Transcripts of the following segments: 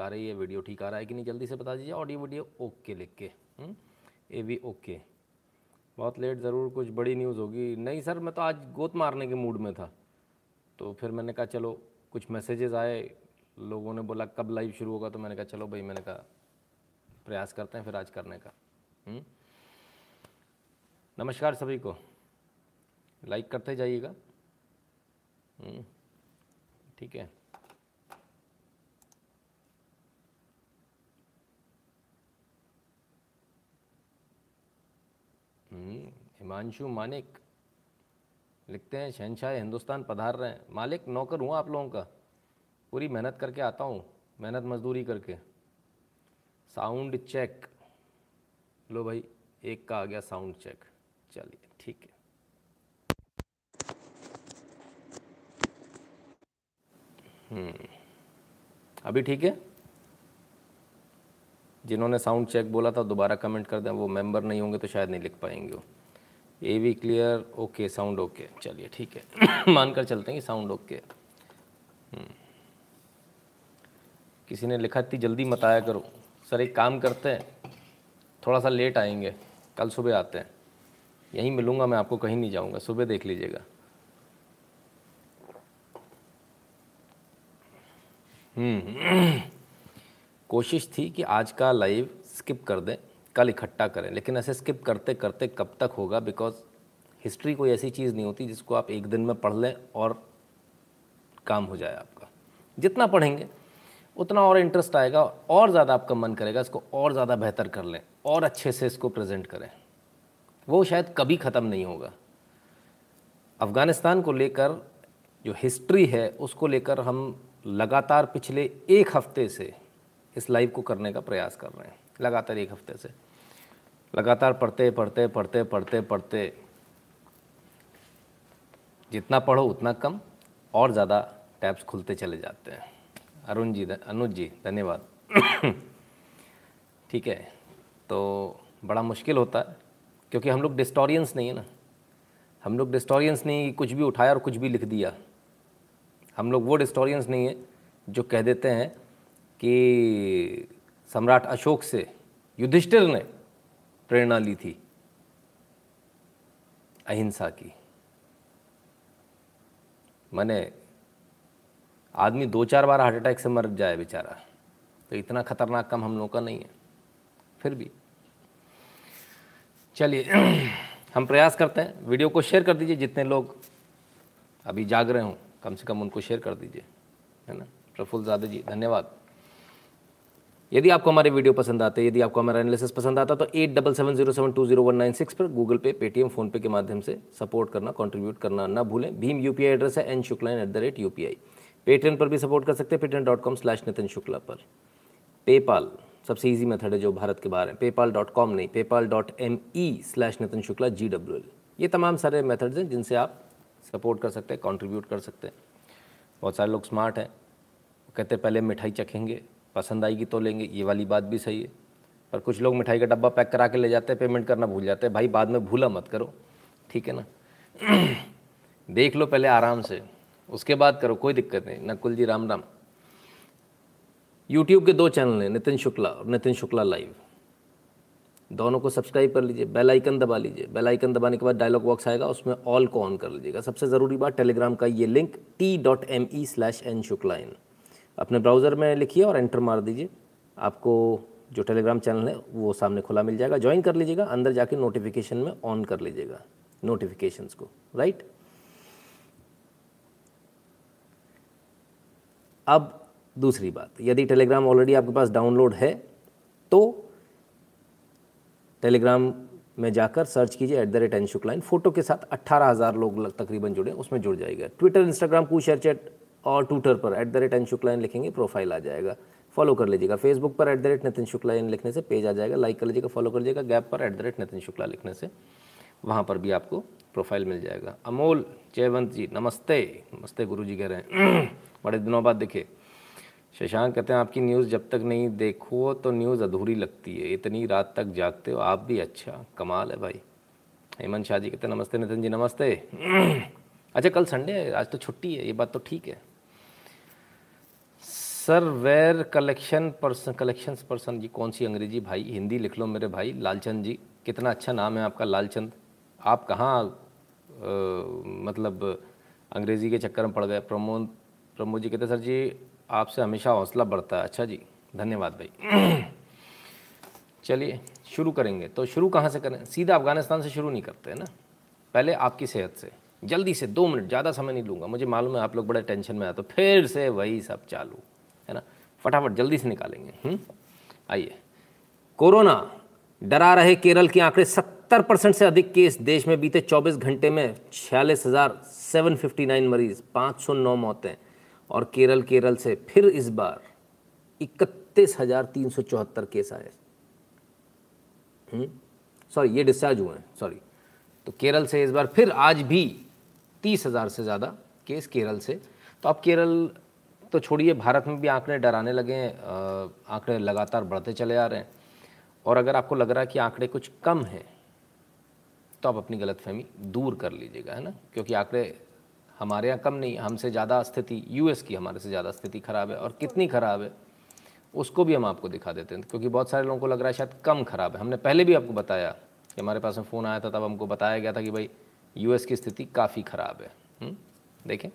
आ रही है वीडियो ठीक आ रहा है कि नहीं जल्दी से बता दीजिए ऑडियो वीडियो ओके लिख के? ए भी ओके बहुत लेट ज़रूर कुछ बड़ी न्यूज़ होगी। नहीं सर मैं तो आज गोत मारने के मूड में था। तो फिर मैंने कहा चलो कुछ मैसेजेस आए। लोगों ने बोला कब लाइव शुरू होगा? तो मैंने कहा चलो भाई मैंने कहा प्रयास करते हैं फिर आज करने का। हम्म? नमस्कार सभी को। लाइक करते जाइएगा। हम्म, ठीक है। हिमांशु मानिक। लिखते हैं शहनशाह हिंदुस्तान पधार रहे हैं। मालिक नौकर हूँ आप लोगों का। पूरी मेहनत करके आता हूँ मेहनत मजदूरी करके। Sound check. लो भाई एक का आ गया साउंड चेक। चलिए ठीक है। हम्म, अभी ठीक है? जिन्होंने साउंड चेक बोला था, दोबारा कमेंट कर दें, वो मेंबर नहीं होंगे तो शायद नहीं लिख पाएँगे वो। A V clear okay sound okay चलिए, ठीक है। मानकर चलते हैं कि साउंड ओके हम्म। किसी ने लिखा, इतनी जल्दी मत आया करो। सर, एक काम करते हैं। थोड़ा सा लेट आएँगे। कल सुबह आते हैं। यहीं मिलूँगा मैं आपको, कहीं नहीं जाऊँगा। सुबह देख लीजिएगा। हम्म। कोशिश थी कि आज का लाइव स्किप कर दें, कल इकट्ठा करें, लेकिन ऐसे स्किप करते करते कब तक होगा? बिकॉज़ हिस्ट्री कोई ऐसी चीज़ नहीं होती जिसको आप एक दिन में पढ़ लें और काम हो जाए आपका। जितना पढ़ेंगे, उतना और इंटरेस्ट आएगा, और ज़्यादा आपका मन करेगा इसको और ज़्यादा बेहतर कर लें, और अच्छे से इसको प्रेजेंट करें। वो शायद कभी ख़त्म नहीं होगा। अफ़गानिस्तान को लेकर जो हिस्ट्री है, उसको लेकर हम लगातार पिछले एक हफ़्ते से इस लाइव को करने का प्रयास कर रहे हैं, लगातार एक हफ़्ते से। लगातार पढ़ते पढ़ते पढ़ते पढ़ते पढ़ते। जितना पढ़ो, उतना कम, और ज़्यादा टैब्स खुलते चले जाते हैं। अरुण जी, अनुज जी, धन्यवाद। ठीक है तो बड़ा मुश्किल होता है, क्योंकि हम लोग डिस्टोरियंस नहीं है ना। हम लोग डिस्टोरियंस नहीं कुछ भी उठाया और कुछ भी लिख दिया। हम लोग वो डिस्टोरियंस नहीं है जो कह देते हैं कि सम्राट अशोक से युधिष्ठिर ने प्रेरणा ली थी अहिंसा की। मैंने आदमी दो चार बार हार्ट अटैक से मर जाए बेचारा तो इतना खतरनाक काम हम लोगों का नहीं है, फिर भी। चलिए, हम प्रयास करते हैं, वीडियो को शेयर कर दीजिए, जितने लोग अभी जाग रहे हों, कम से कम उनको शेयर कर दीजिए, है ना? प्रफुल्ल जादव जी, धन्यवाद। यदि आपको हमारे वीडियो पसंद आते, यदि आपको हमारा एनालिसिस पसंद आता तो eight double seven zero seven two zero one nine six पर गूगल पे, पेटीएम फोनपे के माध्यम से सपोर्ट करना कंट्रीब्यूट करना ना भूलें। भीम यूपीआई एड्रेस है N Shukla at the rate UPI Paytm पर भी सपोर्ट कर सकते हैं Paytm dot com slash Nitin Shukla पर। पेपाल सबसे ईजी मेथड है जो भारत के बाहर है। पेपाल डॉट कॉम नहीं PayPal dot M E slash Nitin Shukla G W L ये तमाम सारे मेथड्स हैं जिनसे आप सपोर्ट कर सकते हैं कॉन्ट्रीब्यूट कर सकते हैं। बहुत सारे लोग स्मार्ट हैं। कहते हैं, पहले मिठाई चखेंगे पसंद आएगी तो लेंगे, ये वाली बात भी सही है। पर कुछ लोग मिठाई का डब्बा पैक करा के ले जाते हैं पेमेंट करना भूल जाते हैं। भाई, बाद में भूला मत करो, ठीक है ना? देख लो पहले आराम से, उसके बाद करो, कोई दिक्कत नहीं नकुल जी राम राम। यूट्यूब के दो चैनल हैं, नितिन शुक्ला और नितिन शुक्ला लाइव दोनों को सब्सक्राइब कर लीजिए बेल आइकन दबा लीजिए। बेल आइकन दबाने के बाद डायलॉग बॉक्स आएगा, उसमें ऑल को ऑन कर लीजिएगा। सबसे ज़रूरी बात टेलीग्राम का ये link T dot M E slash N Shukla in अपने ब्राउज़र में लिखिए और एंटर मार दीजिए। आपको जो टेलीग्राम चैनल है, वो सामने खुला मिल जाएगा। ज्वाइन कर लीजिएगा, अंदर जाके नोटिफिकेशन में ऑन कर लीजिएगा, नोटिफिकेशंस को, राइट? अब दूसरी बात, यदि टेलीग्राम ऑलरेडी आपके पास डाउनलोड है तो टेलीग्राम में जाकर सर्च कीजिए at the rate N Shukla in photo के साथ अट्ठारह हज़ार लोग तकरीबन जुड़े, उसमें जुड़ जाएगा। Twitter, Instagram Koo ShareChat और ट्विटर पर at the rate N Shukla in लिखेंगे प्रोफ़ाइल आ जाएगा। फॉलो कर लीजिएगा। फेसबुक पर at the rate Nitin Shukla in लिखने से पेज आ जाएगा। लाइक कर लीजिएगा फॉलो कर लीजिएगा। गैप पर at the rate Nitin Shukla लिखने से वहाँ पर भी आपको प्रोफ़ाइल मिल जाएगा। अमोल जयवंत जी, नमस्ते। नमस्ते गुरु जी कह रहे हैं। बड़े दिनों बाद दिखे। शशांक कहते हैं, आपकी न्यूज़ जब तक नहीं देखो तो न्यूज़ अधूरी लगती है। इतनी रात तक जागते हो, आप भी अच्छा। कमाल है भाई। हेमंत शाह जी कहते हैं, नमस्ते नितिन जी, नमस्ते। अच्छा कल संडे है, आज तो छुट्टी है, ये बात तो ठीक है। Sir where collection person collections person जी कौन सी अंग्रेज़ी भाई? हिंदी लिख लो मेरे भाई, लालचंद जी। कितना अच्छा नाम है आपका, लालचंद। आप कहाँ मतलब अंग्रेज़ी के चक्कर में पड़ गए? प्रमोद प्रमोद जी कहते सर जी, आपसे हमेशा हौसला बढ़ता है। अच्छा जी, धन्यवाद भाई। चलिए, शुरू करेंगे। तो शुरू कहाँ से करें? सीधा अफ़गानिस्तान से शुरू नहीं करते, हैं ना? पहले आपकी सेहत से। जल्दी से, दो मिनट, ज़्यादा समय नहीं लूँगा। मुझे मालूम है आप लोग बड़े टेंशन में आए तो फिर से वही सब चालू। है ना? फटाफट जल्दी से निकालेंगे। हम्म? आइए। कोरोना, डरा रहे केरल के आंकड़े सत्तर परसेंट से अधिक केस देश में बीते 24 घंटे में छियालीस हज़ार सेवन फिफ्टी नाइन मरीज़ 509 मौतें। और केरल केरल से फिर इस बार इकतीस हज़ार तीन सौ चौहत्तर केस आए। Sorry hmm? ये डिस्चार्ज हुए हैं। सॉरी तो केरल से इस बार फिर आज भी तीस हज़ार से ज़्यादा केस केरल से। तो आप केरल तो छोड़िए, भारत में भी आंकड़े डराने लगे हैं आंकड़े लगातार बढ़ते चले आ रहे हैं। और अगर आपको लग रहा है कि आंकड़े कुछ कम हैं तो आप अपनी गलतफहमी दूर कर लीजिएगा, है ना? क्योंकि आंकड़े हमारे यहाँ कम नहीं हमसे ज़्यादा स्थिति, यूएस की हमारे से ज़्यादा स्थिति ख़राब है। और कितनी ख़राब है, उसको भी हम आपको दिखा देते हैं, क्योंकि बहुत सारे लोगों को लग रहा है शायद कम ख़राब है। हमने पहले भी आपको बताया कि हमारे पास में फ़ोन आया था, तब हमको बताया गया था कि भाई, यूएस की स्थिति काफ़ी ख़राब है। हम्म? देखें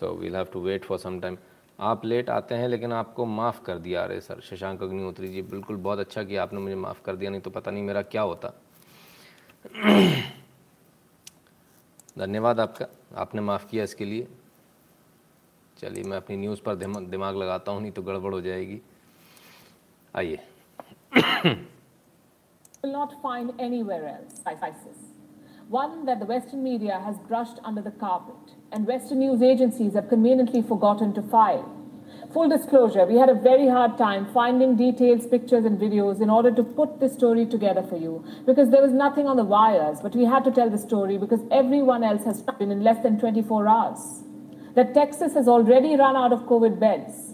so we'll have to wait for some time आप लेट आते हैं, लेकिन आपको माफ़ कर दिया अरे सर। शशांक अग्निहोत्री जी, बिल्कुल बहुत अच्छा कि आपने मुझे माफ़ कर दिया, नहीं तो पता नहीं मेरा क्या होता। धन्यवाद आपका। आपने माफ़ किया इसके लिए। चलिए, मैं अपनी न्यूज़ पर दिमाग दिमाग लगाता हूँ, नहीं तो गड़बड़ हो जाएगी। आइए। Not find anywhere else. One that the Western media has brushed under the carpet. And Western news agencies have conveniently forgotten to file. Full disclosure, we had a very hard time finding details, pictures, and videos in order to put this story together for you because there was nothing on the wires, but we had to tell the story because everyone else has been in less than 24 hours that Texas has already run out of COVID beds.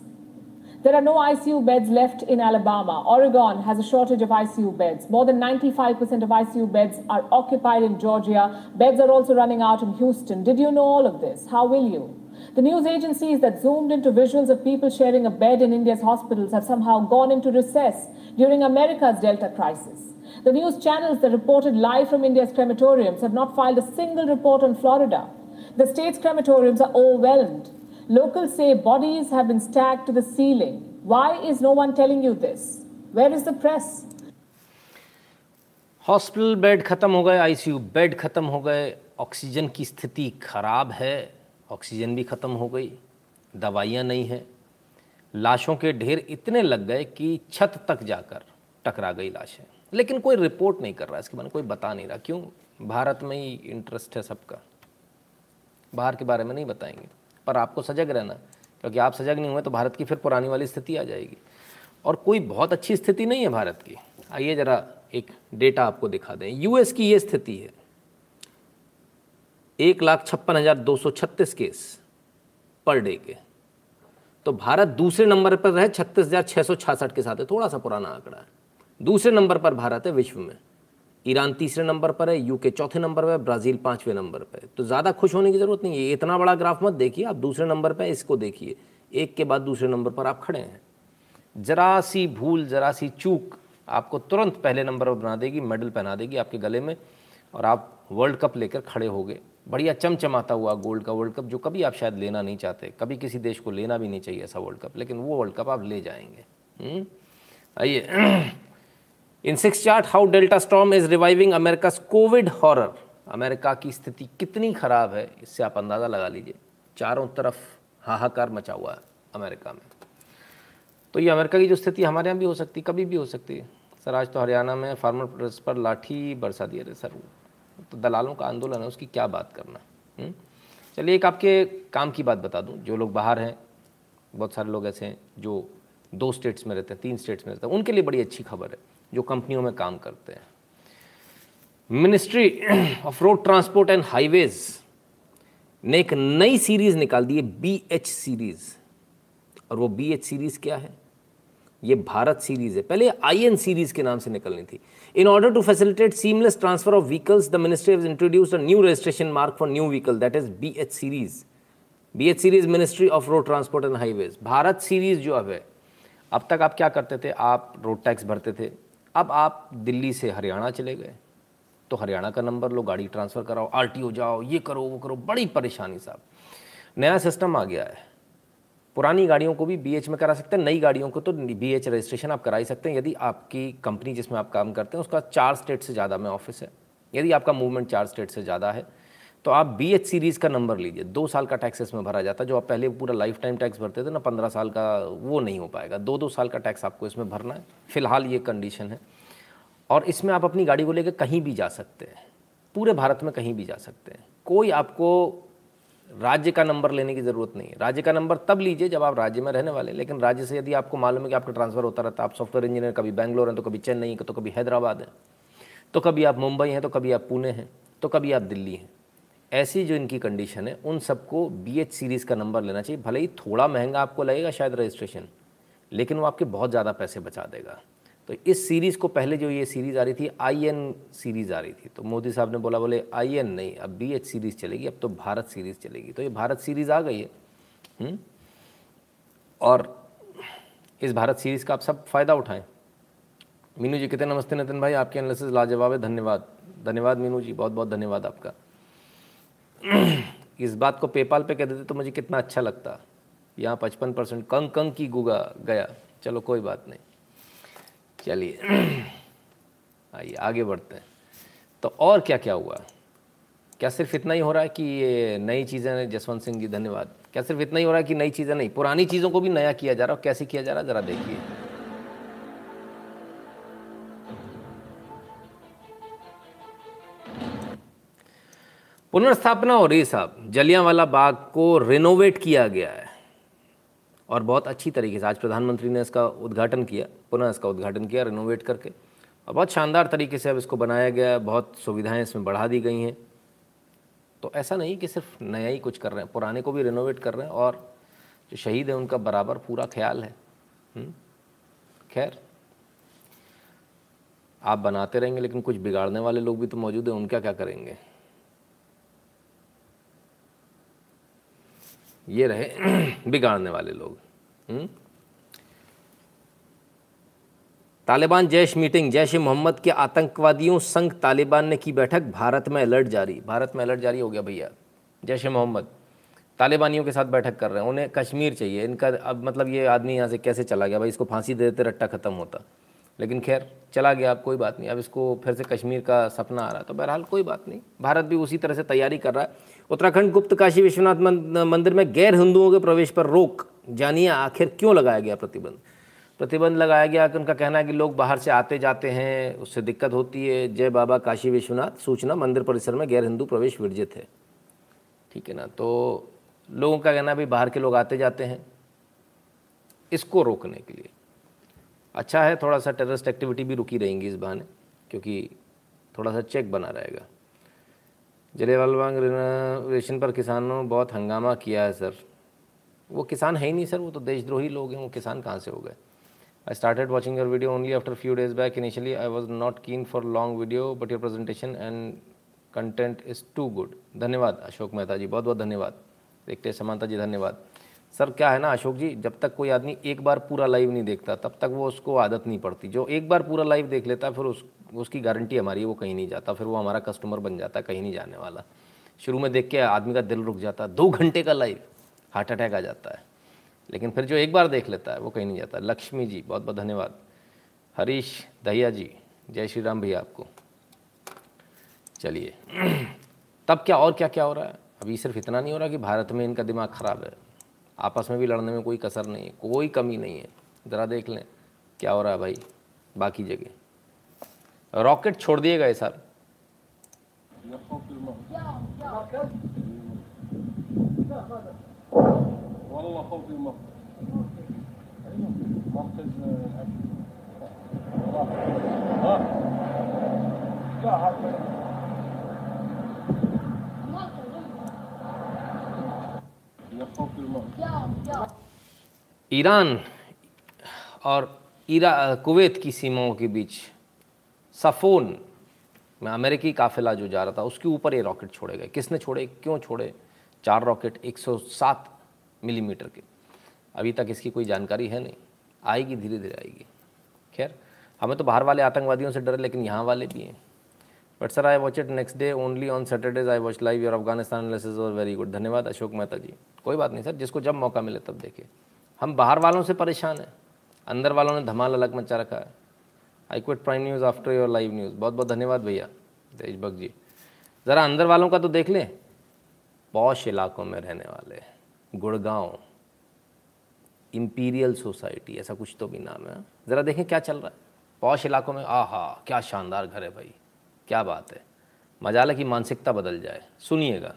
There are no ICU beds left in Alabama. Oregon has a shortage of ICU beds. More than 95% of ICU beds are occupied in Georgia. Beds are also running out in Houston. Did you know all of this? How will you? The news agencies that zoomed into visuals of people sharing a bed in India's hospitals have somehow gone into recess during America's Delta crisis. The news channels that reported live from India's crematoriums have not filed a single report on Florida. The state's crematoriums are overwhelmed. Locals say bodies have been stacked to the ceiling. Why is no one telling you this? Where is the press? Hospital bed ख़त्म हो गए ICU bed ख़त्म हो गए oxygen की स्थिति खराब है ऑक्सीजन भी ख़त्म हो गई दवाइयाँ नहीं हैं लाशों के ढेर इतने लग गए कि छत तक जाकर टकरा गई लाशें लेकिन कोई रिपोर्ट नहीं कर रहा इसके बारे में कोई बता नहीं रहा क्यों भारत में ही इंटरेस्ट है सबका बाहर के बारे में नहीं बताएँगे पर आपको सजग रहना। क्योंकि आप सजग नहीं हुए तो भारत की फिर पुरानी वाली स्थिति आ जाएगी। और कोई बहुत अच्छी स्थिति नहीं है भारत की। आइए ज़रा एक डेटा आपको दिखा दें। यूएस की ये स्थिति है। एक लाख छप्पन हज़ार दो सौ छत्तीस केस पर डे के। तो भारत दूसरे नंबर पर रहे, छत्तीस हज़ार छः सौ छियासठ के साथ है। थोड़ा सा पुराना आंकड़ा है। दूसरे नंबर पर भारत है विश्व में। ईरान तीसरे नंबर पर है यूके चौथे नंबर पर है, ब्राज़ील पाँचवें नंबर पर है। तो ज़्यादा खुश होने की ज़रूरत नहीं है। इतना बड़ा ग्राफ मत देखिए, आप दूसरे नंबर पर इसको देखिए। एक के बाद दूसरे नंबर पर आप खड़े हैं। जरा सी भूल, जरा सी चूक आपको तुरंत पहले नंबर पर बना देगी, मेडल पहना देगी आपके गले में, और आप वर्ल्ड कप लेकर खड़े हो गए। बढ़िया चमचमाता हुआ गोल्ड का वर्ल्ड कप, जो कभी आप शायद लेना नहीं चाहते, कभी किसी देश को लेना भी नहीं चाहिए ऐसा वर्ल्ड कप, लेकिन वो वर्ल्ड कप आप ले जाएँगे। हम्म? आइए। In six chart how Delta storm is reviving America COVID horror America की स्थिति कितनी ख़राब है, इससे आप अंदाज़ा लगा लीजिए। चारों तरफ़ हाहाकार मचा हुआ है अमेरिका में। तो ये अमेरिका की जो स्थिति हमारे यहाँ भी हो सकती है कभी भी हो सकती है। सर, आज तो हरियाणा में फार्मर प्रोटेस्ट पर लाठी बरसा दिया रे सर। तो दलालों का आंदोलन है, उसकी क्या बात करना हम्म? चलिए एक आपके काम की बात बता दूँ। जो लोग बाहर हैं, बहुत सारे लोग ऐसे हैं जो दो स्टेट्स में रहते हैं, तीन स्टेट्स में रहते हैं, उनके लिए बड़ी अच्छी खबर है। जो कंपनियों में काम करते हैं। Ministry of Road Transport and Highways ने एक नई सीरीज़ निकाल दी है बी एच सीरीज़ और वो बी एच सीरीज़ क्या है? ये भारत सीरीज़ है। पहले आई एन सीरीज़ के नाम से निकलनी थी। In order to facilitate seamless transfer of vehicles the ministry has introduced a new registration mark for new vehicle that is B H series B H series Ministry of Road Transport and Highways Bharat series जो अब है, अब तक आप क्या करते थे? आप रोड टैक्स भरते थे। अब आप दिल्ली से हरियाणा चले गए तो हरियाणा का नंबर लो, गाड़ी ट्रांसफ़र कराओ, आरटीओ जाओ, ये करो, वो करो, बड़ी परेशानी साहब। नया सिस्टम आ गया है। पुरानी गाड़ियों को भी बीएच में करा सकते हैं, नई गाड़ियों को तो बीएच रजिस्ट्रेशन आप करा ही सकते हैं। यदि आपकी कंपनी जिसमें आप काम करते हैं, उसका चार स्टेट से ज़्यादा में ऑफ़िस है। यदि आपका मूवमेंट चार स्टेट से ज़्यादा है तो आप बी एच सीरीज़ का नंबर लीजिए। दो साल का टैक्स इसमें भरा जाता है। जो आप पहले पूरा लाइफ टाइम टैक्स भरते थे ना, पंद्रह साल का, वो नहीं हो पाएगा। दो दो साल का टैक्स आपको इसमें भरना है। फ़िलहाल ये कंडीशन है। और इसमें आप अपनी गाड़ी को लेकर कहीं भी जा सकते हैं। पूरे भारत में कहीं भी जा सकते हैं। कोई आपको राज्य का नंबर लेने की ज़रूरत नहीं है। राज्य का नंबर तब लीजिए जब आप राज्य में रहने वाले लेकिन राज्य से यदि आपको मालूम है कि आपका ट्रांसफ़र होता रहता है, आप सॉफ्टवेयर इंजीनियर कभी बैंगलोर हैं तो कभी चेन्नई तो कभी हैदराबाद है। तो कभी आप मुंबई हैं तो कभी आप पुणे हैं तो कभी आप दिल्ली हैं। ऐसी जो इनकी कंडीशन है, उन सबको बी एच सीरीज़ का नंबर लेना चाहिए। भले ही थोड़ा महँगा आपको लगेगा शायद रजिस्ट्रेशन लेकिन वो आपके बहुत ज़्यादा पैसे बचा देगा। तो इस सीरीज़ को पहले जो ये सीरीज़ आ रही थी आई एन सीरीज़ आ रही थी। तो मोदी साहब ने बोला, बोले आई एन नहीं, अब बी एच सीरीज़ चलेगी, अब तो भारत सीरीज़ चलेगी। तो ये भारत सीरीज़ आ गई है। हुँ? हम्म? और इस भारत सीरीज़ का आप सब फ़ायदा उठाएँ। मीनू जी, कितने नमस्ते नितिन भाई, आपके एनालिसिस लाजवाब है, धन्यवाद। धन्यवाद मीनू जी बहुत बहुत धन्यवाद आपका। इस बात को पेपाल पे कह देते तो मुझे कितना अच्छा लगता। यहाँ पचपन परसेंट कंग कंग की गुगा गया। चलो कोई बात नहीं। चलिए। आइए, आगे बढ़ते हैं। तो और क्या क्या हुआ? क्या सिर्फ़ इतना ही हो रहा है कि ये नई चीज़ें जसवंत सिंह जी, धन्यवाद। क्या सिर्फ़ इतना ही हो रहा है कि नई चीज़ें नहीं? पुरानी चीज़ों को भी नया किया जा रहा है कैसे किया जा रहा है? ज़रा देखिए। पुनर्स्थापना हो रही साहब। जलियांवाला बाग को रिनोवेट किया गया है। और बहुत अच्छी तरीके से आज प्रधानमंत्री ने इसका उद्घाटन किया, पुनः इसका उद्घाटन किया रिनोवेट करके। और बहुत शानदार तरीके से अब इसको बनाया गया है, बहुत सुविधाएँ इसमें बढ़ा दी गई हैं। तो ऐसा नहीं कि सिर्फ़ नया ही कुछ कर रहे हैं, पुराने को भी रिनोवेट कर रहे हैं और जो शहीद है उनका बराबर पूरा ख्याल है। हम्म? खैर, आप बनाते रहेंगे, लेकिन कुछ बिगाड़ने वाले लोग भी तो मौजूद हैं, उनका क्या करेंगे? ये रहे, बिगाड़ने वाले लोग। हम्म? तालिबान जैश मीटिंग, जैश मोहम्मद के आतंकवादियों संघ तालिबान ने की बैठक, भारत में अलर्ट जारी। भारत में अलर्ट जारी हो गया भैया, जैश मोहम्मद। तालिबानियों के साथ बैठक कर रहे हैं, उन्हें कश्मीर चाहिए। इनका अब मतलब ये आदमी यहाँ से कैसे चला गया भाई? इसको फांसी दे देते, रट्टा ख़त्म होता। लेकिन खैर, चला गया, अब कोई बात नहीं। अब इसको फिर से कश्मीर का सपना आ रहा तो बहरहाल कोई बात नहीं। भारत भी उसी तरह से तैयारी कर रहा है। उत्तराखंड गुप्त काशी विश्वनाथ मंदिर में गैर हिंदुओं के प्रवेश पर रोक, जानिए आखिर क्यों लगाया गया प्रतिबंध? प्रतिबंध लगाया गया कि उनका कहना है कि लोग बाहर से आते जाते हैं, उससे दिक्कत होती है। जय बाबा काशी विश्वनाथ, सूचना, मंदिर परिसर में गैर हिंदू प्रवेश वर्जित है। ठीक है ना? तो लोगों का कहना भी बाहर के लोग आते जाते हैं, इसको रोकने के लिए। अच्छा है, थोड़ा सा टेररिस्ट एक्टिविटी भी रुकी रहेंगी इस बहाने, क्योंकि थोड़ा सा चेक बना रहेगा। जलियावाला रिनोवेशन पर किसानों ने बहुत हंगामा किया है, सर। वो किसान है ही नहीं, सर। वो तो देशद्रोही लोग हैं। वो किसान कहाँ से हो गए? I started watching your video only after few days back initially I was not keen for long video but your presentation and content is too good धन्यवाद, अशोक मेहता जी। बहुत बहुत धन्यवाद। देखते समानता जी, धन्यवाद। सर, क्या है ना, अशोक जी, जब तक कोई आदमी एक बार पूरा लाइव नहीं देखता, तब तक वो उसको आदत नहीं पड़ती। जो एक बार पूरा लाइव देख लेता है फिर उस, उसकी गारंटी हमारी वो कहीं नहीं जाता, फिर वो हमारा कस्टमर बन जाता, कहीं नहीं जाने वाला। शुरू में देख के आदमी का दिल रुक जाता है दो घंटे का लाइव हार्ट अटैक आ जाता है। लेकिन फिर जो एक बार देख लेता है, वो कहीं नहीं जाता। लक्ष्मी जी, बहुत बहुत धन्यवाद। हरीश दहिया जी, जय श्री राम भैया आपको। चलिए। तब क्या और क्या क्या हो रहा है? अभी सिर्फ़ इतना नहीं हो रहा कि भारत में इनका दिमाग ख़राब है। आपस में भी लड़ने में कोई कसर नहीं है, कोई कमी नहीं है। ज़रा देख लें, क्या हो रहा है भाई, बाकी जगह। रॉकेट छोड़ दिए गए, सर। ईरान और ईरा कुवैत की सीमाओं के बीच सफ़ोन में अमेरिकी काफिला जो जा रहा था, उसके ऊपर ये रॉकेट छोड़े गए। किसने छोड़े? क्यों छोड़े? चार रॉकेट 107 मिलीमीटर के। अभी तक इसकी कोई जानकारी है नहीं। आएगी धीरे धीरे आएगी। खैर, हमें तो बाहर वाले आतंकवादियों से डर, लेकिन यहाँ वाले भी हैं। But sir I watch it next day only on Saturdays I watch live your Afghanistan very good धन्यवाद, अशोक मेहता जी। कोई बात नहीं सर, जिसको जब मौका मिले तब देखे हम बाहर वालों से परेशान हैं। अंदर वालों ने धमाल अलग मचा रखा है। I quit Prime News after your live news बहुत बहुत धन्यवाद भैया, देशभक्त जी। ज़रा अंदर वालों का तो देख लें। पौश इलाकों में रहने वाले गुड़गांव इम्पीरियल सोसाइटी ऐसा कुछ तो भी नाम है। ज़रा देखें क्या चल रहा है। पौश इलाकों में, आहा, क्या शानदार घर है भाई। क्या बात है। मजाला की मानसिकता बदल जाए। सुनिएगा।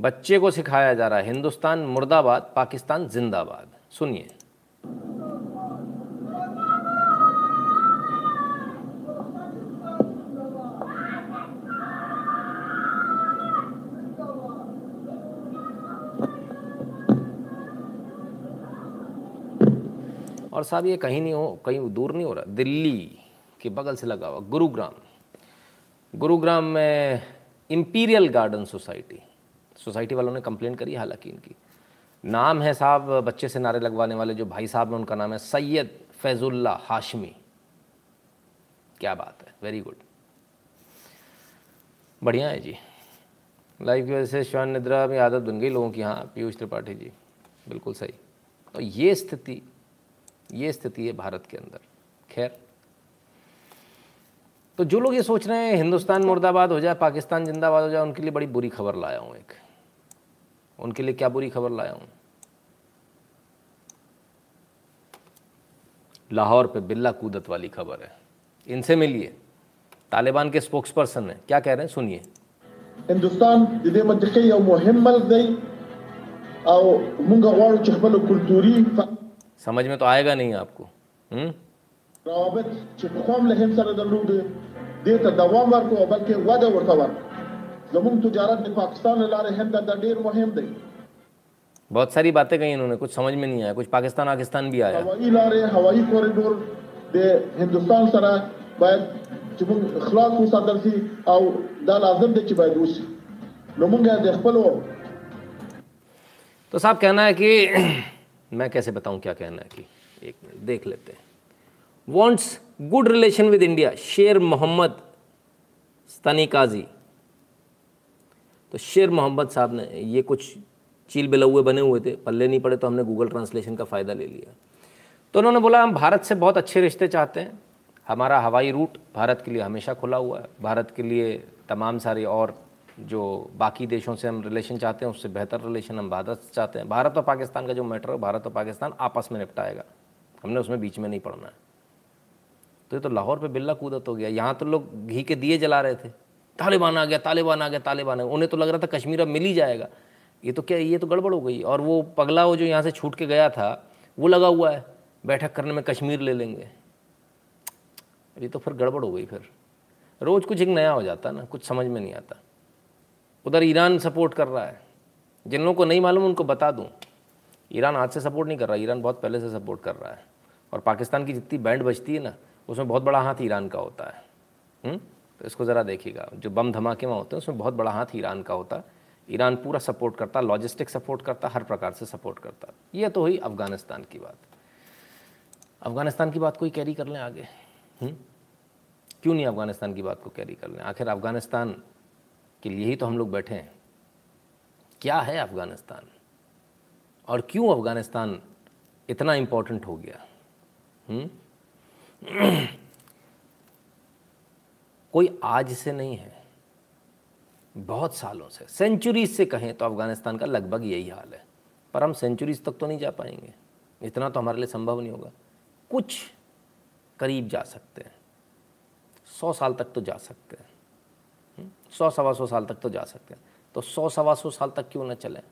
बच्चे को सिखाया जा रहा है। हिंदुस्तान मुर्दाबाद, पाकिस्तान जिंदाबाद। सुनिए। और साहब, ये कहीं नहीं हो, कहीं दूर नहीं हो रहा। दिल्ली के बगल से लगा हुआ, गुरुग्राम। गुरुग्राम में इंपीरियल गार्डन सोसाइटी। सोसाइटी वालों ने कंप्लेंट करी हालाँकि इनकी। नाम है साहब, बच्चे से नारे लगवाने वाले जो भाई साहब हैं, उनका नाम है सैयद फैजुल्ला हाशमी। क्या बात है वेरी गुड बढ़िया है जी। लाइफ की वजह से श्वान निद्रा में आदत बन गई लोगों की। हाँ पीयूष त्रिपाठी जी, बिल्कुल सही। तो ये स्थिति ये स्थिति है भारत के अंदर। खैर तो जो लोग ये सोच रहे हैं, हिंदुस्तान मुर्दाबाद हो जाए, पाकिस्तान जिंदाबाद हो जाए, उनके लिए बड़ी बुरी खबर लाया हूँ एक। उनके लिए क्या बुरी खबर लाया हूँ? लाहौर पे बिल्ला कूदत वाली खबर है। इनसे मिलिए। तालिबान के स्पोक्स पर्सन है। क्या कह रहे हैं? सुनिए। हिंदुस्तान समझ में तो आएगा नहीं आपको। हम्म? हुँ? जमुन तजारत ने पाकिस्तान ला रहे हैं दा डेर मुहिम दई बहुत सारी बातें कही इन्होंने कुछ समझ में नहीं आया कुछ पाकिस्तान पाकिस्तान भी आया। हवाई ला रहे हवाई कॉरिडोर दे हिंदुस्तान सरा बायद चुमुंग इखलास हो सादर सी और दा लाजम दे चिबाय दूस। लमुंगा दे खपलो तो साहब कहना है कि मैं कैसे बताऊँ क्या कहना है कि एक मिनट देख लेते हैं। Wants good relation with India Sher Mohammad स्तनी काजी। तो शेर मोहम्मद साहब ने ये कुछ चील बिलौए बने हुए थे, पल्ले नहीं पड़े तो हमने गूगल ट्रांसलेशन का फ़ायदा ले लिया। तो उन्होंने बोला, हम भारत से बहुत अच्छे रिश्ते चाहते हैं। हमारा हवाई रूट भारत के लिए हमेशा खुला हुआ है। भारत के लिए तमाम सारे और जो बाकी देशों से हम रिलेशन चाहते हैं, उससे बेहतर रिलेशन हम भारत से चाहते हैं। भारत और पाकिस्तान का जो मैटर है भारत और पाकिस्तान आपस में निपटाएगा। हमने उसमें बीच में नहीं पड़ना है। तो ये तो लाहौर पे बिल्ला कूदत हो गया। यहाँ तो लोग घी के दिए जला रहे थे। तालिबान आ गया, तालिबान आ गया, तालिबान आ गया। उन्हें तो लग रहा था कश्मीर अब मिल ही जाएगा। ये तो क्या, ये तो गड़बड़ हो गई। और वो पगला वो जो यहाँ से छूट के गया था, वो लगा हुआ है, बैठक करने में कश्मीर ले लेंगे। ये तो फिर गड़बड़ हो गई फिर। रोज़ कुछ एक नया हो जाता ना, कुछ समझ में नहीं आता। उधर ईरान सपोर्ट कर रहा है। जिन लोगों को नहीं मालूम, उनको बता दूँ। ईरान आज से सपोर्ट नहीं कर रहा, ईरान बहुत पहले से सपोर्ट कर रहा है। और पाकिस्तान की जितनी बैंड बजती है ना, उसमें बहुत बड़ा हाथ ईरान का होता है। हुँ? तो इसको ज़रा देखिएगा। जो बम धमाके वहाँ होते हैं, उसमें बहुत बड़ा हाथ ईरान का होता। ईरान पूरा सपोर्ट करता, लॉजिस्टिक सपोर्ट करता, हर प्रकार से सपोर्ट करता। ये तो हुई अफ़गानिस्तान की बात। अफ़गानिस्तान की बात कोई कैरी कर लें आगे? क्यों नहीं अफ़गानिस्तान की बात को कैरी कर लें? आखिर अफ़गानिस्तान के लिए ही तो हम लोग बैठे हैं। क्या है अफ़गानिस्तान? और क्यों अफ़गानिस्तान इतना इम्पोर्टेंट हो गया? कोई आज से नहीं है। बहुत सालों से। सेंचुरीज से कहें तो अफ़गानिस्तान का लगभग यही हाल है। पर हम सेंचुरीज तक तो नहीं जा पाएँगे। इतना तो हमारे लिए संभव नहीं होगा। कुछ करीब जा सकते हैं। सौ साल तक तो जा सकते हैं। सौ सवा सौ साल तक तो जा सकते हैं। तो सौ सवा सौ साल तक क्यों ना चलें?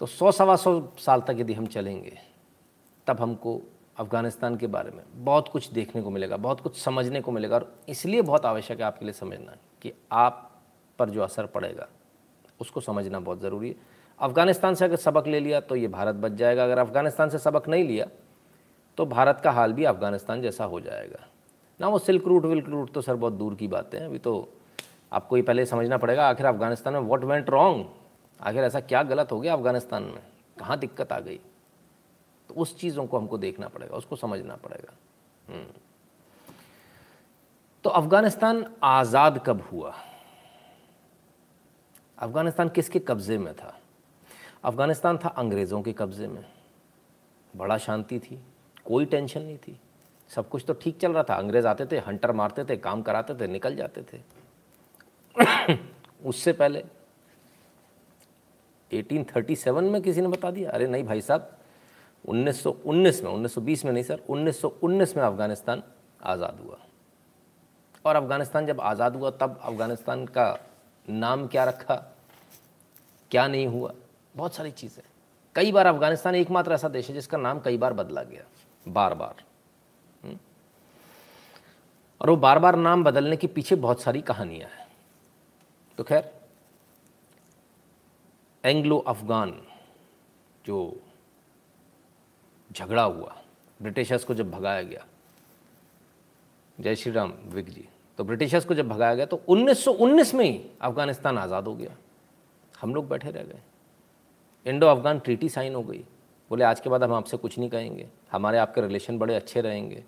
तो सौ सवा सौ साल तक यदि हम चलेंगे, तब हमको अफ़गानिस्तान के बारे में बहुत कुछ देखने को मिलेगा, बहुत कुछ समझने को मिलेगा और इसलिए बहुत आवश्यक है आपके लिए समझना कि आप पर जो असर पड़ेगा, उसको समझना बहुत ज़रूरी है। अफ़गानिस्तान से अगर सबक ले लिया तो ये भारत बच जाएगा, अगर अफ़गानिस्तान से सबक नहीं लिया तो भारत का हाल भी अफ़गानिस्तान जैसा हो जाएगा। ना वो सिल्क रूट, विल्क रूट तो सर बहुत दूर की बातें हैं, अभी तो आपको ये पहले समझना पड़ेगा, आखिर अफ़गानिस्तान में वॉट वेंट रॉन्ग आखिर ऐसा क्या गलत हो गया अफ़गानिस्तान में? कहाँ दिक्कत आ गई? उस चीज़ों को हमको देखना पड़ेगा, उसको समझना पड़ेगा। हम्म। तो अफ़गानिस्तान आज़ाद कब हुआ? अफ़गानिस्तान किसके कब्ज़े में था? अफ़गानिस्तान था अंग्रेज़ों के कब्ज़े में। बड़ा शांति थी, कोई टेंशन नहीं थी। सब कुछ तो ठीक चल रहा था। अंग्रेज़ आते थे, हंटर मारते थे, काम कराते थे, निकल जाते थे। उससे पहले 1837 में किसी ने बता दिया, अरे नहीं भाई साहब 1919 में 1920 में नहीं, सर 1919 में अफ़गानिस्तान आज़ाद हुआ। और अफ़गानिस्तान जब आज़ाद हुआ, तब अफ़गानिस्तान का नाम क्या रखा? क्या नहीं हुआ? बहुत सारी चीज़ें। कई बार अफ़गानिस्तान एकमात्र ऐसा देश है जिसका नाम कई बार बदला गया, बार बार। हम्म? और वो बार बार नाम बदलने के पीछे बहुत सारी कहानियाँ हैं। तो खैर एंग्लो अफगान जो झगड़ा हुआ। ब्रिटिशर्स को जब भगाया गया, जय श्री राम विक जी तो ब्रिटिशर्स को जब भगाया गया तो 1919 में ही अफ़गानिस्तान आज़ाद हो गया। हम लोग बैठे रह गए। इंडो अफगान ट्रीटी साइन हो गई। बोले, आज के बाद हम आपसे कुछ नहीं कहेंगे। हमारे आपके रिलेशन बड़े अच्छे रहेंगे।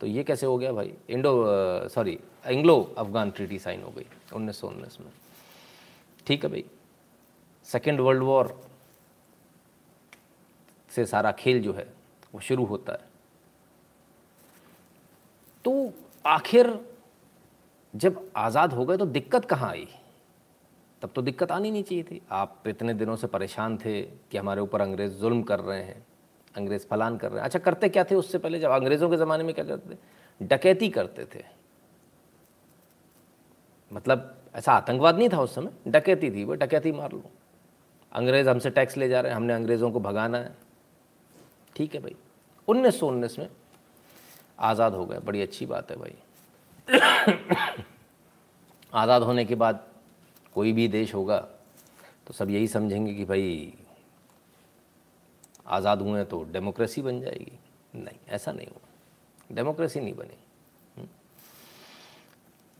तो ये कैसे हो गया भाई? Indo sorry Anglo Afghan treaty sign हो गई उन्नीस सौ उन्नीस में। ठीक है भाई। सेकेंड वर्ल्ड वॉर से सारा खेल जो है वो शुरू होता है। तो आखिर जब आज़ाद हो गए तो दिक्कत कहाँ आई? तब तो दिक्कत आनी नहीं चाहिए थी। आप इतने दिनों से परेशान थे कि हमारे ऊपर अंग्रेज़ जुल्म कर रहे हैं, अंग्रेज़ फलान कर रहे हैं। अच्छा करते क्या थे उससे पहले? जब अंग्रेज़ों के ज़माने में क्या करते थे? डकैती करते थे। मतलब ऐसा आतंकवाद नहीं था उस समय? डकैती थी वो, डकैती मार लो। अंग्रेज़ हमसे टैक्स ले जा रहे हैं, हमने अंग्रेज़ों को भगाना है। ठीक है भाई। उन्नीस सौ उन्नीस में आज़ाद हो गए। बड़ी अच्छी बात है भाई। आज़ाद होने के बाद कोई भी देश होगा तो सब यही समझेंगे कि भाई, आज़ाद हुए तो डेमोक्रेसी बन जाएगी। नहीं, ऐसा नहीं हुआ। डेमोक्रेसी नहीं बनी। हम्म।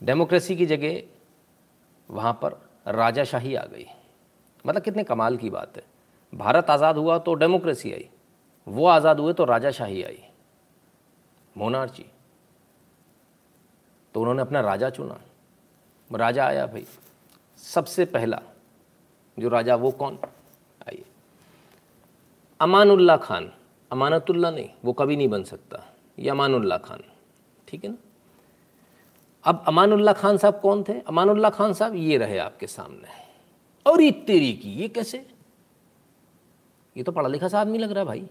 डेमोक्रेसी की जगह वहाँ पर राजाशाही आ गई। मतलब कितने कमाल की बात है। भारत आज़ाद हुआ तो डेमोक्रेसी आई। वो आज़ाद हुए तो राजाशाही आई मोनार्ची तो उन्होंने अपना राजा चुना। राजा आया भाई। सबसे पहला जो राजा वो कौन? आइए। अमानुल्ला खान। अमानतुल्ला नहीं, वो कभी नहीं बन सकता। ये अमानुल्ला खान। ठीक है ना? अब अमानुल्ला खान साहब कौन थे? अमानुल्ला खान साहब ये रहे आपके सामने। और ये तेरी की, ये कैसे? ये तो पढ़ा लिखा सा आदमी लग रहा है भाई।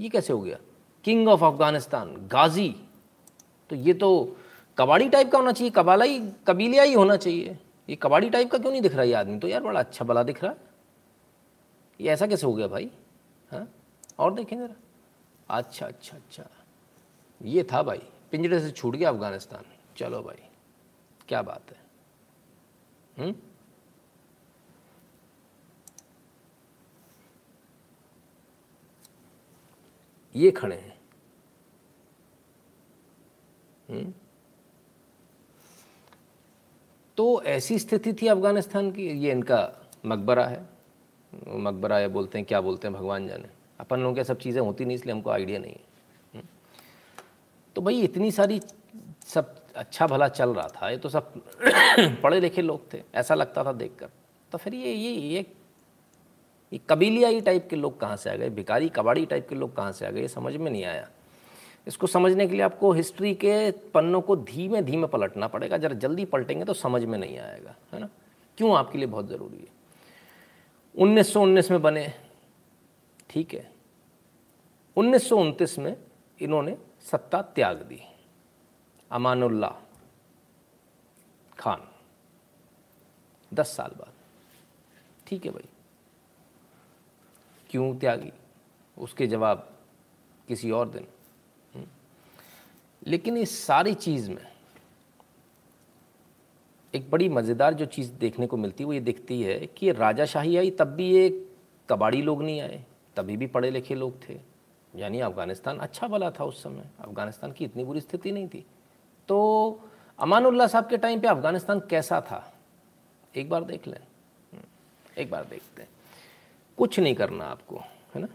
ये कैसे हो गया? किंग ऑफ़ अफ़गानिस्तान गाजी तो ये तो कबाड़ी टाइप का होना चाहिए, कबाला ही, कबीलिया ही होना चाहिए। ये कबाड़ी टाइप का क्यों नहीं दिख रहा ये आदमी? तो यार बड़ा अच्छा भला दिख रहा। है ये ऐसा कैसे हो गया भाई? हाँ? और देखें ज़रा। अच्छा अच्छा अच्छा। ये था भाई, पिंजरे से छूट गया अफ़गानिस्तान। चलो भाई, क्या बात है। हुँ? ये खड़े हैं। हम्म? तो ऐसी स्थिति थी अफ़गानिस्तान की, ये इनका मकबरा है। मकबरा या बोलते हैं, क्या बोलते हैं भगवान जाने। अपन लोगों के सब चीज़ें होती नहीं, इसलिए हमको आइडिया नहीं है। हम्म? तो भाई इतनी सारी सब अच्छा भला चल रहा था, ये तो सब पढ़े लिखे लोग थे, ऐसा लगता था देखकर। तो फिर ये ये ये ये कबीलियाई टाइप के लोग कहाँ से आ गए? भिकारी कबाड़ी टाइप के लोग कहाँ से आ गए? ये समझ में नहीं आया। इसको समझने के लिए आपको हिस्ट्री के पन्नों को धीमे धीमे पलटना पड़ेगा। जरा जल्दी पलटेंगे तो समझ में नहीं आएगा, है ना? क्यों? आपके लिए बहुत ज़रूरी है। उन्नीस सौ उन्नीस में बने, ठीक है। उन्नीस में इन्होंने सत्ता त्याग दी अमानुल्ला खान, दस साल बाद। ठीक है भाई। क्यों त्यागी? उसके जवाब किसी और दिन। हम्म? लेकिन इस सारी चीज़ में एक बड़ी मज़ेदार जो चीज़ देखने को मिलती है, वो ये दिखती है कि राजाशाही आई, तब भी ये कबाड़ी लोग नहीं आए। तभी भी पढ़े लिखे लोग थे। यानी अफ़गानिस्तान अच्छा भला था उस समय। अफ़गानिस्तान की इतनी बुरी स्थिति नहीं थी। तो अमानुल्लाह साहब के टाइम पे अफ़गानिस्तान कैसा था? एक बार देख लें। एक बार देखते हैं। कुछ नहीं करना आपको, है ना?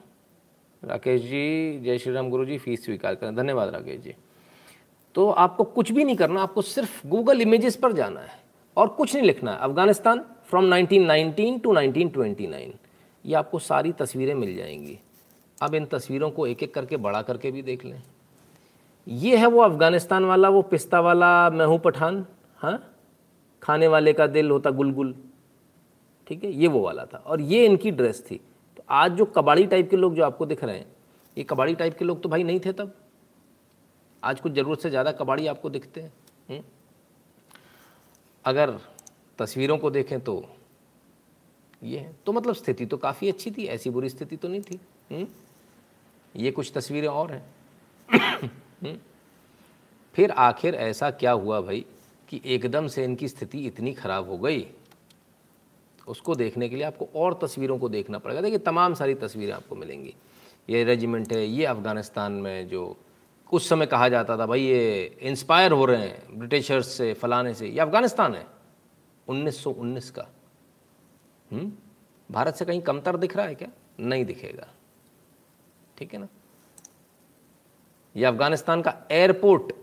राकेश जी, जय श्री राम गुरु जी फ़ीस स्वीकार करें। धन्यवाद राकेश जी। तो आपको कुछ भी नहीं करना, आपको सिर्फ़ गूगल इमेजेस पर जाना है और कुछ नहीं लिखना है। अफ़गानिस्तान फ्रॉम 1919 टू 1929 ये आपको सारी तस्वीरें मिल जाएँगी। अब इन तस्वीरों को एक एक करके, बड़ा करके भी देख लें। ये है वो अफ़गानिस्तान वाला, वो पिस्ता वाला, मैं हूँ पठान हाँ? खाने वाले का दिल होता गुलगुल। ठीक है, ये वो वाला था। और ये इनकी ड्रेस थी। तो आज जो कबाड़ी टाइप के लोग जो आपको दिख रहे हैं, ये कबाड़ी टाइप के लोग तो भाई नहीं थे तब। आज कुछ ज़रूरत से ज़्यादा कबाड़ी आपको दिखते हैं हुँ? अगर तस्वीरों को देखें तो ये है। तो मतलब स्थिति तो काफ़ी अच्छी थी, ऐसी बुरी स्थिति तो नहीं थी हुँ? ये कुछ तस्वीरें और हैं। फिर आखिर ऐसा क्या हुआ भाई कि एकदम से इनकी स्थिति इतनी ख़राब हो गई उसको देखने के लिए आपको और तस्वीरों को देखना पड़ेगा। देखिए, तमाम सारी तस्वीरें आपको मिलेंगी। ये रेजिमेंट है, ये अफ़गानिस्तान में जो उस समय कहा जाता था, भाई, ये इंस्पायर हो रहे हैं ब्रिटिशर्स से, फलाने से। ये अफ़गानिस्तान है 1919 का। हुँ? हम्म? भारत से कहीं कमतर दिख रहा है क्या? नहीं दिखेगा। ठीक है ना? ये अफ़गानिस्तान का एयरपोर्ट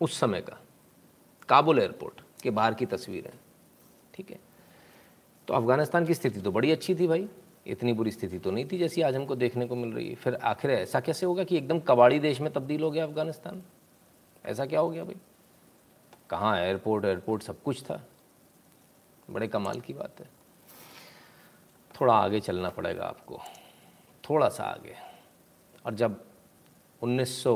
उस समय का, काबुल एयरपोर्ट, के बाहर की तस्वीर। है ठीक है? तो अफ़गानिस्तान की स्थिति तो बड़ी अच्छी थी भाई। इतनी बुरी स्थिति तो नहीं थी जैसी आज हमको देखने को मिल रही है। फिर आखिर ऐसा कैसे होगा कि एकदम कबाड़ी देश में तब्दील हो गया अफ़गानिस्तान? ऐसा क्या हो गया भाई? कहाँ एयरपोर्ट एयरपोर्ट सब कुछ था। बड़े कमाल की बात है। थोड़ा आगे चलना पड़ेगा आपको। थोड़ा सा आगे। और जब 1900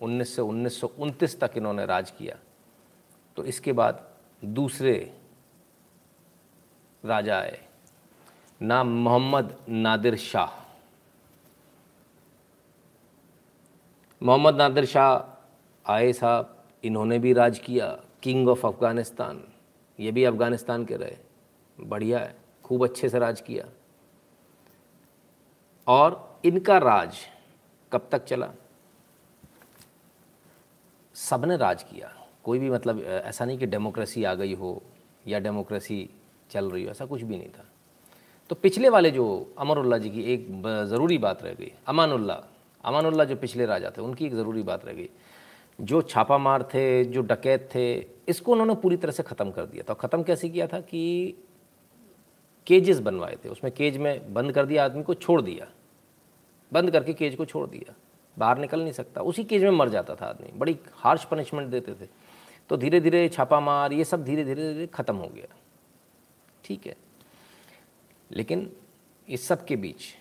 19 से उन्नीस तक इन्होंने राज किया तो इसके बाद दूसरे राजा आए नाम मोहम्मद नादिर शाह। मोहम्मद नादिर शाह आए साहब, इन्होंने भी राज किया, किंग ऑफ़ अफ़गानिस्तान। ये भी अफ़गानिस्तान के रहे। बढ़िया है, खूब अच्छे से राज किया। और इनका राज कब तक चला? सबने राज किया। कोई भी मतलब ऐसा नहीं कि डेमोक्रेसी आ गई हो या डेमोक्रेसी चल रही हो, ऐसा कुछ भी नहीं था। तो पिछले वाले जो अमरुल्ला जी की एक ज़रूरी बात रह गई, अमानुल्ला अमानुल्ला जो पिछले राजा थे, उनकी एक ज़रूरी बात रह गई। जो छापा मार थे, जो डकैत थे, इसको उन्होंने पूरी तरह से ख़त्म कर दिया था। ख़त्म कैसे किया था कि केजेस बनवाए थे, उसमें केज में बंद कर दिया, आदमी को छोड़ दिया। बंद करके केज को छोड़ दिया। बाहर निकल नहीं सकता। उसी केज में मर जाता था आदमी। बड़ी हार्श पनिशमेंट देते थे। तो धीरे धीरे छापा मार ये सब धीरे धीरे धीरे ख़त्म हो गया। ठीक है। लेकिन इस सब के बीच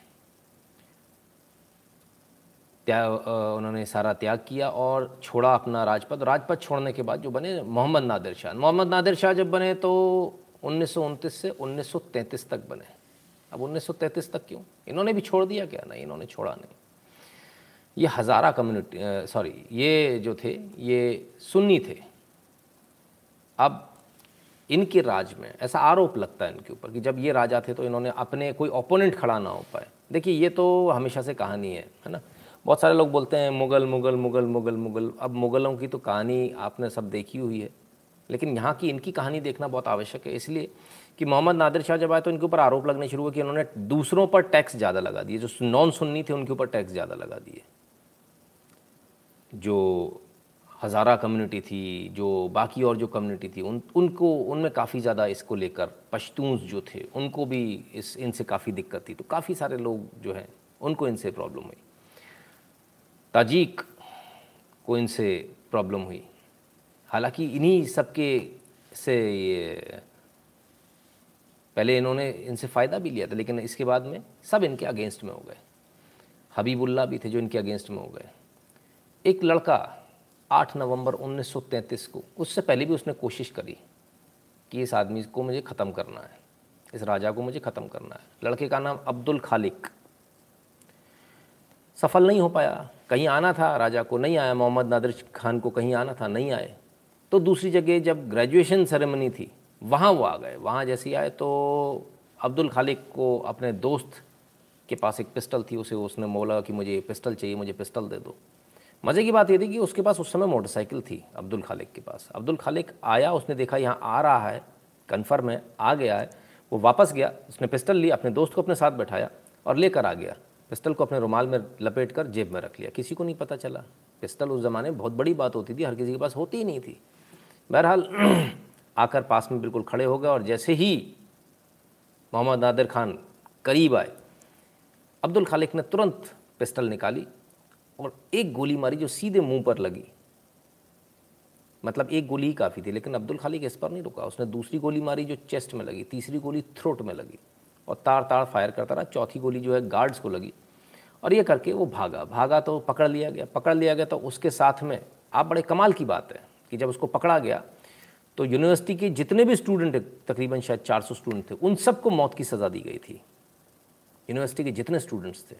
त्याग उन्होंने सारा त्याग किया और छोड़ा अपना राजपद। राजपद छोड़ने के बाद जो बने मोहम्मद नादिर शाह। मोहम्मद नादिर शाह जब बने तो उन्नीस सौ उनतीस से 1933 तक बने। अब 1933 तक क्यों? इन्होंने भी छोड़ दिया क्या? नहीं, इन्होंने छोड़ा नहीं। ये हज़ारा कम्युनिटी सॉरी ये जो थे, ये सुन्नी थे। अब इनके राज में ऐसा आरोप लगता है इनके ऊपर कि जब ये राजा थे तो इन्होंने अपने कोई ओपोनेंट खड़ा ना हो पाए। देखिए, ये तो हमेशा से कहानी है है ना? बहुत सारे लोग बोलते हैं, मुग़ल मुग़ल मुग़ल मुग़ल मुग़ल। अब मुग़लों की तो कहानी आपने सब देखी हुई है, लेकिन यहाँ की इनकी कहानी देखना बहुत आवश्यक है। इसलिए कि मोहम्मद नादिर शाह जब आए तो इनके ऊपर आरोप लगने शुरू हुए कि इन्होंने दूसरों पर टैक्स ज़्यादा लगा दिए। जो नॉन सुन्नी थे उनके ऊपर टैक्स ज़्यादा लगा दिए। जो हज़ारा कम्युनिटी थी, जो बाकी और जो कम्युनिटी थी, उन, उनको, उनमें काफ़ी ज़्यादा इसको लेकर पश्तून जो थे, उनको भी इस, इनसे काफ़ी दिक्कत थी। तो काफ़ी सारे लोग जो हैं, उनको इनसे प्रॉब्लम हुई। ताजिक को इनसे प्रॉब्लम हुई। हालाँकि इन्हीं सबके से ये, पहले इन्होंने इनसे फ़ायदा भी लिया था, लेकिन इसके बाद में सब इनके अगेंस्ट में हो गए। हबीबुल्ला भी थे जो इनके अगेंस्ट में हो गए। एक लड़का 8 नवंबर 1933 को। उससे पहले भी उसने कोशिश करी कि इस आदमी को मुझे ख़त्म करना है। इस राजा को मुझे ख़त्म करना है। लड़के का नाम अब्दुल खालिक। सफल नहीं हो पाया। कहीं आना था, राजा को नहीं आया। मोहम्मद नादिर खान को कहीं आना था, नहीं आए। तो दूसरी जगह जब ग्रेजुएशन सेरेमनी थी, वहाँ वो आ गए। वहाँ जैसे आए तो अब्दुल खालिक को अपने दोस्त के पास एक पिस्टल थी। उसे उसने बोला कि मुझे पिस्टल चाहिए, मुझे पिस्टल दे दो। मज़े की बात ये थी कि उसके पास उस समय मोटरसाइकिल थी, अब्दुल खालिक के पास। अब्दुल खालिक आया, उसने देखा यहाँ आ रहा है कन्फर्म है, आ गया है। वो वापस गया, उसने पिस्टल ली, अपने दोस्त को अपने साथ बैठाया और लेकर आ गया। पिस्टल को अपने रुमाल में लपेट कर जेब में रख लिया। किसी को नहीं पता चला। पिस्टल उस ज़माने में बहुत बड़ी बात होती थी, हर किसी के पास होती ही नहीं थी। बहरहाल, आकर पास में बिल्कुल खड़े हो गए और जैसे ही मोहम्मद नादिर खान करीब आए, अब्दुल खालिक ने तुरंत पिस्टल निकाली। और एक गोली मारी जो सीधे मुँह पर लगी। मतलब एक गोली ही काफ़ी थी, लेकिन अब्दुल खालिक इस पर नहीं रुका। उसने दूसरी गोली मारी जो चेस्ट में लगी, तीसरी गोली थ्रोट में लगी और तार तार फायर करता रहा। चौथी गोली जो है गार्ड्स को लगी और ये करके वो भागा। भागा तो पकड़ लिया गया, पकड़ लिया गया तो उसके साथ में, आप बड़े कमाल की बात है कि जब उसको पकड़ा गया तो यूनिवर्सिटी के जितने भी स्टूडेंट तकरीबन शायद 400 स्टूडेंट थे, उन सबको मौत की सज़ा दी गई थी। यूनिवर्सिटी के जितने स्टूडेंट्स थे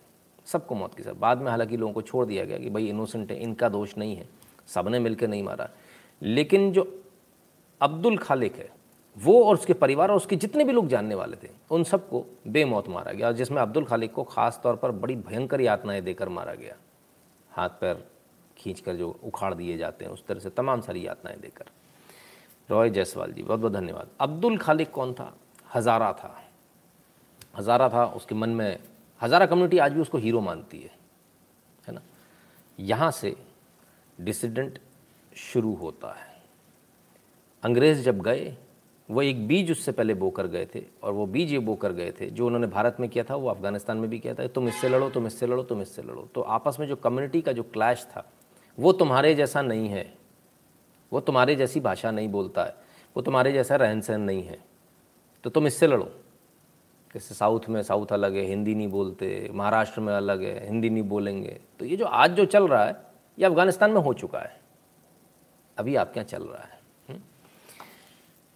सबको मौत की सज़ा। बाद में हालाँकि लोगों को छोड़ दिया गया कि भाई इनोसेंट है, इनका दोष नहीं है। सबने मिलकर नहीं मारा। लेकिन जो अब्दुल खालिक है, वो और उसके परिवार और उसके जितने भी लोग जानने वाले थे, उन सबको बेमौत मारा गया। जिसमें अब्दुल खालिक को ख़ास तौर पर बड़ी भयंकर यातनाएँ देकर मारा गया। हाथ पैर खींच कर जो उखाड़ दिए जाते हैं, उस तरह से तमाम सारी यातनाएँ देकर। रॉय जायसवाल जी बहुत बहुत धन्यवाद। अब्दुल खालिक कौन था? हज़ारा था। हज़ारा था, उसके मन में हज़ारा कम्युनिटी आज भी उसको हीरो मानती है है ना? यहाँ से डिसिडेंट शुरू होता है। अंग्रेज़ जब गए, वो एक बीज उससे पहले बोकर गए थे और वो बीज ये बोकर गए थे, जो उन्होंने भारत में किया था, वो अफ़गानिस्तान में भी किया था, तुम इससे लड़ो, तुम इससे लड़ो, तुम इससे लड़ो। तो आपस में जो कम्युनिटी का जो क्लैश था, वो तुम्हारे जैसा नहीं है। वो तुम्हारे जैसी भाषा नहीं बोलता है। वो तुम्हारे जैसा रहन सहन नहीं है। तो तुम इससे लड़ो। जैसे साउथ में साउथ अलग है, हिंदी नहीं बोलते, महाराष्ट्र में अलग है, हिंदी नहीं बोलेंगे। तो ये जो आज जो चल रहा है, ये अफ़गानिस्तान में हो चुका है। अभी आप क्या चल रहा है?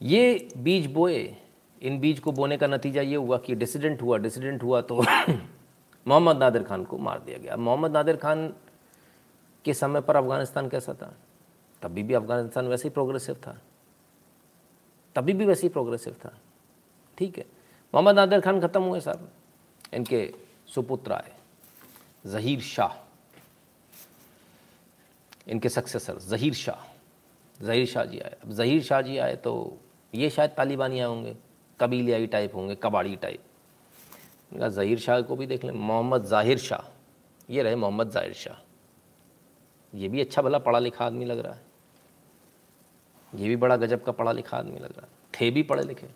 ये बीज बोए, इन बीज को बोने का नतीजा ये हुआ कि डिसिडेंट हुआ डिसिडेंट हुआ तो मोहम्मद नादिर खान को मार दिया गया। मोहम्मद नादिर खान के समय पर अफ़गानिस्तान कैसा था? तभी भी अफ़गानिस्तान वैसे ही प्रोग्रेसिव था। तभी भी वैसे ही प्रोग्रेसिव था। ठीक है? मोहम्मद नादिर खान ख़त्म हुए साहब इनके सुपुत्र आए। जहीर शाह। इनके सक्सेसर जहीर शाह। जहीर शाह जी आए। अब जहीर शाह जी आए तो ये शायद तालिबानी आए होंगे, कबीलियाई टाइप होंगे, कबाड़ी टाइप इनका जहीर शाह को भी देख लें। मोहम्मद ज़ाहिर शाह। ये रहे मोहम्मद ज़ाहिर शाह। ये भी अच्छा भला पढ़ा लिखा आदमी लग रहा है। ये भी बड़ा गजब का पढ़ा लिखा आदमी लग रहा है। थे भी पढ़े लिखे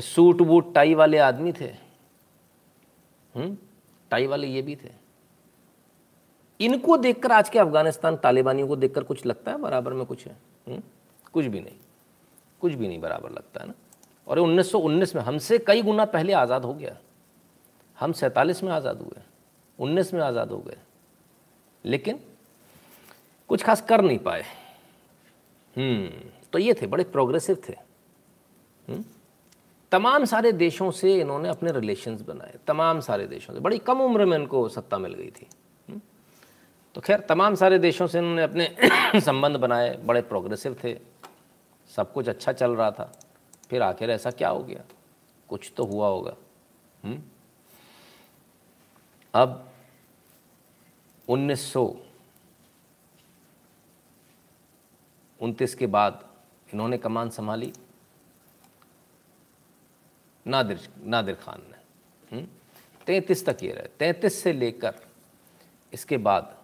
सूट वूट टाई वाले आदमी थे। हम्म? टाई वाले ये भी थे। इनको देखकर आज के अफ़गानिस्तान तालिबानियों को देखकर कुछ लगता है बराबर में कुछ है? हुँ? कुछ भी नहीं। कुछ भी नहीं बराबर लगता है ना। और 1919 में हमसे कई गुना पहले आज़ाद हो गया। हम सैंतालीस में आज़ाद हुए। 19 में आज़ाद हो गए। लेकिन कुछ खास कर नहीं पाए। हम्म तो ये थे, बड़े प्रोग्रेसिव थे। हम्म? तमाम सारे देशों से इन्होंने अपने रिलेशंस बनाए। तमाम सारे देशों से। बड़ी कम उम्र में इनको सत्ता मिल गई थी। हम्म? तो खैर, तमाम सारे देशों से इन्होंने अपने संबंध बनाए, बड़े प्रोग्रेसिव थे। सब कुछ अच्छा चल रहा था। फिर आखिर ऐसा क्या हो गया? कुछ तो हुआ होगा। हुँ? अब उन्नीस उनतीस के बाद इन्होंने कमान संभाली। नादिर नादिर खान ने। तैंतीस तक ये रहे। तैंतीस से लेकर इसके बाद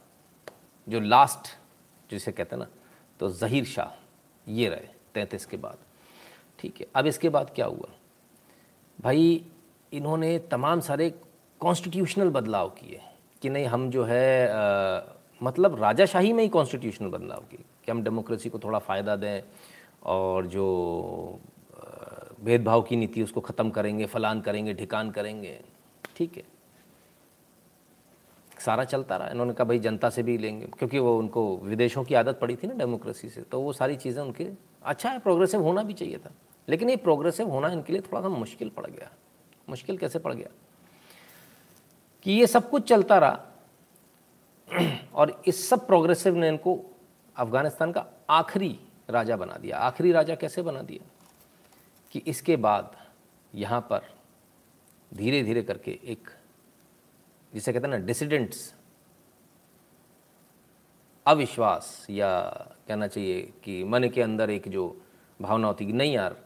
जो लास्ट जिसे कहते हैं ना तो जहीर शाह ये रहे तैंतीस के बाद। ठीक है अब इसके बाद क्या हुआ? भाई इन्होंने तमाम सारे कॉन्स्टिट्यूशनल बदलाव किए कि नहीं हम जो है आ, मतलब राजाशाही में ही कॉन्स्टिट्यूशनल बदलाव किए कि हम डेमोक्रेसी को थोड़ा फ़ायदा दें और जो भेदभाव की नीति उसको ख़त्म करेंगे, फलान करेंगे, ढिकान करेंगे। ठीक है। सारा चलता रहा। इन्होंने कहा, भाई, जनता से भी लेंगे। क्योंकि वो उनको विदेशों की आदत पड़ी थी ना डेमोक्रेसी से। तो वो सारी चीज़ें उनके अच्छा है, प्रोग्रेसिव होना भी चाहिए था। लेकिन ये प्रोग्रेसिव होना इनके लिए थोड़ा सा मुश्किल पड़ गया। मुश्किल कैसे पड़ गया? कि ये सब कुछ चलता रहा और इस सब प्रोग्रेसिव ने इनको अफ़गानिस्तान का आखिरी राजा बना दिया। आखिरी राजा कैसे बना दिया? कि इसके बाद यहाँ पर धीरे धीरे करके एक, जिसे कहते हैं ना डिसिडेंट्स अविश्वास या कहना चाहिए कि मन के अंदर एक जो भावना होती कि नहीं यार,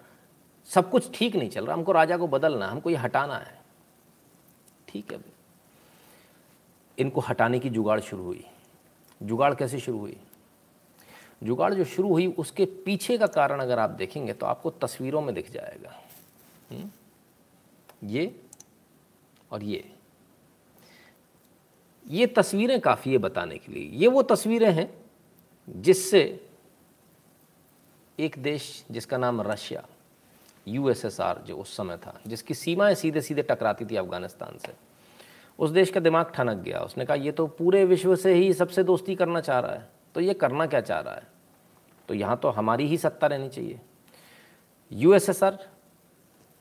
सब कुछ ठीक नहीं चल रहा, हमको राजा को बदलना हमको ये हटाना है। ठीक है इनको हटाने की जुगाड़ शुरू हुई। जुगाड़ कैसे शुरू हुई? जुगाड़ जो शुरू हुई, उसके पीछे का कारण अगर आप देखेंगे तो आपको तस्वीरों में दिख जाएगा। हुँ? ये और ये। ये तस्वीरें काफ़ी है बताने के लिए। ये वो तस्वीरें हैं, जिससे एक देश जिसका नाम रशिया, यूएसएसआर, जो उस समय था, जिसकी सीमाएँ सीधे सीधे टकराती थी अफ़गानिस्तान से, उस देश का दिमाग ठनक गया। उसने कहा, ये तो पूरे विश्व से ही सबसे दोस्ती करना चाह रहा है तो ये करना क्या चाह रहा है? तो यहाँ तो हमारी ही सत्ता रहनी चाहिए। यूएसएसआर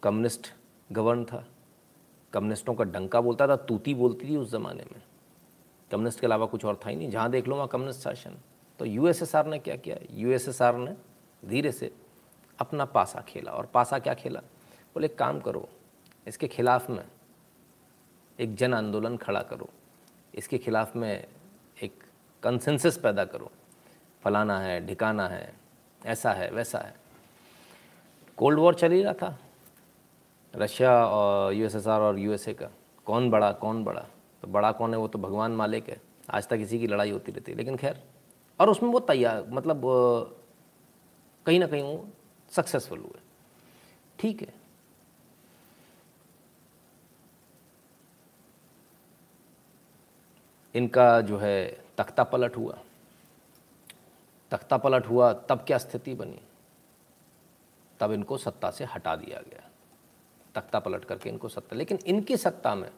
कम्युनिस्ट गवर्न था। कम्युनिस्टों का डंका बोलता था, तूती बोलती थी उस ज़माने में। कम्युनिस्ट के अलावा कुछ और था ही नहीं। जहाँ देख लो वहाँ कम्युनिस्ट शासन। तो यूएसएसआर ने क्या किया? यूएसएसआर ने धीरे से अपना पासा खेला। और पासा क्या खेला? बोले, काम करो। इसके खिलाफ में एक जन आंदोलन खड़ा करो। इसके खिलाफ में एक कंसेंसस पैदा करो। फलाना है, ढिकाना है, ऐसा है, वैसा है। कोल्ड वॉर चल ही रहा था। रशिया और यूएसएसआर और यूएसए का। कौन बड़ा कौन बड़ा? तो बड़ा कौन है वो तो भगवान मालिक है। आज तक इसी की लड़ाई होती रहती है। लेकिन खैर, और उसमें वो तैयार मतलब कहीं ना कहीं वो सक्सेसफुल हुए। ठीक है। इनका जो है तख्ता पलट हुआ। तख्ता पलट हुआ, तब क्या स्थिति बनी? तब इनको सत्ता से हटा दिया गया। तख्ता पलट करके इनको सत्ता, लेकिन इनकी सत्ता में,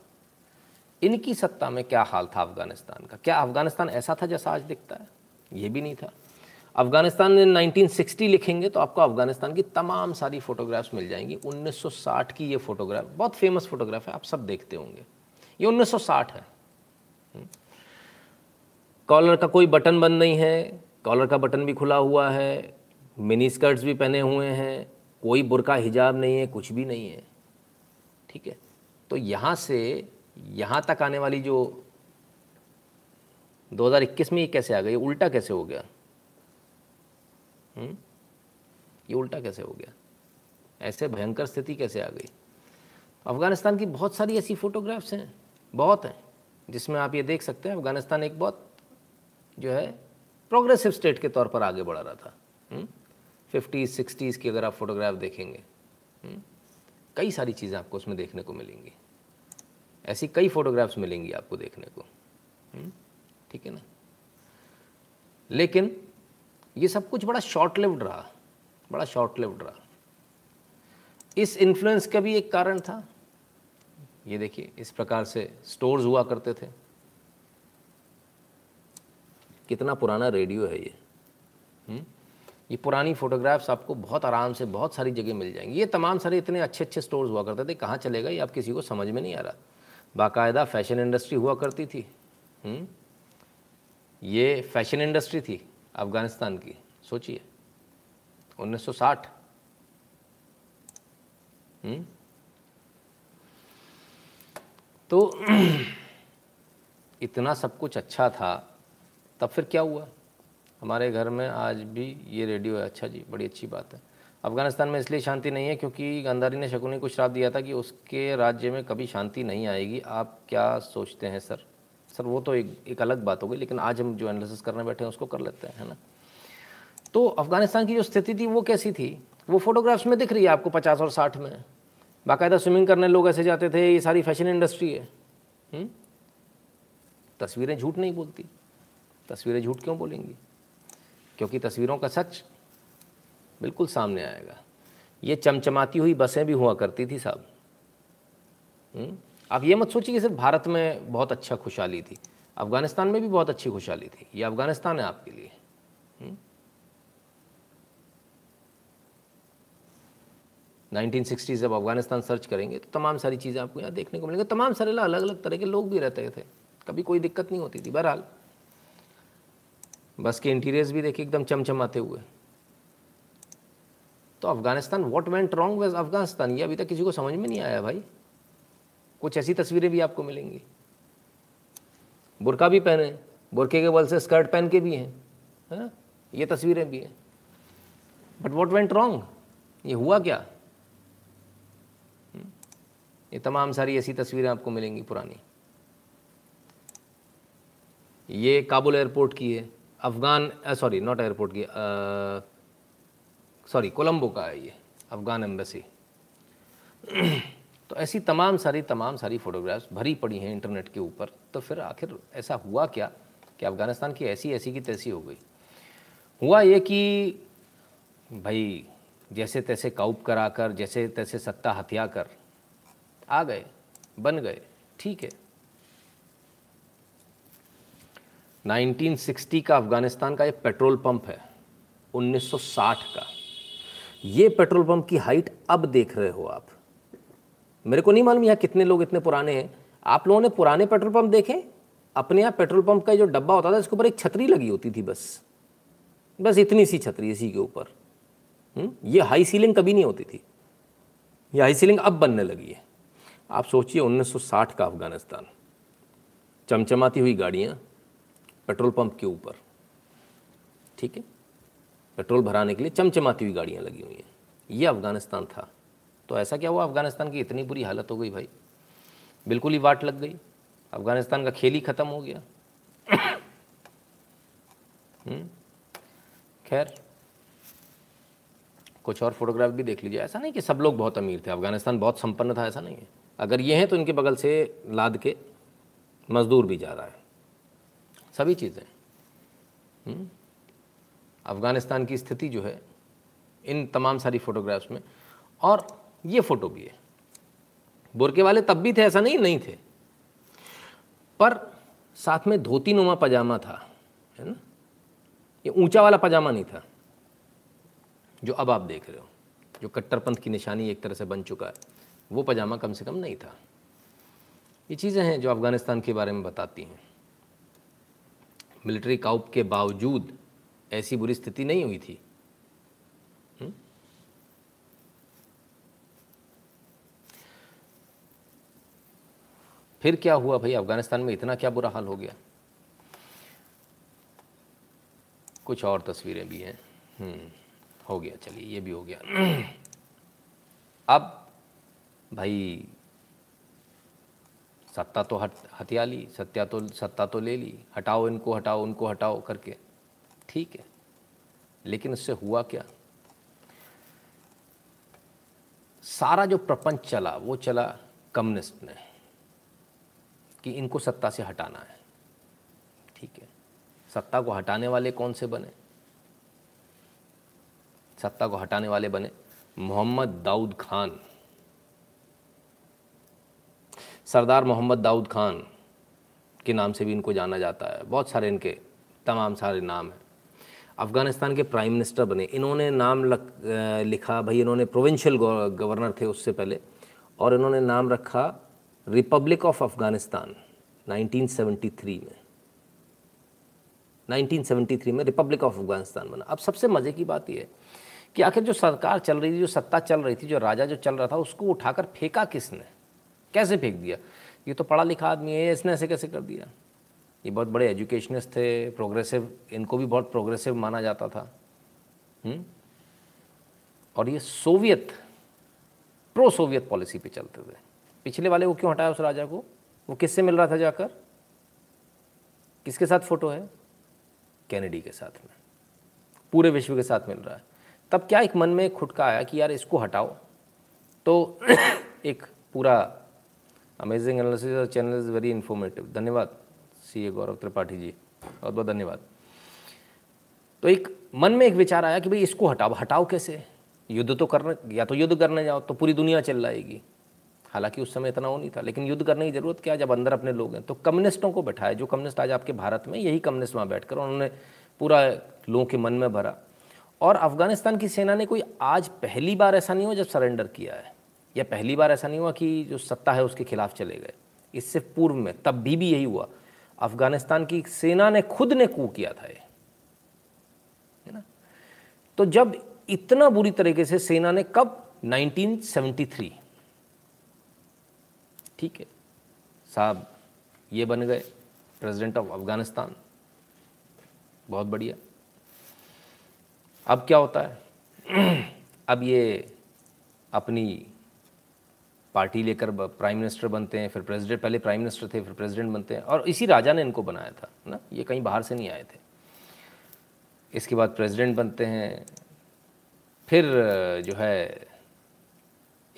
इनकी सत्ता में क्या हाल था अफ़गानिस्तान का? क्या अफ़गानिस्तान ऐसा था जैसा आज दिखता है? ये भी नहीं था। अफ़गानिस्तान में 1960 लिखेंगे तो आपको अफ़गानिस्तान की तमाम सारी फ़ोटोग्राफ्स मिल जाएँगी। 1960 की ये फ़ोटोग्राफ, बहुत फ़ेमस फ़ोटोग्राफ है, आप सब देखते होंगे। ये 1960 है। हम्म। कॉलर का कोई बटन बंद नहीं है कॉलर का बटन भी खुला हुआ है, मिनी स्कर्ट्स भी पहने हुए हैं, कोई बुरका हिजाब नहीं है, कुछ भी नहीं है। ठीक है? तो यहाँ से, यहाँ तक आने वाली जो 2021 में ये कैसे आ गई उल्टा कैसे हो गया? हुँ? हम्म? ये उल्टा कैसे हो गया? ऐसे भयंकर स्थिति कैसे आ गई? अफ़गानिस्तान की बहुत सारी ऐसी फ़ोटोग्राफ्स हैं, बहुत हैं, जिसमें आप ये देख सकते हैं, अफ़गानिस्तान एक बहुत जो है प्रोग्रेसिव स्टेट के तौर पर आगे बढ़ रहा था। फिफ्टीज़ हम्म? सिक्सटीज़ की अगर आप फोटोग्राफ देखेंगे हम्म? कई सारी चीज़ें आपको उसमें देखने को मिलेंगी। ऐसी कई फोटोग्राफ्स मिलेंगी आपको देखने को। ठीक है ना? लेकिन ये सब कुछ बड़ा शॉर्ट लिव्ड रहा। बड़ा शॉर्ट लिव्ड रहा। इस इन्फ्लुएंस का भी एक कारण था। ये देखिए, इस प्रकार से स्टोर्स हुआ करते थे। कितना पुराना रेडियो है ये हुँ? हम्म? ये पुरानी फ़ोटोग्राफ्स आपको बहुत आराम से बहुत सारी जगह मिल जाएँगी ये तमाम सारे इतने अच्छे अच्छे स्टोर्स हुआ करते थे, कहाँ चलेगा ये आप किसी को समझ में नहीं आ रहा बाकायदा फ़ैशन इंडस्ट्री हुआ करती थी हुँ? हम्म? ये फ़ैशन इंडस्ट्री थी अफ़गानिस्तान की, सोचिए 1960 हम्म तो इतना सब कुछ अच्छा था तब फिर क्या हुआ? हमारे घर में आज भी ये रेडियो है। अच्छा जी, बड़ी अच्छी बात है। अफ़गानिस्तान में इसलिए शांति नहीं है क्योंकि गंधारी ने शकुनी को श्राप दिया था कि उसके राज्य में कभी शांति नहीं आएगी। आप क्या सोचते हैं सर? सर, वो तो एक एक अलग बात हो गई, लेकिन आज हम जो एनालिसिस करने बैठे हैं, उसको कर लेते हैं, है ना? तो अफ़गानिस्तान की जो स्थिति थी, वो कैसी थी? वो फोटोग्राफ्स में दिख रही है आपको पचास और साठ में। बाकायदा स्विमिंग करने लोग ऐसे जाते थे, ये सारी फ़ैशन इंडस्ट्री है। हुँ? तस्वीरें झूठ नहीं बोलती। तस्वीरें झूठ क्यों बोलेंगी? क्योंकि तस्वीरों का सच बिल्कुल सामने आएगा। ये चमचमाती हुई बसें भी हुआ करती थी साहब आप ये मत सोचिए कि सिर्फ़ भारत में बहुत अच्छा खुशहाली थी। अफ़गानिस्तान में भी बहुत अच्छी खुशहाली थी। ये अफ़गानिस्तान है आपके लिए। नाइनटीन सिक्सटी जब अफ़गानिस्तान सर्च करेंगे तो तमाम सारी चीज़ें आपको यहाँ देखने को मिलेंगी। तमाम सारे अलग अलग तरह के लोग भी रहते थे। कभी कोई दिक्कत नहीं होती थी, बहरहाल। बस के इंटीरियर्स भी देखिए एकदम चमचमाते हुए। तो Afghanistan what went wrong with Afghanistan? ये अभी तक किसी को समझ में नहीं आया भाई। कुछ ऐसी तस्वीरें भी आपको मिलेंगी। बुरका भी पहने, बुरके के बल से स्कर्ट पहन के भी हैं, है ना? ये तस्वीरें भी हैं। बट वॉट वेंट रॉन्ग ये हुआ क्या? हम्म? ये तमाम सारी ऐसी तस्वीरें आपको मिलेंगी पुरानी। ये काबुल एयरपोर्ट की है। अफ़गान सॉरी नॉट एयरपोर्ट की सॉरी कोलंबो का है ये, अफ़गान एम्बेसी तो ऐसी तमाम सारी तमाम सारी फ़ोटोग्राफ्स भरी पड़ी हैं इंटरनेट के ऊपर तो फिर आखिर ऐसा हुआ क्या कि अफ़गानिस्तान की ऐसी ऐसी की तैसी हो गई? हुआ ये कि भाई, जैसे तैसे काउप करा कर जैसे तैसे सत्ता हथिया कर आ गए, बन गए, ठीक है। 1960 का अफ़गानिस्तान का एक पेट्रोल पंप है 1960 का। ये पेट्रोल पंप की हाइट अब देख रहे हो आप। मेरे को नहीं मालूम यहाँ कितने लोग इतने पुराने हैं। आप लोगों ने पुराने पेट्रोल पंप देखे? अपने यहाँ पेट्रोल पंप का जो डब्बा होता था, इसके ऊपर एक छतरी लगी होती थी बस। बस इतनी सी छतरी इसी के ऊपर। हम्म? ये हाई सीलिंग कभी नहीं होती थी। ये हाई सीलिंग अब बनने लगी है। आप सोचिए 1960 का अफ़गानिस्तान। चमचमाती हुई गाड़ियाँ। पेट्रोल पंप के ऊपर। ठीक है? पेट्रोल भराने के लिए चमचमाती हुई गाड़ियाँ लगी हुई हैं। ये अफ़गानिस्तान था। तो ऐसा क्या हुआ? अफ़गानिस्तान की इतनी बुरी हालत हो गई भाई। बिल्कुल ही वाट लग गई। अफ़गानिस्तान का खेल ही ख़त्म हो गया। हम्म? खैर, कुछ और फोटोग्राफ भी देख लीजिए। ऐसा नहीं कि सब लोग बहुत अमीर थे। अफ़गानिस्तान बहुत संपन्न था, ऐसा नहीं है। अगर ये हैं तो इनके बगल से लाद के मज़दूर भी जा रहा है। सभी चीज़ें। हम्म? अफ़गानिस्तान की स्थिति जो है, इन तमाम सारी फ़ोटोग्राफ्स में, और ये फ़ोटो भी है। बुरके वाले तब भी थे, ऐसा नहीं नहीं थे। पर साथ में धोती नुमा पजामा था, है ना? ये ऊँचा वाला पजामा नहीं था, जो अब आप देख रहे हो। जो कट्टरपंथ की निशानी एक तरह से बन चुका है, वो पजामा कम से कम नहीं था। ये चीज़ें हैं जो अफ़गानिस्तान के बारे में बताती हैं। मिलिट्री काउप के बावजूद ऐसी बुरी स्थिति नहीं हुई थी। हुँ? फिर क्या हुआ भाई? अफ़गानिस्तान में इतना क्या बुरा हाल हो गया? कुछ और तस्वीरें भी हैं। हम्म, हो गया चलिए ये भी हो गया। अब भाई सत्ता तो हट हथिया ली, सत्या तो सत्ता तो ले ली, हटाओ इनको, हटाओ उनको, हटाओ करके। ठीक है। लेकिन उससे हुआ क्या? सारा जो प्रपंच चला, वो चला कम्युनिस्ट ने, कि इनको सत्ता से हटाना है। ठीक है। सत्ता को हटाने वाले कौन से बने? सत्ता को हटाने वाले बने मोहम्मद दाऊद खान। सरदार मोहम्मद दाऊद खान के नाम से भी इनको जाना जाता है। बहुत सारे इनके तमाम सारे नाम हैं। अफ़गानिस्तान के प्राइम मिनिस्टर बने। इन्होंने नाम लग, लिखा भाई इन्होंने प्रोविंशियल गवर्नर थे उससे पहले और इन्होंने नाम रखा रिपब्लिक ऑफ़ अफ़गानिस्तान 1973 में। 1973 में रिपब्लिक ऑफ़ अफ़गानिस्तान बना। अब सबसे मज़े की बात यह है कि आखिर जो सरकार चल रही थी जो सत्ता चल रही थी जो राजा जो चल रहा था उसको उठाकर फेंका किसने? कैसे फेंक दिया? ये तो पढ़ा लिखा आदमी है, इसने ऐसे कैसे कर दिया? ये बहुत बड़े एजुकेशनिस्ट थे प्रोग्रेसिव इनको भी बहुत प्रोग्रेसिव माना जाता था। हुँ? हम्म? और ये सोवियत प्रो सोवियत पॉलिसी पे चलते थे। पिछले वाले को क्यों हटाया उस राजा को? वो किससे मिल रहा था जाकर? किसके साथ फ़ोटो है? कैनेडी के साथ में। पूरे विश्व के साथ मिल रहा है। तब क्या एक मन में खुटका आया कि यार इसको हटाओ? तो एक पूरा अमेजिंग एनालिसिस और चैनल इज़ वेरी इन्फॉर्मेटिव धन्यवाद सी ए गौरव त्रिपाठी जी। बहुत बहुत धन्यवाद। तो एक, मन में एक विचार आया कि भाई इसको हटाओ। हटाओ कैसे? युद्ध तो करने, या तो युद्ध करने जाओ तो पूरी दुनिया चल जाएगी हालाँकि उस समय इतना वो नहीं था, लेकिन युद्ध करने की ज़रूरत क्या जब अंदर अपने लोग हैं? तो कम्युनिस्टों को बैठाया। जो कम्युनिस्ट आज आपके भारत में, यही कम्युनिस्ट वहाँ बैठकर उन्होंने पूरा लोगों के मन में भरा। और अफ़गानिस्तान की सेना ने कोई आज पहली बार ऐसा नहीं हो जब सरेंडर किया है? या पहली बार ऐसा नहीं हुआ कि जो सत्ता है उसके खिलाफ चले गए। इससे पूर्व में, तब भी भी यही हुआ। अफ़गानिस्तान की सेना ने खुद ने कू किया था ये ना? तो जब इतना बुरी तरीके से सेना ने, कब? 1973 ठीक है। साहब, ये बन गए प्रेसिडेंट ऑफ़ अफ़गानिस्तान। बहुत बढ़िया। अब क्या होता है? अब ये अपनी पार्टी लेकर प्राइम मिनिस्टर बनते हैं, फिर प्रेसिडेंट, पहले प्राइम मिनिस्टर थे, फिर प्रेसिडेंट बनते हैं, और इसी राजा ने इनको बनाया था ना? ये कहीं बाहर से नहीं आए थे। इसके बाद प्रेसिडेंट बनते हैं, फिर, जो है,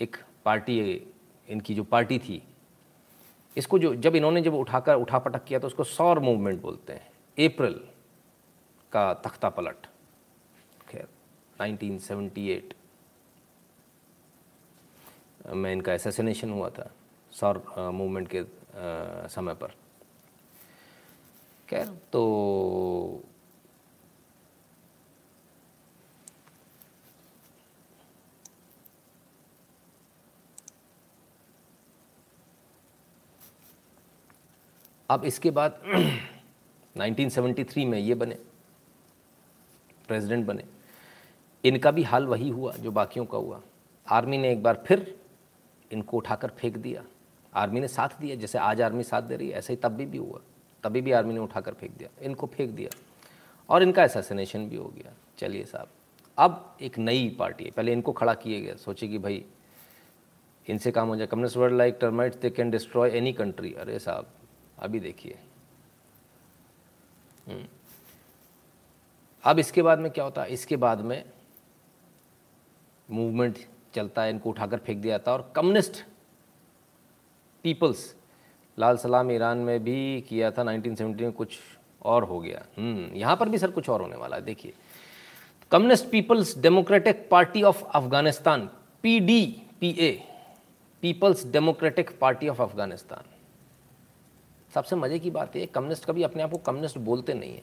एक पार्टी, इनकी जो पार्टी थी, इसको जो, जब इन्होंने जब उठाकर उठा पटक किया तो उसको सौर मूवमेंट बोलते हैं, अप्रैल का तख्ता पलट। खैर 1978 में इनका एसेसिनेशन हुआ था सौर मूवमेंट के आ, समय पर। खैर तो अब इसके बाद 1973 में ये बने प्रेसिडेंट बने। इनका भी हाल वही हुआ जो बाकियों का हुआ। आर्मी ने एक बार फिर इनको उठाकर फेंक दिया। आर्मी ने साथ दिया जैसे आज आर्मी साथ दे रही है ऐसे ही तब भी, भी हुआ। तभी भी आर्मी ने उठाकर फेंक दिया। इनको फेंक दिया। और इनका एसेसिनेशन भी हो गया। चलिए साहब अब एक नई पार्टी है। पहले इनको खड़ा किए गया। सोचे कि भाई इनसे काम हो जाए। Communist world like termites they can destroy any country अरे साहब अभी देखिए। हम्म। अब इसके बाद में क्या होता? है इसके बाद में मूवमेंट चलता है, इनको उठाकर फेंक दिया जाता है। और कम्युनिस्ट पीपल्स, लाल सलाम ईरान में भी किया था 1970 में कुछ और हो गया। हम्म यहाँ पर भी सर कुछ और होने वाला है, देखिए। Communist People's Democratic Party of Afghanistan P D P A People's Democratic Party of Afghanistan. सबसे मज़े की बात है कम्युनिस्ट कभी अपने आप को कम्युनिस्ट बोलते नहीं है।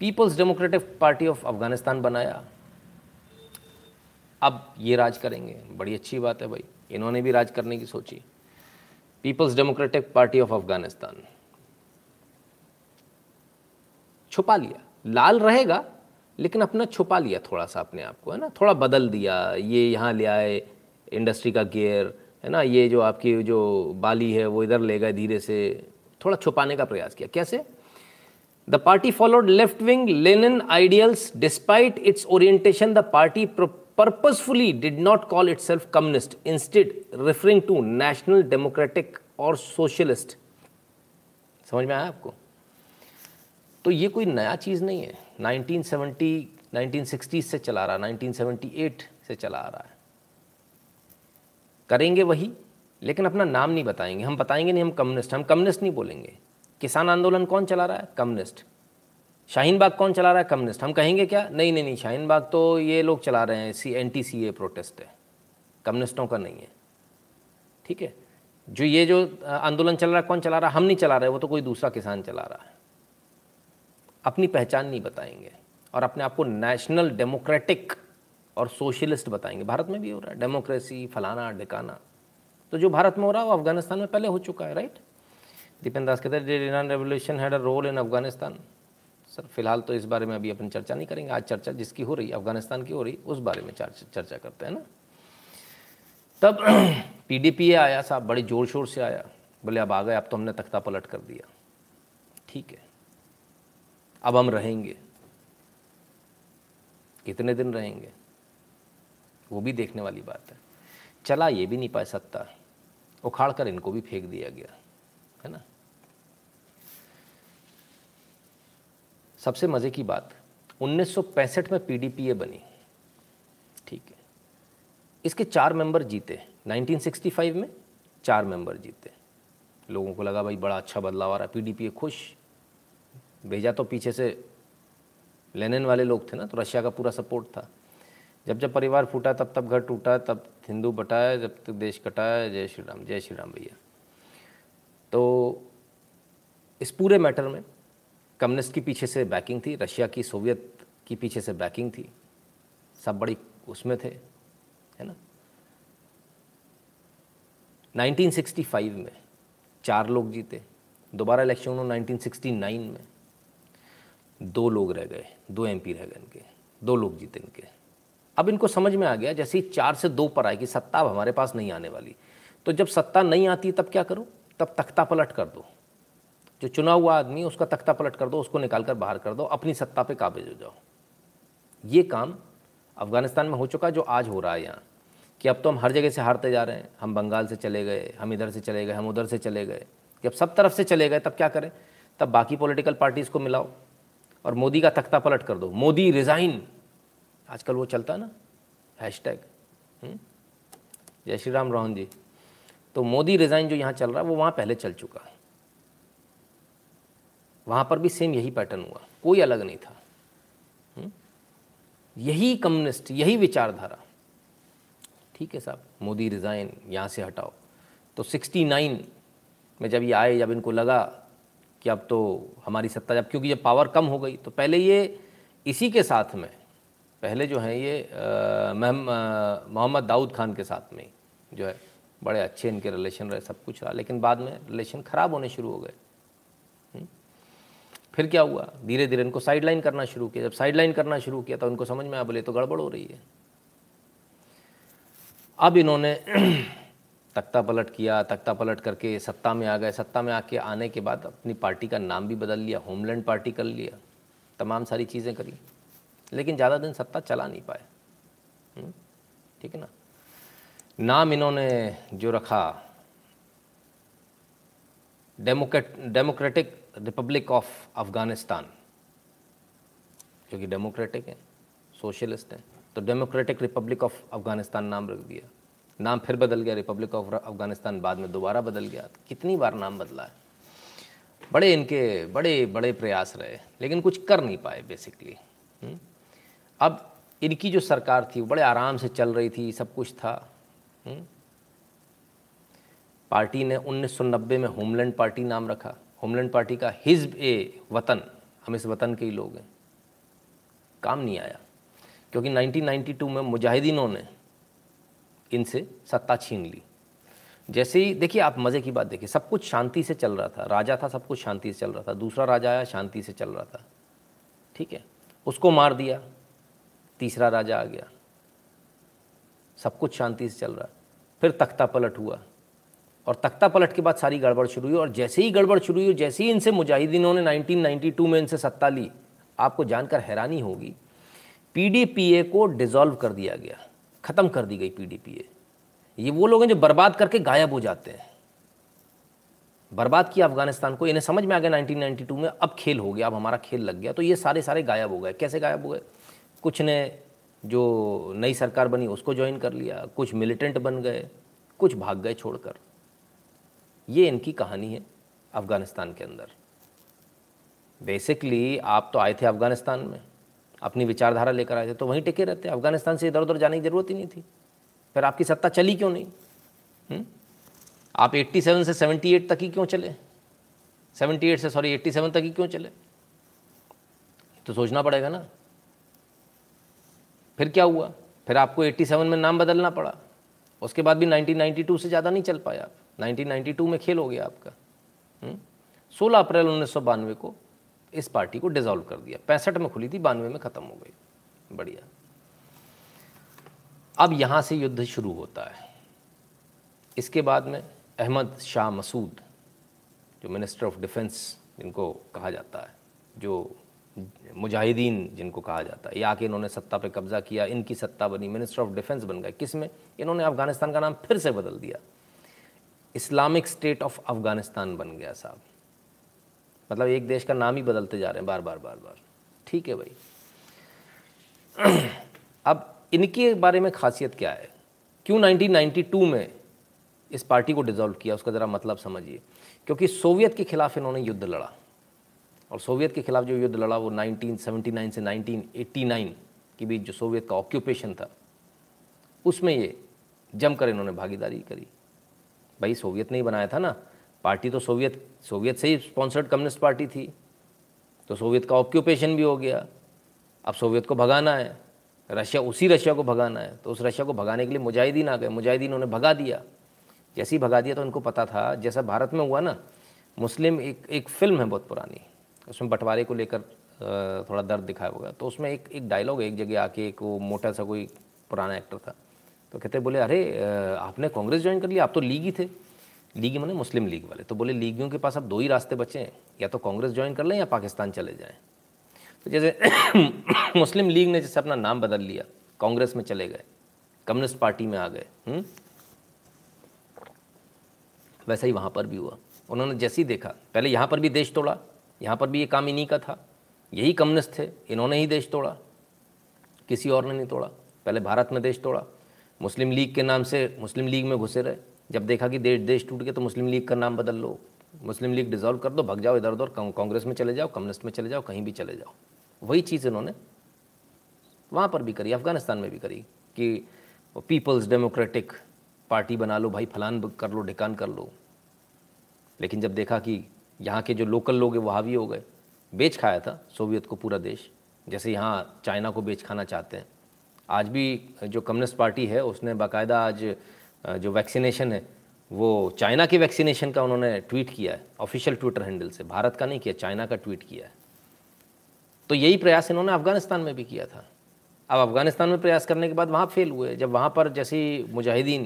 People's Democratic Party of Afghanistan बनाया। अब ये राज करेंगे। बड़ी अच्छी बात है भाई। इन्होंने भी राज करने की सोची। People's Democratic Party of Afghanistan. छुपा लिया। लाल रहेगा, लेकिन अपना छुपा लिया थोड़ा सा अपने आप को, है ना? थोड़ा बदल दिया। ये यहाँ ले आए, इंडस्ट्री का गेयर, है ना? ये जो आपकी जो बाली है, वो इधर ले गए धीरे से। थोड़ा छुपाने का प्रयास किया। कैसे? The party followed left wing Lenin ideals despite its orientation the party purposefully did not call itself communist, instead referring to national democratic और socialist. समझ में आया आपको? तो ये कोई नया चीज़ नहीं है। 1970 1960 से चला रहा 1978 से चला आ रहा है। करेंगे वही, लेकिन अपना नाम नहीं बताएँगे। हम बताएँगे नहीं हम कम्युनिस्ट हम कम्युनिस्ट नहीं बोलेंगे। किसान आंदोलन कौन चला रहा है? कम्युनिस्ट। शाहीन बाग कौन चला रहा है? कम्युनिस्ट। हम कहेंगे क्या? नहीं नहीं नहीं शाहीन बाग तो ये लोग चला रहे हैं। C N T C A protest है। कम्युनिस्टों का नहीं है। ठीक है? जो ये जो आंदोलन चल रहा है, कौन चला रहा है? हम नहीं चला रहे वो तो कोई दूसरा किसान चला रहा है। अपनी पहचान नहीं बताएँगे और अपने आप को नेशनल डेमोक्रेटिक और सोशलिस्ट बताएँगे। भारत में भी हो रहा है। डेमोक्रेसी, फलाना, ढिकाना। तो जो भारत में हो रहा है, वो अफ़गानिस्तान में पहले हो चुका है, राइट? दीपेंद्र दास कहते हैं had a role in Afghanistan sir, फ़िलहाल तो इस बारे में अभी अपन चर्चा नहीं करेंगे। आज चर्चा जिसकी हो रही, अफ़गानिस्तान की हो रही, उस बारे में चर्चा करते हैं ना। तब पीडीपी आया साहब, बड़े ज़ोर शोर से आया। बोले, अब आ गए, अब तो हमने तख्ता पलट कर दिया। ठीक है। अब हम रहेंगे। कितने दिन रहेंगे? वो भी देखने वाली बात है। चला ये भी नहीं पाए सकता उखाड़ कर इनको भी फेंक दिया गया है ना सबसे मज़े की बात 1965 में पीडीपीए बनी। ठीक है। इसके चार मेंबर जीते। 1965 में चार मेंबर जीते। लोगों को लगा भाई बड़ा अच्छा बदलाव आ रहा है। पीडीपीए खुश। भेजा तो पीछे से लेनिन वाले लोग थे ना तो रशिया का पूरा सपोर्ट था। जब जब परिवार फूटा, तब तब घर टूटा, तब हिंदू बटाया, जब तक देश कटाया, जय श्री राम, जय श्री राम भैया। तो इस पूरे मैटर में कम्युनिस्ट की पीछे से बैकिंग थी, रशिया की, सोवियत की पीछे से बैकिंग थी। सब बड़ी उसमें थे, है ना? 1965 में चार लोग जीते, दोबारा इलेक्शन हुआ 1969 में दो लोग रह गए, दो एमपी रह गए इनके, दो लोग जीते इनके। अब इनको समझ में आ गया, जैसे ही चार से दो पर आए कि सत्ता अब हमारे पास नहीं आने वाली। तो जब सत्ता नहीं आती, तब क्या करो? तब तख्ता पलट कर दो। जो चुना हुआ आदमी उसका तख्ता पलट कर दो, उसको निकाल कर बाहर कर दो, अपनी सत्ता पे काबिज हो जाओ। ये काम अफ़गानिस्तान में हो चुका जो आज हो रहा है यहाँ। कि अब तो हम हर जगह से हारते जा रहे हैं। हम बंगाल से चले गए, हम इधर से चले गए, हम उधर से चले गए। कि अब सब तरफ़ से चले गए, तब क्या करें? तब बाकी पॉलिटिकल पार्टीज़ को मिलाओ और मोदी का तख्ता पलट कर दो। मोदी रिज़ाइन आजकल वो चलता है ना? Hashtag hmm? जय श्री राम रोहन जी। तो मोदी रिज़ाइन जो यहाँ चल रहा है, वो वहाँ पहले चल चुका है। वहाँ पर भी सेम यही पैटर्न हुआ। कोई अलग नहीं था। हम्म? यही कम्युनिस्ट यही विचारधारा। ठीक है साहब, मोदी रिज़ाइन यहाँ से हटाओ। तो 69 में जब ये आए, जब इनको लगा कि अब तो हमारी सत्ता, जब क्योंकि जब पावर कम हो गई तो पहले ये इसी के साथ में, पहले जो है ये मोहम्मद दाऊद खान के साथ में जो है, बड़े अच्छे इनके रिलेशन रहे, सब कुछ रहा। लेकिन बाद में रिलेशन ख़राब होने शुरू हो गए? फिर क्या हुआ? धीरे धीरे इनको साइडलाइन करना शुरू किया। जब साइडलाइन करना शुरू किया तो उनको समझ में आ बोले तो गड़बड़ हो रही है। अब इन्होंने तख्ता पलट किया। तख्ता पलट करके सत्ता में आ गए। सत्ता में आके आने के बाद अपनी पार्टी का नाम भी बदल लिया। होमलैंड पार्टी कर लिया। तमाम सारी चीज़ें करी। लेकिन ज़्यादा दिन सत्ता चला नहीं पाए। हम्म? ठीक है ना? नाम इन्होंने जो रखा, democrat, Democratic Republic of Afghanistan क्योंकि डेमोक्रेटिक है सोशलिस्ट हैं तो डेमोक्रेटिक रिपब्लिक ऑफ़ अफ़गानिस्तान नाम रख दिया। नाम फिर बदल गया रिपब्लिक ऑफ़ अफ़गानिस्तान बाद में दोबारा बदल गया। कितनी बार नाम बदला है? बड़े इनके, बड़े बड़े प्रयास रहे, लेकिन कुछ कर नहीं पाए बेसिकली हम्म? अब इनकी जो सरकार थी, वो बड़े आराम से चल रही थी, सब कुछ था। हम्म? पार्टी ने 1990 में होमलैंड पार्टी नाम रखा। होमलैंड पार्टी का हिजब ए वतन, हम इस वतन के ही लोग हैं। काम नहीं आया, क्योंकि 1992 में मुजाहिदीनों ने इनसे सत्ता छीन ली। जैसे ही, देखिए आप मज़े की बात देखिए, सब कुछ शांति से चल रहा था, राजा था, सब कुछ शांति से चल रहा था, दूसरा राजा आया, शांति से चल रहा था। ठीक है, उसको मार दिया, तीसरा राजा आ गया, सब कुछ शांति से चल रहा। फिर तख्ता पलट हुआ और तख्ता पलट के बाद सारी गड़बड़ शुरू हुई और जैसे ही गड़बड़ शुरू हुई, जैसे ही इनसे मुजाहिदीनों ने 1992 में इनसे सत्ता ली, आपको जानकर हैरानी होगी, पीडीपीए को डिसॉल्व कर दिया गया, ख़त्म कर दी गई पीडीपीए। ये वो लोग हैं जो बर्बाद करके गायब हो जाते हैं। बर्बाद किया अफ़गानिस्तान को, इन्हें समझ में आ गया 1992 में अब खेल हो गया, अब हमारा खेल लग गया तो ये सारे सारे गायब हो गए। कैसे गायब हो गए? कुछ ने जो नई सरकार बनी, उसको ज्वाइन कर लिया, कुछ मिलिटेंट बन गए, कुछ भाग गए छोड़कर। ये इनकी कहानी है अफ़गानिस्तान के अंदर। बेसिकली आप तो आए थे अफ़गानिस्तान में, अपनी विचारधारा लेकर आए थे तो वहीं टिके रहते। अफ़गानिस्तान से इधर उधर जाने की ज़रूरत ही नहीं थी। फिर आपकी सत्ता चली क्यों नहीं? हुँ? हम्म? आप 87 से 78 तक ही क्यों चले? 78 से सॉरी 87 तक ही क्यों चले? तो सोचना पड़ेगा ना। फिर क्या हुआ? फिर आपको 87 में नाम बदलना पड़ा। उसके बाद भी 1992 से ज़्यादा नहीं चल पाया आप। 1992 में खेल हो गया आपका 16 हम्म? अप्रैल उन्नीस सौ बानवे को इस पार्टी को डिज़ोल्व कर दिया। पैंसठ में खुली थी, बानवे में ख़त्म हो गई। बढ़िया। अब यहाँ से युद्ध शुरू होता है। इसके बाद में अहमद शाह मसूद, जो मिनिस्टर ऑफ़ डिफेंस जिनको कहा जाता है, जो मुजाहिदीन जिनको कहा जाता है, ये आके इन्होंने सत्ता पे कब्ज़ा किया, इनकी सत्ता बनी मिनिस्टर ऑफ़ डिफेंस बन गए। किसमें? इन्होंने अफ़गानिस्तान का नाम फिर से बदल दिया। इस्लामिक स्टेट ऑफ़ अफ़गानिस्तान बन गया साहब। मतलब एक देश का नाम ही बदलते जा रहे हैं, बार बार बार बार। ठीक है भाई। अब इनके बारे में खासियत क्या है? क्यों 1992 में इस पार्टी को डिज़ोल्व किया? उसका ज़रा मतलब समझिए। क्योंकि सोवियत के खिलाफ इन्होंने युद्ध लड़ा। और सोवियत के खिलाफ जो युद्ध लड़ा, वो 1979 से 1989 के बीच जो सोवियत का ऑक्यूपेशन था, उसमें ये जमकर इन्होंने भागीदारी करी। भाई सोवियत ने ही बनाया था ना। पार्टी तो सोवियत सोवियत से ही स्पॉन्सर्ड कम्युनिस्ट पार्टी थी। तो सोवियत का ऑक्यूपेशन भी हो गया। अब सोवियत को भगाना है। रशिया, उसी रशिया को भगाना है। तो उस रशिया को भगाने के लिए मुजाहिदीन आ गए। मुजाहिदीन उन्हें भगा दिया। जैसे ही भगा दिया तो उनको पता था, जैसा भारत में हुआ ना, मुस्लिम एक एक फ़िल्म है बहुत पुरानी। उसमें बंटवारे को लेकर थोड़ा दर्द दिखाया होगा। तो उसमें एक एक डायलॉग एक जगह आके एक वो मोटा सा कोई पुराना एक्टर था। तो कहते बोले, अरे आपने कांग्रेस ज्वाइन कर लिया, आप तो लीग ही थे। लीग मैंने मुस्लिम लीग वाले। तो बोले, लीगियों के पास अब दो ही रास्ते बचे हैं, या तो कांग्रेस ज्वाइन कर लें या पाकिस्तान चले जाएँ। तो जैसे मुस्लिम लीग ने जैसे अपना नाम बदल लिया, कांग्रेस में चले गए, कम्युनिस्ट पार्टी में आ गए हम्म? वैसा ही वहाँ पर भी हुआ। उन्होंने जैसे ही देखा, पहले यहाँ पर भी देश तोड़ा, यहाँ पर भी ये काम इन्हीं का था। यही कम्युनिस्ट थे, इन्होंने ही देश तोड़ा। किसी और ने नहीं तोड़ा। पहले भारत में देश तोड़ा मुस्लिम लीग के नाम से मुस्लिम लीग में घुसे रहे। जब देखा कि देश देश टूट गया तो मुस्लिम लीग का नाम बदल लो। मुस्लिम लीग डिजॉल्व कर दो, भग जाओ इधर उधर कांग्रेस में चले जाओ, कम्युनिस्ट में चले जाओ, कहीं भी चले जाओ। वही चीज़ इन्होंने वहाँ पर भी करी, अफ़गानिस्तान में भी करी कि पीपल्स डेमोक्रेटिक पार्टी बना लो, भाई फलान कर लो, ढिकान कर लो। लेकिन जब देखा कि यहाँ के जो लोकल लोग हैं हावी हो गए। बेच खाया था सोवियत को पूरा देश। जैसे यहाँ चाइना को बेच खाना चाहते हैं। आज भी जो कम्युनिस्ट पार्टी है उसने बाकायदा आज जो वैक्सीनेशन है वो चाइना के वैक्सीनेशन का उन्होंने ट्वीट किया है ऑफिशियल ट्विटर हैंडल से। भारत का नहीं किया चाइना का ट्वीट किया है। तो यही प्रयास इन्होंने अफ़गानिस्तान में भी किया था। अब अफ़गानिस्तान में प्रयास करने के बाद वहाँ फेल हुए। जब वहाँ पर जैसी मुजाहिदीन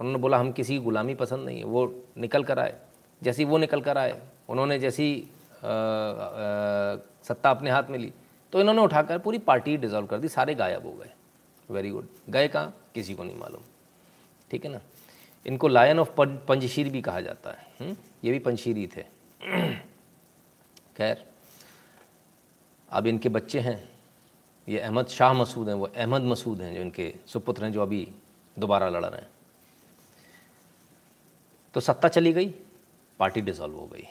उन्होंने बोला हम किसी गुलामी पसंद नहीं है। वो निकल कर आए। जैसी वो निकल कर आए उन्होंने जैसी आ, आ, सत्ता अपने हाथ में ली तो इन्होंने उठाकर पूरी पार्टी डिज़ोल्व कर दी सारे गायब हो गए। वेरी गुड गए कहाँ किसी को नहीं मालूम। ठीक है ना? इनको लायन ऑफ़ पंजशीर भी कहा जाता है। हुँ? हम्म? ये भी पंजशीरी थे। खैर, अब इनके बच्चे हैं। ये अहमद शाह मसूद हैं। वो अहमद मसूद हैं जो इनके सुपुत्र हैं, जो अभी दोबारा लड़ रहे हैं। तो सत्ता चली गई। पार्टी डिज़ोल्व हो गई।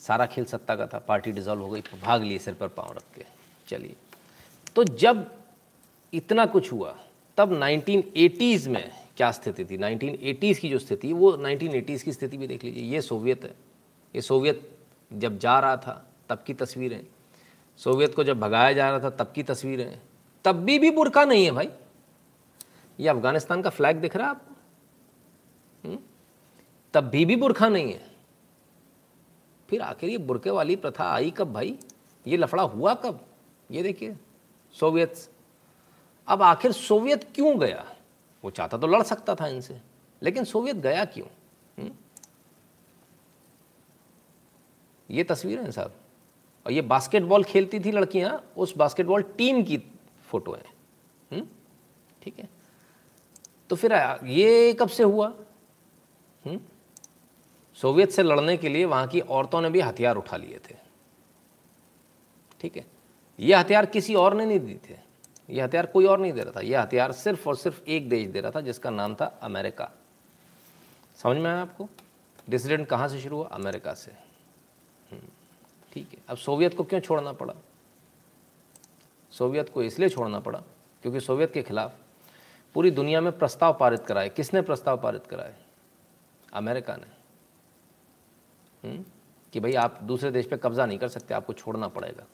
सारा खेल सत्ता का था। पार्टी डिज़ोल्व हो गई। भाग लिए सिर पर पाँव रख के। चलिए। तो जब इतना कुछ हुआ, तब 1980s में क्या स्थिति थी? 1980s की जो स्थिति, वो 1980s की स्थिति भी देख लीजिए। ये सोवियत है। ये सोवियत जब जा रहा था, तब की तस्वीरें। सोवियत को जब भगाया जा रहा था, तब की तस्वीरें। तब भी भी बुरका नहीं है भाई। ये अफ़गानिस्तान का फ्लैग दिख रहा है आपको हम्म? तब भी भी बुरखा नहीं है। फिर आखिर ये बुरके वाली प्रथा आई कब भाई? ये लफड़ा हुआ कब? ये देखिए, सोवियत अब आखिर सोवियत क्यों गया वो चाहता तो लड़ सकता था इनसे, लेकिन सोवियत गया क्यों हुँ? हम्म? ये तस्वीर है साहब और ये बास्केटबॉल खेलती थी लड़कियाँ, उस बास्केटबॉल टीम की फ़ोटो है हम्म? ठीक है तो फिर ये कब से हुआ हुँ? हम्म? सोवियत से लड़ने के लिए वहाँ की औरतों ने भी हथियार उठा लिए थे ठीक है ये हथियार किसी और ने नहीं दी थे ये हथियार कोई और नहीं दे रहा था। यह हथियार सिर्फ़ और सिर्फ़ एक देश दे रहा था जिसका नाम था अमेरिका। समझ में आया आपको? डिसिडेंट कहाँ से शुरू हुआ? अमेरिका से। हम्म, ठीक है। अब सोवियत को क्यों छोड़ना पड़ा? सोवियत को इसलिए छोड़ना पड़ा क्योंकि सोवियत के खिलाफ पूरी दुनिया में प्रस्ताव पारित कराए। किसने प्रस्ताव पारित कराए? अमेरिका ने? हम्म, कि भाई आप दूसरे देश पे कब्जा नहीं कर सकते आपको छोड़ना पड़ेगा।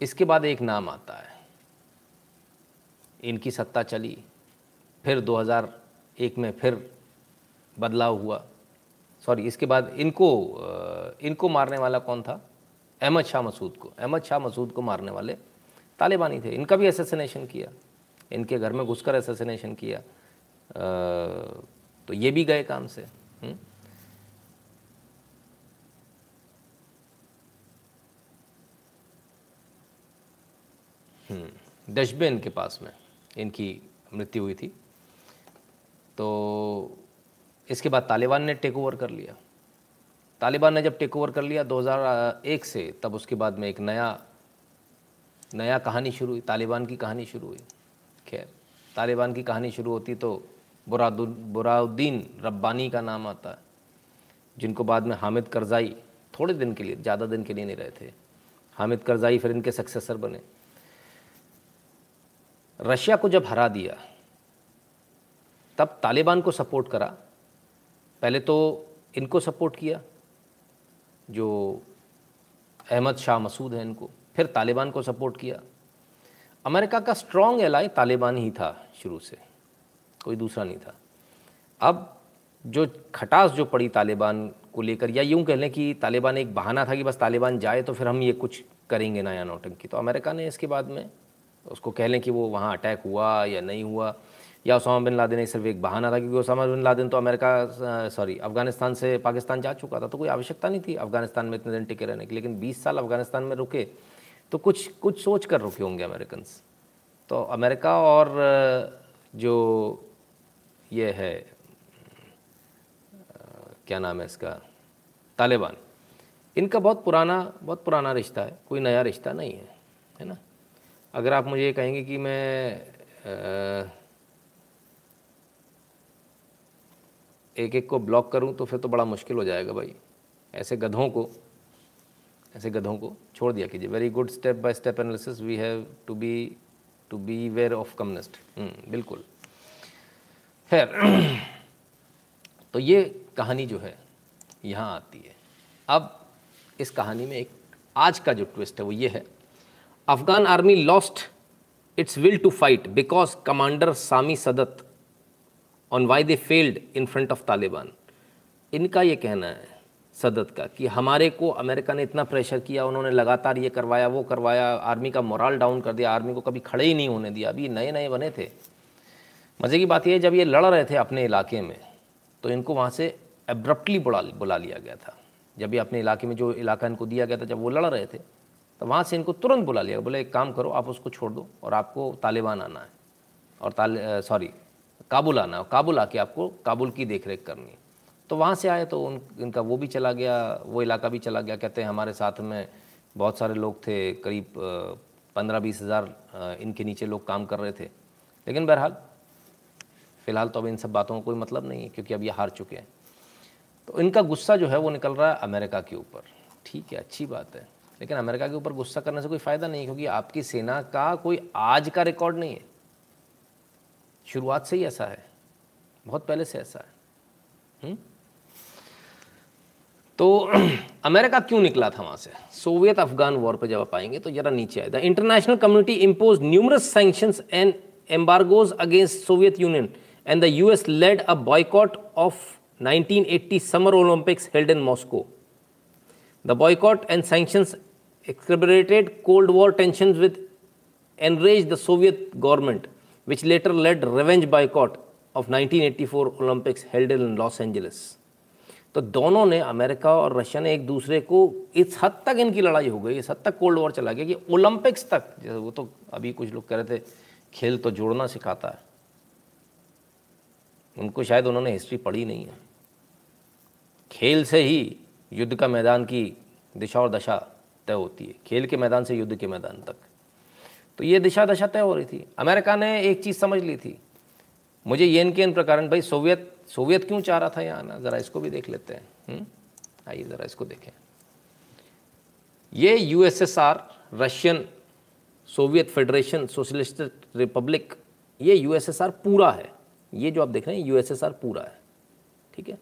इसके बाद एक नाम आता है। इनकी सत्ता चली, फिर 2001 में फिर बदलाव हुआ। सॉरी, इसके बाद इनको इनको मारने वाला कौन था? अहमद शाह मसूद को। अहमद शाह मसूद को मारने वाले तालिबानी थे। इनका भी एसेसिनेशन किया। इनके घर में घुसकर एसेसिनेशन किया। तो ये भी गए काम से हुँ? हम्म? हम्म, डशबेन के पास में, इनकी मृत्यु हुई थी। तो इसके बाद तालिबान ने टेक ओवर कर लिया। तालिबान ने जब टेक ओवर कर लिया 2001 से, तब उसके बाद में एक नया नया कहानी शुरू हुई, तालिबान की कहानी शुरू हुई। खैर, तालिबान की कहानी शुरू होती तो बुराउद्दीन रब्बानी का नाम आता है जिनको बाद में हामिद करज़ाई थोड़े दिन के लिए, ज़्यादा दिन के लिए नहीं रहे थे। हामिद करज़ाई फिर इनके सक्सेसर बने। रशिया को जब हरा दिया, तब तालिबान को सपोर्ट करा। पहले तो इनको सपोर्ट किया, जो अहमद शाह मसूद है इनको, फिर तालिबान को सपोर्ट किया। अमेरिका का स्ट्रॉन्ग एलाई तालिबान ही था शुरू से, कोई दूसरा नहीं था। अब जो खटास जो पड़ी तालिबान को लेकर, या यूँ कह लें कि तालिबान एक बहाना था कि बस तालिबान जाए तो फिर हम ये कुछ करेंगे नया नौटंकी। तो अमेरिका ने इसके बाद में उसको कह लें कि वो वहाँ अटैक हुआ या नहीं हुआ। या उसामा बिन लादेन सिर्फ़ एक बहाना था क्योंकि उसामा बिन लादेन तो अमेरिका, सॉरी, अफ़गानिस्तान से पाकिस्तान जा चुका था तो कोई आवश्यकता नहीं थी अफ़गानिस्तान में इतने दिन टिके रहने की लेकिन 20 साल अफ़गानिस्तान में रुके तो कुछ कुछ सोच कर रुके होंगे अमेरिकन तो अमेरिका और, जो ये है, क्या नाम है इसका, तालिबान, इनका बहुत पुराना बहुत पुराना रिश्ता है, कोई नया रिश्ता नहीं है है ना? अगर आप मुझे कहेंगे कि मैं एक एक को ब्लॉक करूँ तो फिर तो बड़ा मुश्किल हो जाएगा भाई। ऐसे गधों को, ऐसे गधों को छोड़ दिया कीजिए। Very good step by step analysis we have to be to be aware of communist बिल्कुल। खैर तो ये कहानी जो है, यहाँ आती है। अब इस कहानी में एक आज का जो ट्विस्ट है, वो ये है। Afghan army lost its will to fight because commander Sami Sadat on why they failed in front of Taliban इनका ये कहना है सदत का, कि हमारे को अमेरिका ने इतना प्रेशर किया, उन्होंने लगातार ये करवाया, वो करवाया आर्मी का मोरल डाउन कर दिया आर्मी को कभी खड़े ही नहीं होने दिया, अभी नए नए बने थे। मज़े की बात यह है, जब ये लड़ रहे थे अपने इलाके में तो इनको वहाँ से एब्रप्टली बुला बुला लिया गया था। जब ये अपने इलाके में जो इलाका इनको दिया गया था, जब वो लड़ रहे थे तो वहाँ से इनको तुरंत बुला लिया, बोले, एक काम करो, आप उसको छोड़ दो और आपको तालिबान आना है और ताल सॉरी, काबुल आना है काबुल आके आपको काबुल की देख करनी है। तो वहाँ से आए तो उन, इनका वो भी चला गया, वो इलाका भी चला गया। कहते हैं हमारे साथ में बहुत सारे लोग थे, करीब पंद्रह बीस हज़ार इनके नीचे लोग काम कर रहे थे। लेकिन बहरहाल, फ़िलहाल तो अब इन सब बातों का कोई मतलब नहीं है, क्योंकि अब ये हार चुके हैं। तो इनका गुस्सा जो है वो निकल रहा है अमेरिका के ऊपर। ठीक है, अच्छी बात है। लेकिन अमेरिका के ऊपर गुस्सा करने से कोई फ़ायदा नहीं क्योंकि आपकी सेना का कोई आज का रिकॉर्ड नहीं है। शुरुआत से ही ऐसा है। बहुत पहले से ऐसा है। हुँ? हम्म? तो अमेरिका क्यों निकला था वहाँ से? सोवियत अफगान वॉर पर जब आप आएँगे तो जरा नीचे आए। The international community impose numerous sanctions and embargoes against Soviet Union, and the US led a boycott of 1980 summer Olympics held in Moscow. The boycott and sanctions exacerbated Cold War tensions with enraged the Soviet government, which later led revenge boycott of 1984 Olympics held in Los Angeles. तो दोनों ने America और Russia ने एक दूसरे को इस हद तक इनकी लड़ाई हो गई इस हद तक कोल्ड वॉर चला गया कि ओलंपिक्स तक जैसे वो तो अभी कुछ लोग कह रहे थे खेल तो जोड़ना सिखाता है उनको शायद उन्होंने हिस्ट्री पढ़ी नहीं है खेल से ही युद्ध का मैदान की दिशा और दशा तय होती है, खेल के मैदान से युद्ध के मैदान तक। तो ये दिशा दशा तय हो रही थी। अमेरिका ने एक चीज़ समझ ली थी। मुझे ये इनके इन प्रकार, भाई सोवियत सोवियत क्यों चाह रहा था यहाँ आना ज़रा इसको भी देख लेते हैं। हम्म? आइए ज़रा इसको देखें। ये USSR Russian Soviet Federation Socialist Republic ये यूएसएसआर पूरा है। ये जो आप देख रहे हैं यूएसएसआर पूरा है। ठीक है?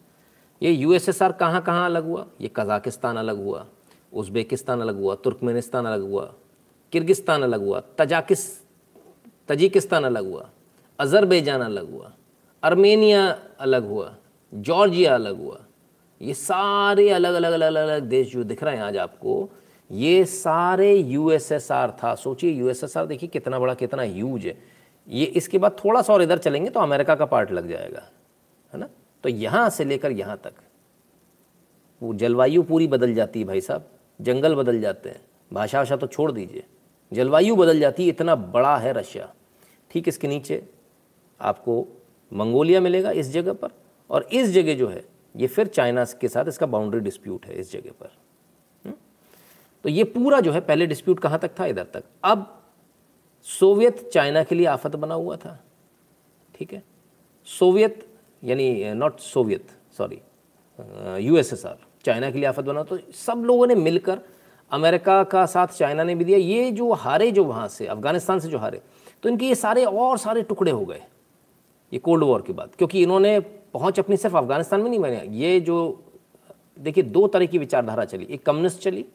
ये यूएसएसआर कहाँ कहाँ अलग हुआ? ये कजाकिस्तान अलग हुआ। उज़्बेकिस्तान अलग हुआ, तुर्कमेनिस्तान अलग हुआ, किर्गिस्तान अलग हुआ, तजाकिस, तजिकिस्तान अलग हुआ, अज़रबैजान अलग हुआ, अर्मेनिया अलग हुआ, जॉर्जिया अलग हुआ। ये सारे अलग अलग अलग अलग अलग देश जो दिख रहे हैं आज आपको, ये सारे यूएसएसआर था। सोचिए यूएसएसआर देखिए कितना बड़ा, कितना ह्यूज है। ये इसके बाद थोड़ा सा और इधर चलेंगे तो अमेरिका का पार्ट लग जाएगा, है ना? तो यहाँ से लेकर यहाँ तक, वो जलवायु पूरी बदल जाती है भाई साहब। जंगल बदल जाते हैं। भाषा भाषा तो छोड़ दीजिए। जलवायु बदल जाती है, इतना बड़ा है रशिया। ठीक इसके नीचे आपको मंगोलिया मिलेगा इस जगह पर, और इस जगह जो है, ये फिर चाइना के साथ इसका बाउंड्री डिस्प्यूट है इस जगह पर। हुँ? तो ये पूरा जो है, पहले डिस्प्यूट कहाँ तक था? इधर तक। अब सोवियत चाइना के लिए आफत बना हुआ था। ठीक है? सोवियत, यानी not Soviet sorry USSR China के लिए आफत बना तो सब लोगों ने मिलकर अमेरिका का साथ चाइना ने भी दिया। ये जो हारे जो वहाँ से, अफ़गानिस्तान से जो हारे तो इनके ये सारे और सारे टुकड़े हो गए। ये कोल्ड वॉर की बात। क्योंकि इन्होंने पहुँच अपनी सिर्फ़ अफ़गानिस्तान में नहीं बने ये जो, देखिए, दो तरह की विचारधारा चली। एक कम्युनिस्ट चली,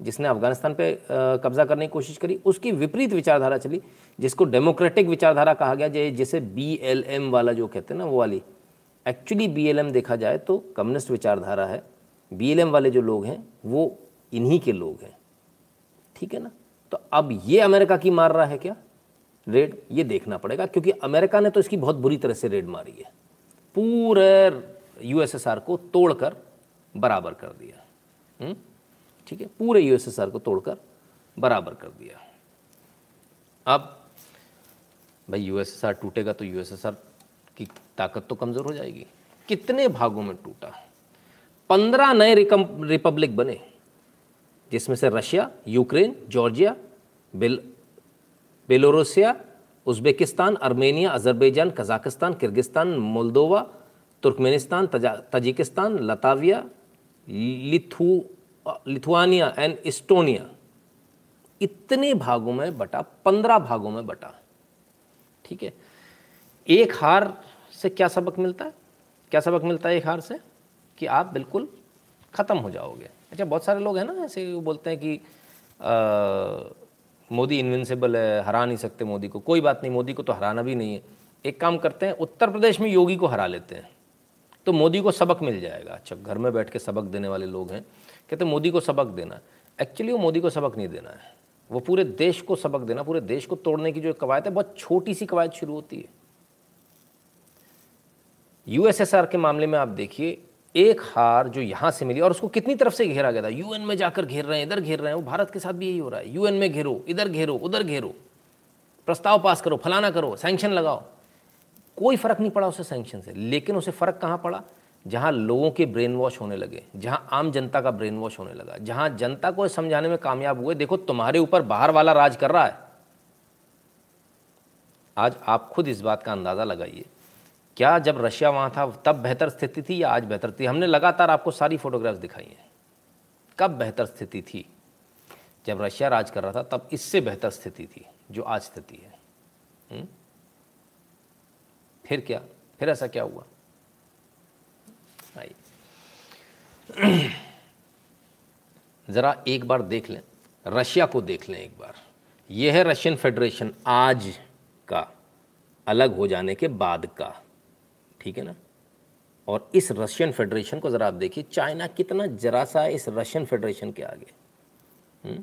जिसने अफ़गानिस्तान पे कब्जा करने की कोशिश करी। उसकी विपरीत विचारधारा चली, जिसको डेमोक्रेटिक विचारधारा कहा गया जैसे बी एल एम वाला जो कहते हैं ना, वो वाली, एक्चुअली बी एल एम देखा जाए तो कम्युनिस्ट विचारधारा है। बीएलएम वाले जो लोग हैं, वो इन्हीं के लोग हैं। ठीक है ना? तो अब ये अमेरिका की मार रहा है क्या? रेड, ये देखना पड़ेगा, क्योंकि अमेरिका ने तो इसकी बहुत बुरी तरह से रेड मारी है। पूरे यूएसएसआर को तोड़कर बराबर कर दिया। हम्म? ठीक है? पूरे यूएसएसआर को तोड़कर बराबर कर दिया। अब भाई यूएसएसआर टूटेगा तो यूएसएसआर की ताकत तो कमज़ोर हो जाएगी। कितने भागों में टूटा? पंद्रह नए रिपब्लिक बने, जिसमें से Russia, Ukraine, Georgia, bell, Belorussia, Uzbekistan, Armenia, Azerbaijan, Kazakhstan, Kyrgyzstan, Moldova, Turkmenistan Tajikistan, Latvia, लिथु, Lithuania and Estonia. इतने भागों में बटा, पंद्रह भागों में बटा। ठीक है? एक हार से क्या सबक मिलता है? क्या सबक मिलता है एक हार से? कि आप बिल्कुल ख़त्म हो जाओगे। अच्छा बहुत सारे लोग हैं ना ऐसे वो बोलते हैं कि मोदी इन्विंसिबल है, हरा नहीं सकते मोदी को। कोई बात नहीं, मोदी को तो हराना भी नहीं है। एक काम करते हैं, उत्तर प्रदेश में योगी को हरा लेते हैं। तो मोदी को सबक मिल जाएगा। अच्छा घर में बैठ के सबक देने वाले लोग हैं, कहते मोदी को सबक देना। एक्चुअली वो मोदी को सबक नहीं देना है। वो पूरे देश को सबक देना, पूरे देश को तोड़ने की जो कवायद है, बहुत छोटी सी कवायद शुरू होती है। यूएसएसआर के मामले में आप देखिए एक हार जो यहाँ से मिली और उसको कितनी तरफ़ से घेरा गया था? यूएन में जाकर घेर रहे हैं, इधर घेर रहे हैं, वो भारत के साथ भी यही हो रहा है। यूएन में घेरो, इधर घेरो, उधर घेरो। प्रस्ताव पास करो, फलाना करो सैंक्शन लगाओ। कोई फ़र्क नहीं पड़ा उसे सैंक्शन से। लेकिन उसे फ़र्क कहाँ पड़ा? जहाँ लोगों के ब्रेन वॉश होने लगे, जहाँ आम जनता का ब्रेन वॉश होने लगा, जहाँ जनता को समझाने में कामयाब हुए। देखो, तुम्हारे ऊपर बाहर वाला राज कर रहा है। आज आप खुद इस बात का अंदाज़ा लगाइए। क्या जब रशिया वहाँ था, तब बेहतर स्थिति थी या आज बेहतर थी? हमने लगातार आपको सारी फोटोग्राफ्स दिखाई हैं। कब बेहतर स्थिति थी? जब रशिया राज कर रहा था, तब इससे बेहतर स्थिति थी, जो आज स्थिति है? हम्म? फिर क्या? फिर ऐसा क्या हुआ? आइए। ज़रा एक बार देख लें। रशिया को देख लें एक बार। यह है रशियन फेडरेशन आज का, अलग हो जाने के बाद का। ठीक है ना? और इस रशियन फेडरेशन को ज़रा आप देखिए चाइना कितना जरा सा है इस रशियन फेडरेशन के आगे। हुँ? हम्म?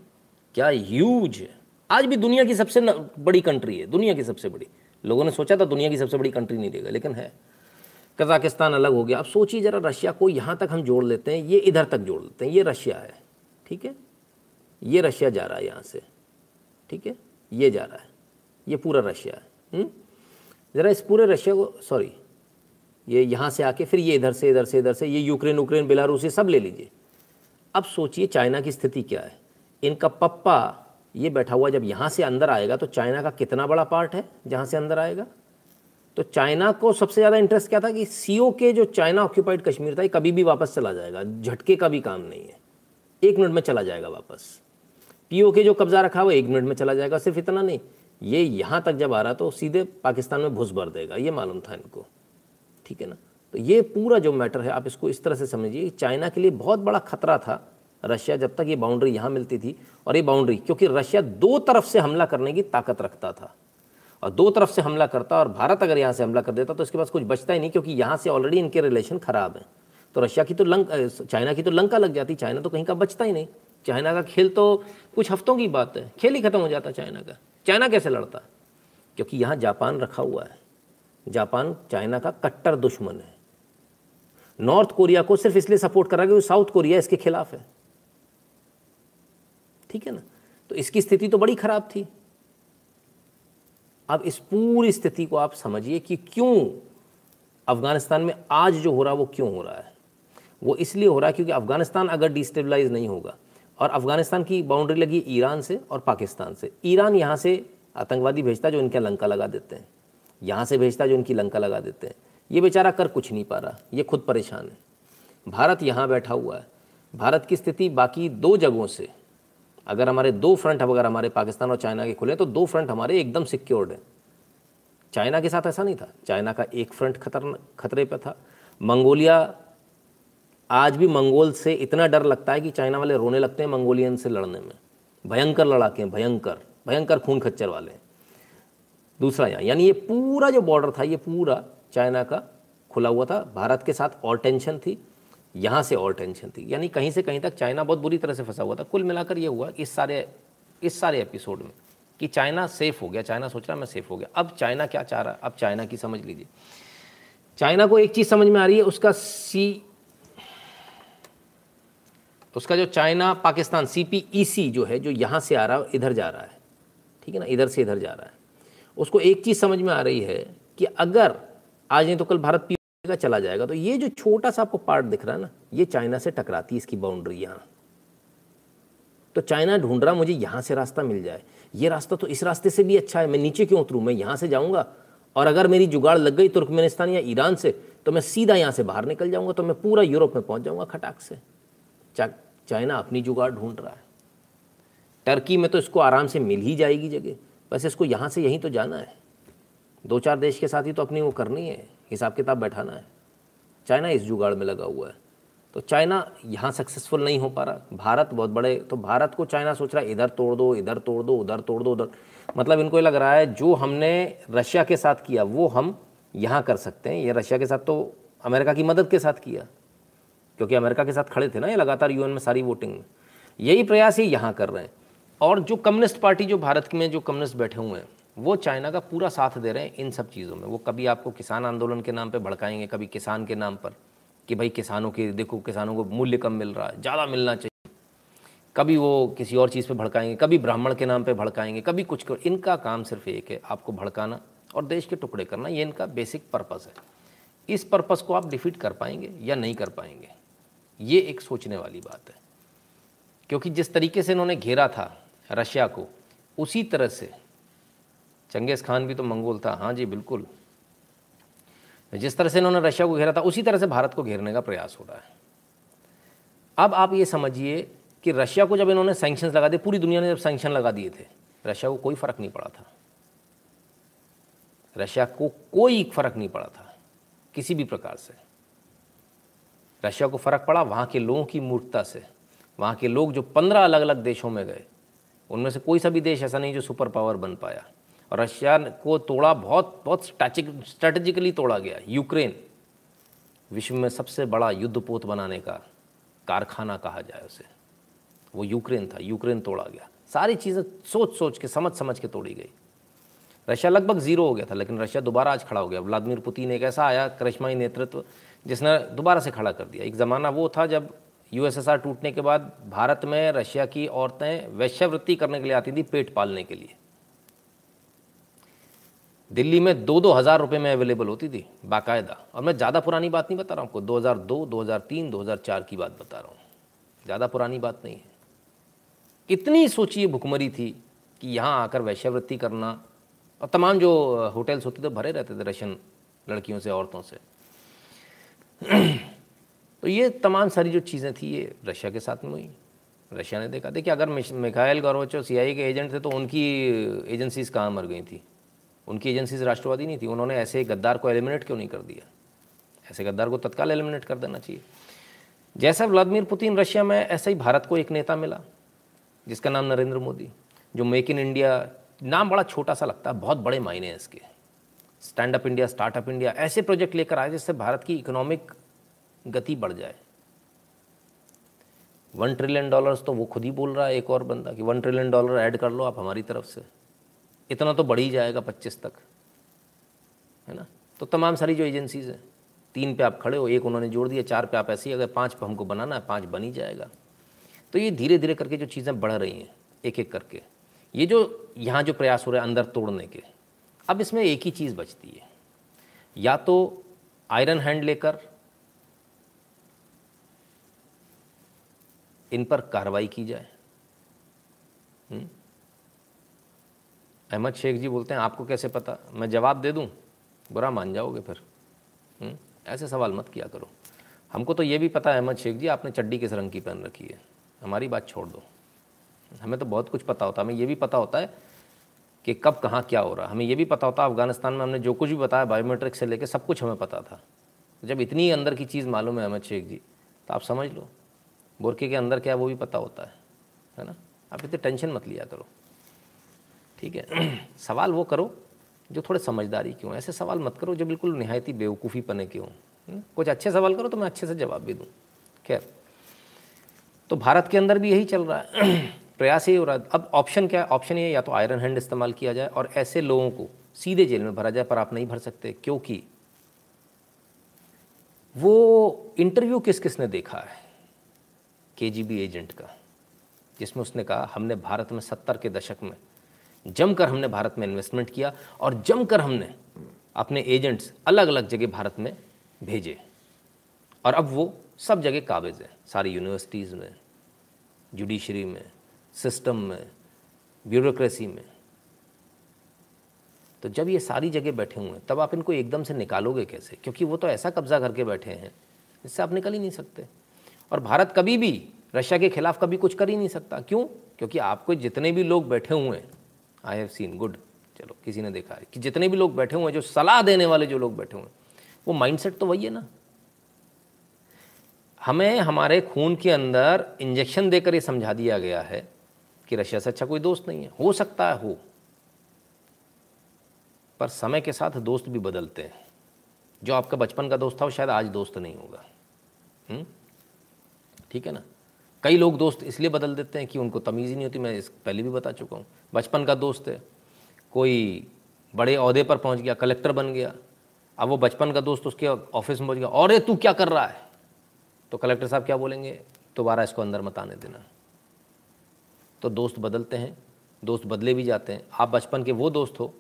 क्या ह्यूज है। आज भी दुनिया की सबसे बड़ी कंट्री है, दुनिया की सबसे बड़ी। लोगों ने सोचा था दुनिया की सबसे बड़ी कंट्री नहीं देगा, लेकिन है। कजाकिस्तान अलग हो गया। अब सोचिए ज़रा रशिया को यहाँ तक हम जोड़ लेते हैं, ये इधर तक जोड़ लेते हैं, ये रशिया है, ठीक है? ये रशिया जा रहा है यहाँ से, ठीक है? ये जा रहा है, ये पूरा रशिया है हम्म? ज़रा इस पूरे रशिया को सॉरी ये यहाँ से आके फिर ये इधर से इधर से इधर से, ये यूक्रेन उक्रेन बेलारूस, ये सब ले लीजिए। अब सोचिए चाइना की स्थिति क्या है। इनका पप्पा ये बैठा हुआ जब यहाँ से अंदर आएगा तो चाइना का कितना बड़ा पार्ट है जहाँ से अंदर आएगा? तो चाइना को सबसे ज़्यादा इंटरेस्ट क्या था कि सीओ के जो चाइना ऑक्यूपाइड कश्मीर था, ये कभी भी वापस चला जाएगा। झटके का भी काम नहीं है। एक मिनट में चला जाएगा वापस। पीओ के जो कब्जा रखा हुआ, एक मिनट में चला जाएगा, सिर्फ़ इतना नहीं। ये यहाँ तक जब आ रहा तो सीधे पाकिस्तान में घुस भर देगा, ये मालूम था इनको। ठीक है ना? तो ये पूरा जो मैटर है, आप इसको इस तरह से समझिए चाइना के लिए बहुत बड़ा खतरा था रशिया जब तक ये बाउंड्री यहाँ मिलती थी और ये बाउंड्री क्योंकि रशिया दो तरफ़ से हमला करने की ताकत रखता था और दो तरफ़ से हमला करता और भारत अगर यहाँ से हमला कर देता तो इसके पास कुछ बचता ही नहीं क्योंकि यहाँ से ऑलरेडी इनके रिलेशन ख़राब हैं। तो रशिया की तो लंक चाइना की तो लंका लग जाती, चाइना तो कहीं का बचता ही नहीं। चाइना का खेल तो कुछ हफ्तों की बात है, खेल ही खत्म हो जाता चाइना का। चाइना कैसे लड़ता? क्योंकि यहाँ जापान रखा हुआ है। जापान, चाइना का कट्टर दुश्मन है। नॉर्थ कोरिया को सिर्फ़ इसलिए सपोर्ट कर रहा क्योंकि साउथ कोरिया इसके खिलाफ है। ठीक है ना? तो इसकी स्थिति तो बड़ी खराब थी। अब इस पूरी स्थिति को आप समझिए कि क्यों अफ़गानिस्तान में आज जो हो रहा है, वो क्यों हो रहा है? वो इसलिए हो रहा है क्योंकि अफ़गानिस्तान अगर डिस्टेबलाइज नहीं होगा और अफ़गानिस्तान की बाउंड्री लगी ईरान से और पाकिस्तान से। ईरान यहाँ से आतंकवादी भेजता है जो इनका लंका लगा देते हैं। यहाँ से भेजता जो इनकी लंका लगा देते हैं। ये बेचारा कर कुछ नहीं पा रहा, ये खुद परेशान है। भारत यहाँ बैठा हुआ है। भारत की स्थिति बाकी दो जगहों से। अगर हमारे दो फ्रंट अगर हमारे पाकिस्तान और चाइना के खुले तो दो फ्रंट हमारे एकदम सिक्योर्ड हैं। चाइना के साथ ऐसा नहीं था। चाइना का एक फ्रंट खतर, खतरे पर था। मंगोलिया, आज भी मंगोल से इतना डर लगता है कि चाइना वाले रोने लगते हैं मंगोलियन से लड़ने में। भयंकर लड़ाके हैं, भयंकर भयंकर खून खच्चर वाले। दूसरा यहाँ। यानी ये पूरा जो बॉर्डर था, ये पूरा चाइना का खुला हुआ था। भारत के साथ और टेंशन थी। यहाँ से और टेंशन थी। यानी कहीं से कहीं तक चाइना बहुत बुरी तरह से फंसा हुआ था। कुल मिलाकर ये हुआ इस सारे इस सारे एपिसोड में कि चाइना सेफ़ हो गया। चाइना सोच रहा मैं सेफ़ हो गया। अब चाइना क्या चाह रहा? अब चाइना की समझ लीजिए। चाइना को एक चीज़ समझ में आ रही है, उसका सी उसका जो चाइना पाकिस्तान सीपीईसी जो है, जो यहाँ से आ रहा है, इधर जा रहा है। ठीक है ना? इधर से इधर जा रहा है। उसको एक चीज़ समझ में आ रही है कि अगर आज नहीं तो कल भारत पी का चला जाएगा। तो ये जो छोटा सा आपको पार्ट दिख रहा है ना, ये चाइना से टकराती है इसकी बाउंड्री यहाँ। तो चाइना ढूंढ रहा, मुझे यहाँ से रास्ता मिल जाए। ये रास्ता तो इस रास्ते से भी अच्छा है, मैं नीचे क्यों उतरूँ? मैं यहाँ से जाऊँगा। और अगर मेरी जुगाड़ लग गई तुर्कमेनिस्तान या ईरान से तो मैं सीधा यहाँ से बाहर निकल जाऊँगा तो मैं पूरा यूरोप में पहुँच जाऊँगा खटाक से। चाइना अपनी जुगाड़ ढूंढ रहा है। टर्की में तो इसको आराम से मिल ही जाएगी जगह। बस इसको यहाँ से यहीं तो जाना है। दो चार देश के साथ ही तो अपनी वो करनी है, हिसाब किताब बैठाना है। चाइना इस जुगाड़ में लगा हुआ है। तो चाइना यहाँ सक्सेसफुल नहीं हो पा रहा। भारत बहुत बड़े तो भारत को चाइना सोच रहा है, इधर तोड़ दो, इधर तोड़ दो, उधर तोड़ दो, उधर। मतलब इनको ये लग रहा है जो हमने रशिया के साथ किया, वो हम यहाँ कर सकते हैं। ये रशिया के साथ तो अमेरिका की मदद के साथ किया। क्योंकि अमेरिका के साथ खड़े थे ना ये लगातार यूएन में सारी वोटिंग में। यही प्रयास ये यहाँ कर रहे हैं। और जो कम्युनिस्ट पार्टी जो भारत में जो कम्युनिस्ट बैठे हुए हैं, वो चाइना का पूरा साथ दे रहे हैं इन सब चीज़ों में। वो कभी आपको किसान आंदोलन के नाम पर भड़काएँगे, कभी किसान के नाम पर कि भाई किसानों के, देखो किसानों को मूल्य कम मिल रहा है, ज़्यादा मिलना चाहिए। कभी वो किसी और चीज़ पे भड़काएँगे, कभी ब्राह्मण के नाम पे भड़काएँगे, कभी कुछ कर, इनका काम सिर्फ़ एक है, आपको भड़काना और देश के टुकड़े करना, ये इनका बेसिक पर्पज़ है। इस पर्पज़ को आप डिफीट कर पाएँगे या नहीं कर पाएँगे, ये एक सोचने वाली बात है। क्योंकि जिस तरीके से इन्होंने घेरा था रशिया को। उसी तरह से चंगेज़ खान भी तो मंगोल था। हाँ जी, बिल्कुल। जिस तरह से इन्होंने रशिया को घेरा था, उसी तरह से भारत को घेरने का प्रयास हो रहा है। अब आप ये समझिए कि रशिया को जब इन्होंने सैंक्शन लगा दिए, पूरी दुनिया ने जब सैंक्शन लगा दिए थे, रशिया को कोई फ़र्क नहीं पड़ा था। रशिया को कोई फ़र्क नहीं पड़ा था, किसी भी प्रकार से। रशिया को फ़र्क पड़ा वहाँ के लोगों की मूर्खता से। वहाँ के लोग जो पंद्रह अलग अलग देशों में गए उनमें से कोई सा भी देश ऐसा नहीं जो सुपर पावर बन पाया। और रशिया को तोड़ा बहुत बहुत स्ट्रैटेजिकली तोड़ा गया, यूक्रेन। विश्व में सबसे बड़ा युद्धपोत बनाने का कारखाना कहा जाए उसे। वो यूक्रेन था, यूक्रेन तोड़ा गया। सारी चीज़ें सोच सोच के समझ समझ के तोड़ी गई। रशिया लगभग ज़ीरो हो गया था, लेकिन रशिया दोबारा आज खड़ा हो गया। व्लादिमीर पुतिन एक ऐसा आया, करिश्माई नेतृत्व, जिसने दोबारा से खड़ा कर दिया। एक ज़माना वो था जब यूएसएसआर टूटने के बाद भारत में रशिया की औरतें वैश्यावृत्ति करने के लिए आती थी पेट पालने के लिए। दिल्ली में दो दो हज़ार रुपये में अवेलेबल होती थी बाकायदा। और मैं ज़्यादा पुरानी बात नहीं बता रहा हूँ आपको 2002, 2003, 2004 की बात बता रहा हूँ। ज़्यादा पुरानी बात नहीं है। इतनी सोचिए भुखमरी थी कि यहाँ आकर वैश्यवृत्ति करना। और तमाम जो होटल्स होते थे भरे रहते थे रशियन लड़कियों से औरतों से। तो ये तमाम सारी जो चीज़ें थी, ये रशिया के साथ में हुई। रशिया ने देखा, देखिए, अगर मिखाइल गौरवचो सी के एजेंट थे तो उनकी एजेंसीज कहाँ मर गई थी? उनकी एजेंसीज राष्ट्रवादी नहीं थी। उन्होंने ऐसे गद्दार को एलिमिनेट क्यों नहीं कर दिया? ऐसे गद्दार को तत्काल एलिमिनेट कर देना चाहिए। जैसा व्लादिमीर पुतिन रशिया में, ऐसा ही भारत को एक नेता मिला, जिसका नाम नरेंद्र मोदी, जो मेक इन इंडिया, नाम बड़ा छोटा सा लगता है, बहुत बड़े मायने हैं इसके। Stand up India, startup India, ऐसे प्रोजेक्ट लेकर आए जिससे भारत की इकोनॉमिक गति बढ़ जाए। वन ट्रिलियन डॉलर्स तो वो खुद ही बोल रहा है एक और बंदा कि वन ट्रिलियन डॉलर ऐड कर लो आप हमारी तरफ़ से। इतना तो बढ़ ही जाएगा पच्चीस तक, है ना? तो तमाम सारी जो एजेंसीज हैं, तीन पे आप खड़े हो, एक उन्होंने जोड़ दिया, चार पे आप ऐसे ही, अगर पाँच पे हमको बनाना है, पाँच बन ही जाएगा। तो ये धीरे धीरे करके जो चीज़ें बढ़ रही हैं एक एक करके, ये जो यहाँ जो प्रयास हो रहे हैं अंदर तोड़ने के, अब इसमें एक ही चीज़ बचती है। या तो आयरन हैंड लेकर इन पर कार्रवाई की जाए। हम्म? अहमद शेख जी बोलते हैं, आपको कैसे पता? मैं जवाब दे दूँ? बुरा मान जाओगे फिर। हुँ? हम्म? ऐसे सवाल मत किया करो। हमको तो ये भी पता है, अहमद शेख जी, आपने चड्डी किस रंग की पहन रखी है? हमारी बात छोड़ दो। हमें तो बहुत कुछ पता होता है। हमें ये भी पता होता है कि कब, कहाँ क्या हो रहा हमें ये भी पता होता अफ़गानिस्तान में हमने जो कुछ भी बताया, बायोमेट्रिक से लेकर सब कुछ हमें पता था। जब इतनी अंदर की चीज़ मालूम है अहमद शेख जी तो आप समझ लो। बुरके के अंदर क्या वो भी पता होता है है ना? आप इतनी टेंशन मत लिया करो। ठीक है? सवाल वो करो जो थोड़े समझदारी के हों। ऐसे सवाल मत करो जो बिल्कुल नहायती बेवकूफ़ी पने के हों। हम्म? कुछ अच्छे सवाल करो तो मैं अच्छे से जवाब भी दूँ। खैर तो भारत के अंदर भी यही चल रहा है। प्रयास यही हो रहा है। अब ऑप्शन क्या है? ऑप्शन ये या तो आयरन हैंड इस्तेमाल किया जाए और ऐसे लोगों को सीधे जेल में भरा जाए, पर आप नहीं भर सकते। क्योंकि वो इंटरव्यू किस किस ने देखा है? केजीबी एजेंट का, जिसमें उसने कहा, हमने भारत में सत्तर के दशक में जमकर हमने भारत में इन्वेस्टमेंट किया और जमकर हमने अपने एजेंट्स अलग अलग जगह भारत में भेजे। और अब वो सब जगह काबिज हैं, सारी यूनिवर्सिटीज़ में जुडिशरी में सिस्टम में ब्यूरोक्रेसी में। तो जब ये सारी जगह बैठे हुए हैं, तब आप इनको एकदम से निकालोगे कैसे? क्योंकि वो तो ऐसा कब्जा करके बैठे हैं, इससे आप निकल ही नहीं सकते। और भारत कभी भी रशिया के खिलाफ कभी कुछ कर ही नहीं सकता। क्यों? क्योंकि आपको जितने भी लोग बैठे हुए हैं आई हैव सीन गुड चलो, किसी ने देखा है कि जितने भी लोग बैठे हुए हैं, जो सलाह देने वाले जो लोग बैठे हुए हैं, वो माइंडसेट तो वही है ना। हमें हमारे खून के अंदर इंजेक्शन देकर ये समझा दिया गया है कि रशिया से अच्छा कोई दोस्त नहीं है। हो सकता है, हो। पर समय के साथ दोस्त भी बदलते हैं। जो आपका बचपन का दोस्त था, वो शायद आज दोस्त नहीं होगा। हम्म? ठीक है ना? कई लोग दोस्त इसलिए बदल देते हैं कि उनको तमीज़ ही नहीं होती। मैं इस पहले भी बता चुका हूँ। बचपन का दोस्त है। कोई बड़े अहदे पर पहुँच गया कलेक्टर बन गया। अब वो बचपन का दोस्त उसके ऑफ़िस में पहुँच गया। और तू क्या कर रहा है? तो कलेक्टर साहब क्या बोलेंगे? दोबारा इसको अंदर मत आने देना। तो दोस्त बदलते हैं। दोस्त बदले भी जाते हैं। आप बचपन के वो दोस्त हो,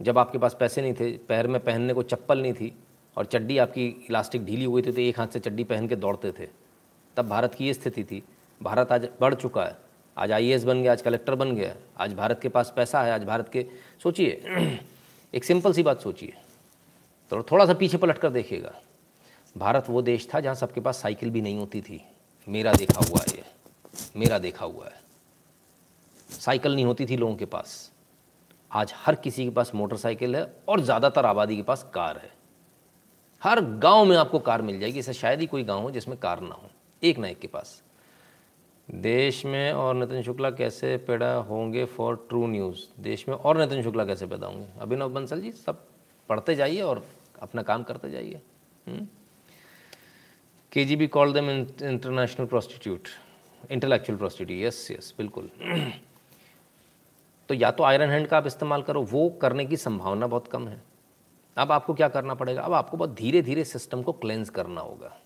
जब आपके पास पैसे नहीं थे, पैर में पहनने को चप्पल नहीं थी, और चड्डी आपकी इलास्टिक ढीली हुई थी तो एक हाथ से चड्डी पहन के दौड़ते थे। तब भारत की ये स्थिति थी। भारत आज बढ़ चुका है। आज आई बन गया, आज कलेक्टर बन गया। आज भारत के पास पैसा है, आज भारत के, सोचिए, एक सिंपल सी बात सोचिए। तो थोड़ा सा पीछे पलट कर देखिएगा। भारत वो देश था जहाँ सबके पास साइकिल भी नहीं होती थी। मेरा देखा हुआ है मेरा देखा हुआ है। साइकिल नहीं होती थी लोगों के पास। आज हर किसी के पास मोटरसाइकिल है और ज़्यादातर आबादी के पास कार है। हर गाँव में आपको कार मिल जाएगी। ऐसा शायद ही कोई गाँव हो जिसमें कार ना हो। एक ना एक के पास। देश में और नितिन शुक्ला कैसे पैदा होंगे फॉर ट्रू न्यूज़ देश में और नितिन शुक्ला कैसे पैदा होंगे? अभिनव बंसल जी, सब पढ़ते जाइए और अपना काम करते जाइए? K G B call them international prostitute intellectual prostitute yes yes बिल्कुल। तो या तो आयरन हैंड का आप इस्तेमाल करो, वो करने की संभावना बहुत कम है। अब आपको क्या करना पड़ेगा? अब आपको बहुत धीरे धीरे सिस्टम को क्लेंज करना होगा।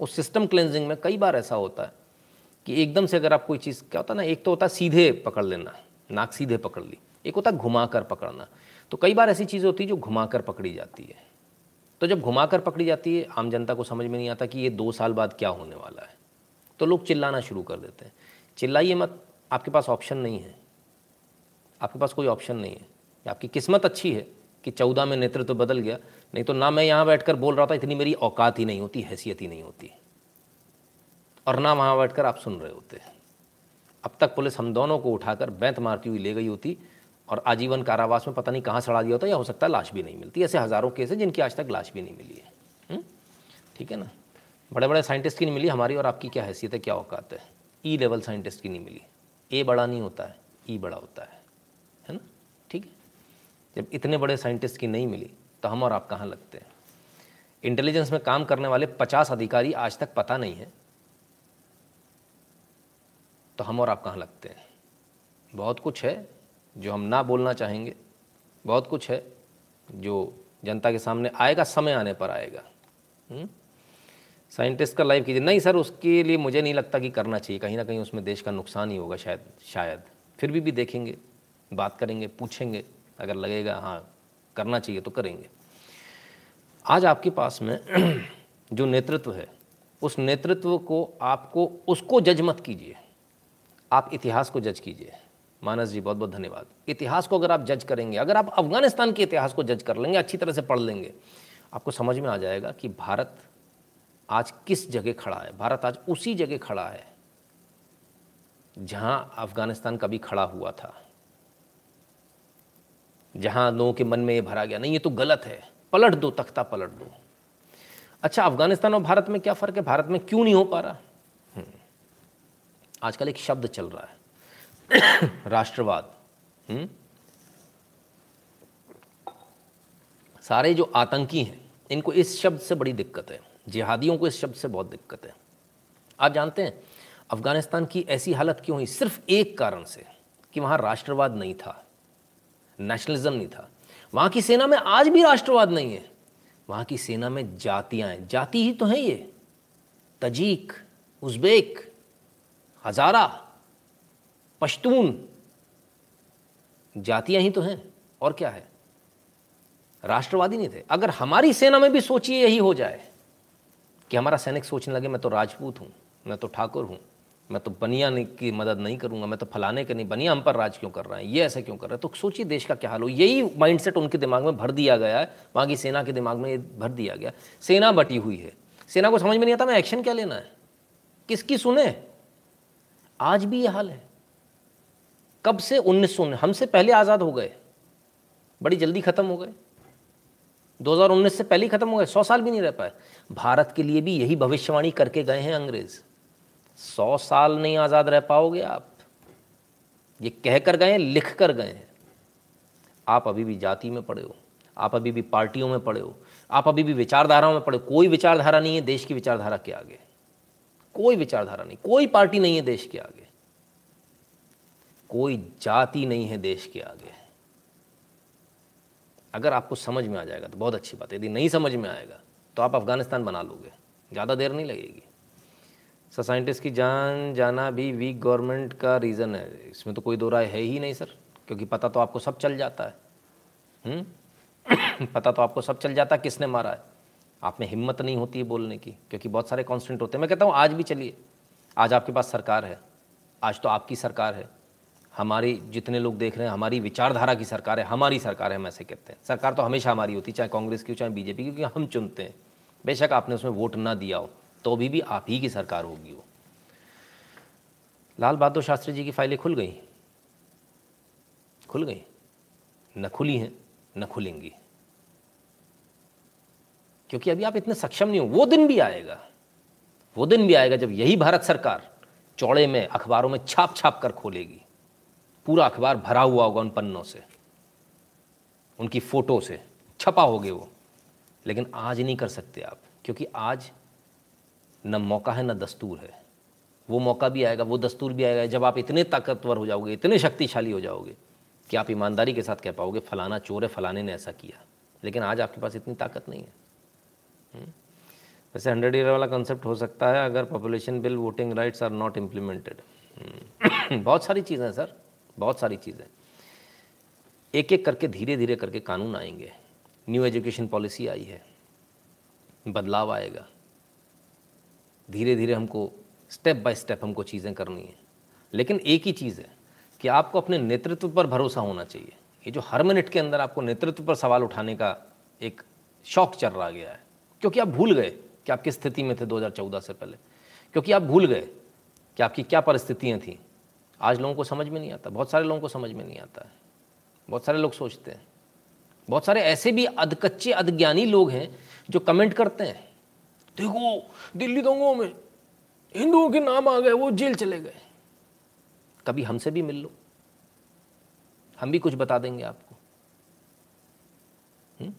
उस सिस्टम क्लेंजिंग में कई बार ऐसा होता है कि एकदम से अगर आप कोई चीज़, क्या होता है ना, एक तो होता है सीधे पकड़ लेना, नाक सीधे पकड़ ली, एक होता है घुमा कर पकड़ना। तो कई बार ऐसी चीज़ होती है जो घुमा कर पकड़ी जाती है। तो जब घुमाकर पकड़ी जाती है, आम जनता को समझ में नहीं आता कि ये दो साल बाद क्या होने वाला है। तो लोग चिल्लाना शुरू कर देते हैं। चिल्लाइए मत, आपके पास ऑप्शन नहीं है। आपके पास कोई ऑप्शन नहीं है। आपकी किस्मत अच्छी है। कि चौदह में नेतृत्व तो बदल गया। नहीं तो ना मैं यहाँ बैठकर बोल रहा था, इतनी मेरी औकात ही नहीं होती, हैसियत ही नहीं होती। और ना वहाँ बैठकर आप सुन रहे होते। अब तक पुलिस हम दोनों को उठाकर बैंत मारती हुई ले गई होती और आजीवन कारावास में पता नहीं कहाँ सड़ा दिया होता, या हो सकता है लाश भी नहीं मिलती। ऐसे हज़ारों केस हैं जिनकी आज तक लाश भी नहीं मिली है। हम्म? ठीक है ना? बड़े बड़े साइंटिस्ट की नहीं मिली हमारी, और आपकी क्या हैसियत है, क्या औकात है? ई लेवल साइंटिस्ट की नहीं मिली। ए बड़ा नहीं होता है ई बड़ा होता है। जब इतने बड़े साइंटिस्ट की नहीं मिली तो हम और आप कहाँ लगते हैं? इंटेलिजेंस में काम करने वाले पचास अधिकारी आज तक पता नहीं है। तो हम और आप कहाँ लगते हैं? बहुत कुछ है जो हम ना बोलना चाहेंगे। बहुत कुछ है जो जनता के सामने आएगा, समय आने पर आएगा। Scientist hmm? का लाइव कीजिए। नहीं सर उसके लिए मुझे नहीं लगता कि करना चाहिए। कहीं ना कहीं उसमें देश का नुकसान ही होगा शायद शायद। फिर भी भी देखेंगे, बात करेंगे, पूछेंगे। अगर लगेगा हाँ करना चाहिए तो करेंगे। आज आपके पास में जो नेतृत्व है, उस नेतृत्व को आपको, उसको जज मत कीजिए। आप इतिहास को जज कीजिए। मानस जी बहुत बहुत धन्यवाद। इतिहास को अगर आप जज करेंगे, अगर आप अफ़गानिस्तान के इतिहास को जज कर लेंगे, अच्छी तरह से पढ़ लेंगे, आपको समझ में आ जाएगा कि भारत आज किस जगह खड़ा है। भारत आज उसी जगह खड़ा है, जहाँ अफ़गानिस्तान कभी खड़ा हुआ था। जहाँ लोगों के मन में ये भरा गया, नहीं, ये तो गलत है, पलट दो, तख्ता पलट दो। अच्छा अफ़गानिस्तान और भारत में क्या फ़र्क है? भारत में क्यों नहीं हो पा रहा? हम्म। आजकल एक शब्द चल रहा है। राष्ट्रवाद। हम्म? सारे जो आतंकी हैं, इनको इस शब्द से बड़ी दिक्कत है। जिहादियों को इस शब्द से बहुत दिक्कत है। आप जानते हैं, अफ़गानिस्तान की ऐसी हालत क्यों हुई? सिर्फ़ एक कारण से, कि वहाँ राष्ट्रवाद नहीं था। नेशनलिज्म नहीं था। वहाँ की सेना में आज भी राष्ट्रवाद नहीं है। वहाँ की सेना में जातियाँ हैं। जाति ही तो हैं ये। तजीक, उज़्बेक, हज़ारा, पश्तून, जातियाँ ही तो हैं। और क्या है? राष्ट्रवादी नहीं थे। अगर हमारी सेना में भी सोचिए यही हो जाए कि हमारा सैनिक सोचने लगे, मैं तो राजपूत हूँ, मैं तो ठाकुर हूँ। मैं तो बनिया की मदद नहीं करूँगा, मैं तो फलाने के नहीं, बनिया हम पर राज क्यों कर रहे हैं? ये ऐसा क्यों कर रहे हैं? तो सोचिए देश का क्या हाल हो। यही माइंडसेट उनके दिमाग में भर दिया गया है वहाँ की सेना के दिमाग में ये भर दिया गया सेना बटी हुई है। सेना को समझ में नहीं आता मैं एक्शन क्या लेना है? किसकी सुने? आज भी ये हाल है। कब से? उन्नीस सौ हमसे पहले आज़ाद हो गए। बड़ी जल्दी ख़त्म हो गए। 2019 से पहले ख़त्म हो गए। सौ साल भी नहीं रह पाए। भारत के लिए भी यही भविष्यवाणी करके गए हैं अंग्रेज़। सौ साल नहीं आज़ाद रह पाओगे आप। ये कह कर गए लिख कर गए। हैं आप अभी भी जाति में पड़े हो, आप अभी भी पार्टियों में पड़े हो, आप अभी भी विचारधाराओं में पड़े कोई विचारधारा नहीं है देश की विचारधारा के आगे। कोई विचारधारा नहीं, कोई पार्टी नहीं है देश के आगे। कोई जाति नहीं है देश के आगे। अगर आपको समझ में आ जाएगा तो बहुत अच्छी बात है। यदि नहीं समझ में आएगा तो आप अफ़गानिस्तान बना लोगे। ज़्यादा देर नहीं लगेगी। सर साइंटिस्ट की जान जाना भी वीक गवर्नमेंट का रीज़न है। इसमें तो कोई दो राय है ही नहीं सर क्योंकि पता तो आपको सब चल जाता है? हम्म? पता तो आपको सब चल जाता है किसने मारा है। आप में हिम्मत नहीं होती है बोलने की, क्योंकि बहुत सारे कॉन्स्टेंट होते हैं। मैं कहता हूँ, आज भी चलिए। आज आपके पास सरकार है। आज तो आपकी सरकार है। हमारी, जितने लोग देख रहे हैं, हमारी विचारधारा की सरकार है। हमारी सरकार है, हम ऐसे कहते हैं। सरकार तो हमेशा हमारी होती है, चाहे कांग्रेस की हो, चाहे बीजेपी की, क्योंकि हम चुनते हैं। बेशक आपने उसमें वोट ना दिया हो। तो भी भी आप ही की सरकार होगी वो। लाल बहादुर शास्त्री जी की फाइलें खुल गई? खुल गई? न खुली हैं, न खुलेंगी। क्योंकि अभी आप इतने सक्षम नहीं हो, वो दिन भी आएगा। वो दिन भी आएगा जब यही भारत सरकार चौड़े में, अखबारों में छाप छाप कर खोलेगी। पूरा अखबार भरा हुआ होगा उन पन्नों से। उनकी फ़ोटो से। छपा होगे वो। लेकिन आज नहीं कर सकते आप, क्योंकि आज न मौका है, न दस्तूर है। वो मौका भी आएगा, वो दस्तूर भी आएगा। जब आप इतने ताकतवर हो जाओगे, इतने शक्तिशाली हो जाओगे कि आप ईमानदारी के साथ कह पाओगे, फलाना चोर है, फलाने ने ऐसा किया। लेकिन आज आपके पास इतनी ताकत नहीं है। हम्म? वैसे हंड्रेड ईयर वाला कंसेप्ट हो सकता है, अगर population bill voting rights are not implemented बहुत सारी चीज़ें सर। बहुत सारी चीज़ें। एक एक करके धीरे धीरे करके कानून आएँगे। न्यू एजुकेशन पॉलिसी आई है। बदलाव आएगा। धीरे धीरे हमको स्टेप बाय स्टेप हमको चीज़ें करनी है। लेकिन एक ही चीज़ है कि आपको अपने नेतृत्व पर भरोसा होना चाहिए। ये जो हर मिनट के अंदर आपको नेतृत्व पर सवाल उठाने का एक शौक चल रहा गया है। क्योंकि आप भूल गए कि आप किस स्थिति में थे 2014 से पहले। क्योंकि आप भूल गए कि आपकी क्या परिस्थितियाँ थीं। आज लोगों को समझ में नहीं आता, बहुत सारे लोगों को समझ में नहीं आता है। बहुत सारे लोग सोचते हैं। बहुत सारे ऐसे भी अधकच्चे अधज्ञानी लोग हैं जो कमेंट करते हैं। देखो, दिल्ली दंगों में हिंदुओं के नाम आ गए, वो जेल चले गए। कभी हमसे भी मिल लो। हम भी कुछ बता देंगे आपको। हम्म?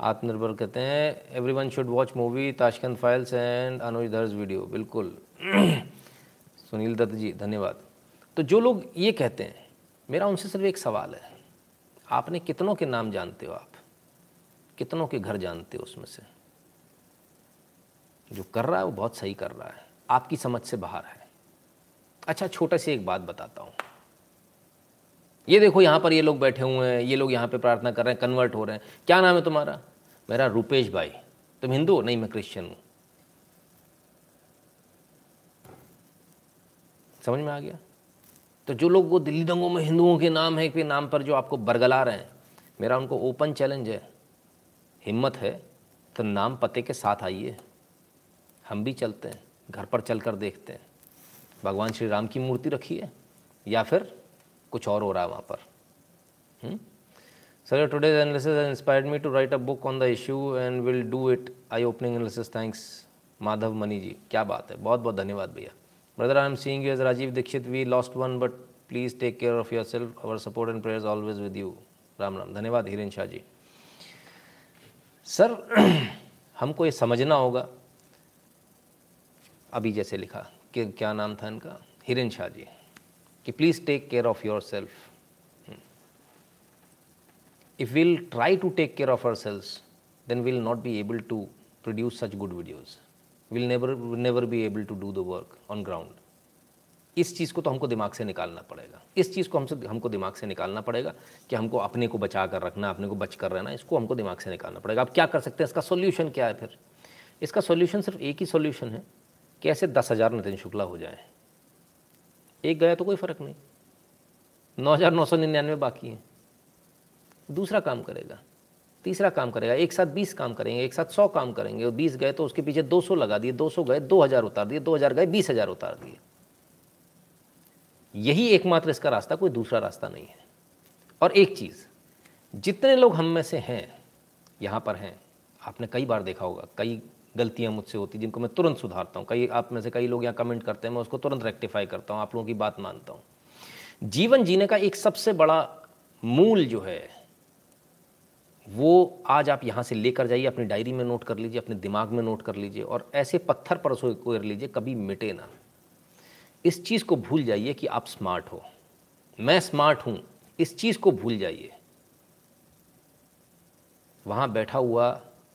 आत्मनिर्भर कहते हैं every one should watch movie Tashkent Files and Anuj Dhar video बिल्कुल। सुनील दत्त जी, धन्यवाद। तो जो लोग ये कहते हैं, मेरा उनसे सिर्फ़ एक सवाल है। आपने कितनों के नाम जानते हो आप? कितनों के घर जानते हो उसमें से? जो कर रहा है, वो बहुत सही कर रहा है। आपकी समझ से बाहर है। अच्छा छोटा सी एक बात बताता हूँ। ये देखो, यहाँ पर ये लोग बैठे हुए हैं, ये लोग यहाँ पे प्रार्थना कर रहे हैं कन्वर्ट हो रहे हैं। क्या नाम है तुम्हारा? मेरा रूपेश भाई। तुम हिंदू हो? नहीं, मैं क्रिश्चियन हूँ। समझ में आ गया? तो जो लोग वो दिल्ली दंगों में हिंदुओं के नाम है, के नाम पर जो आपको बरगला रहे हैं, मेरा उनको ओपन चैलेंज है। हिम्मत है तो नाम पते के साथ आइए। हम भी चलते हैं, घर पर चल कर देखते हैं। भगवान श्री राम की मूर्ति रखी है, या फिर कुछ और हो रहा है वहाँ पर? Sir today analysis inspired me to write a book on the issue and will do it I opening analysis thanks Madhav Mani ji क्या बात है? बहुत बहुत धन्यवाद भैया। Brother I am seeing you as Rajiv Dixit we lost one but please take care of yourself our support and prayers always with you Ram Ram धन्यवाद Hiren Shah ji. Sir हमको ये समझना होगा अभी जैसे लिखा, कि क्या नाम था इनका? हिरन शाह जी, कि please take care of yourself if will try to take care of ourselves then will not be able to produce such good videos will never be able to do the work on ground इस चीज़ को तो हमको दिमाग से निकालना पड़ेगा। इस चीज़ को हमसे, हमको दिमाग से निकालना पड़ेगा कि हमको अपने को बचा कर रखना, अपने को बच कर रहना, इसको हमको दिमाग से निकालना पड़ेगा। अब क्या कर सकते हैं? इसका सोल्यूशन क्या है फिर? इसका सोल्यूशन सिर्फ़ एक ही सोल्यूशन है। कि ऐसे दस हज़ार नितिन शुक्ला हो जाए। एक गया तो कोई फ़र्क नहीं। नौ हज़ार नौ सौ निन्यानवे बाकी हैं। दूसरा काम करेगा। तीसरा काम करेगा। एक साथ बीस काम करेंगे, एक साथ सौ काम करेंगे और बीस गए तो उसके पीछे दो सौ लगा दिए, दो सौ गए, दो हज़ार उतार दिए, दो हज़ार गए, बीस हज़ार उतार दिए। यही एकमात्र इसका रास्ता, कोई दूसरा रास्ता नहीं है। और एक चीज़, जितने लोग हम में से हैं, यहाँ पर हैं, आपने कई बार देखा होगा, कई गलतियाँ मुझसे होती जिनको मैं तुरंत सुधारता हूँ। कई आप में से कई लोग यहाँ कमेंट करते हैं, मैं उसको तुरंत रेक्टिफाई करता हूँ, आप लोगों की बात मानता हूँ। जीवन जीने का एक सबसे बड़ा मूल जो है, वो आज आप यहाँ से लेकर जाइए, अपनी डायरी में नोट कर लीजिए, अपने दिमाग में नोट कर लीजिए, और ऐसे पत्थर पर उसको कर लीजिए, कभी मिटे ना। इस चीज़ को भूल जाइए कि आप स्मार्ट हो। मैं स्मार्ट हूँ, इस चीज़ को भूल जाइए। वहाँ बैठा हुआ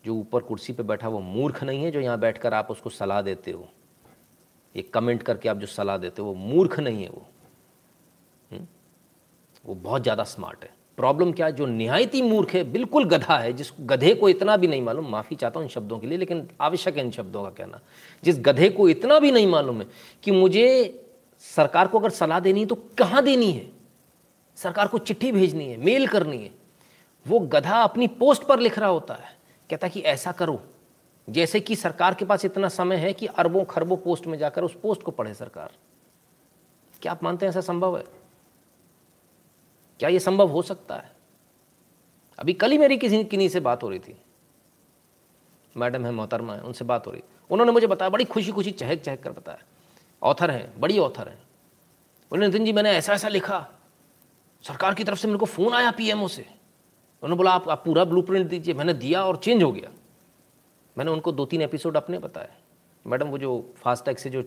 जो ऊपर कुर्सी पे बैठा वो मूर्ख नहीं है जो यहाँ बैठकर आप उसको सलाह देते हो। ये कमेंट करके आप जो सलाह देते हो, वो मूर्ख नहीं है वो। हुँ? हम्म? वो बहुत ज़्यादा स्मार्ट है। प्रॉब्लम क्या है? जो निहायती मूर्ख है, बिल्कुल गधा है, जिस गधे को इतना भी नहीं मालूम, माफ़ी चाहता हूँ इन शब्दों के लिए, लेकिन आवश्यक है इन शब्दों का कहना। जिस गधे को इतना भी नहीं मालूम है कि मुझे सरकार को अगर सलाह देनी है तो कहाँ देनी है? सरकार को चिट्ठी भेजनी है, मेल करनी है। वो गधा अपनी पोस्ट पर लिख रहा होता है। कहता कि ऐसा करो। जैसे कि सरकार के पास इतना समय है कि अरबों खरबों पोस्ट में जाकर उस पोस्ट को पढ़े सरकार। क्या आप मानते हैं ऐसा संभव है? क्या ये संभव हो सकता है? अभी कल ही मेरी किसी किन्हीं से बात हो रही थी। मैडम है मोहतरमा है, उनसे बात हो रही। उन्होंने मुझे बताया, बड़ी खुशी खुशी चहक चहक कर बताया। ऑथर हैं, बड़ी ऑथर हैं। बोले, नितिन जी, मैंने ऐसा ऐसा लिखा। सरकार की तरफ़ से मेरे को फ़ोन आया पीएमओ से। उन्होंने बोला आप, आप पूरा ब्लूप्रिंट दीजिए। मैंने दिया और चेंज हो गया। मैंने उनको दो तीन एपिसोड अपने बताए। मैडम वो जो फास्टैग से जो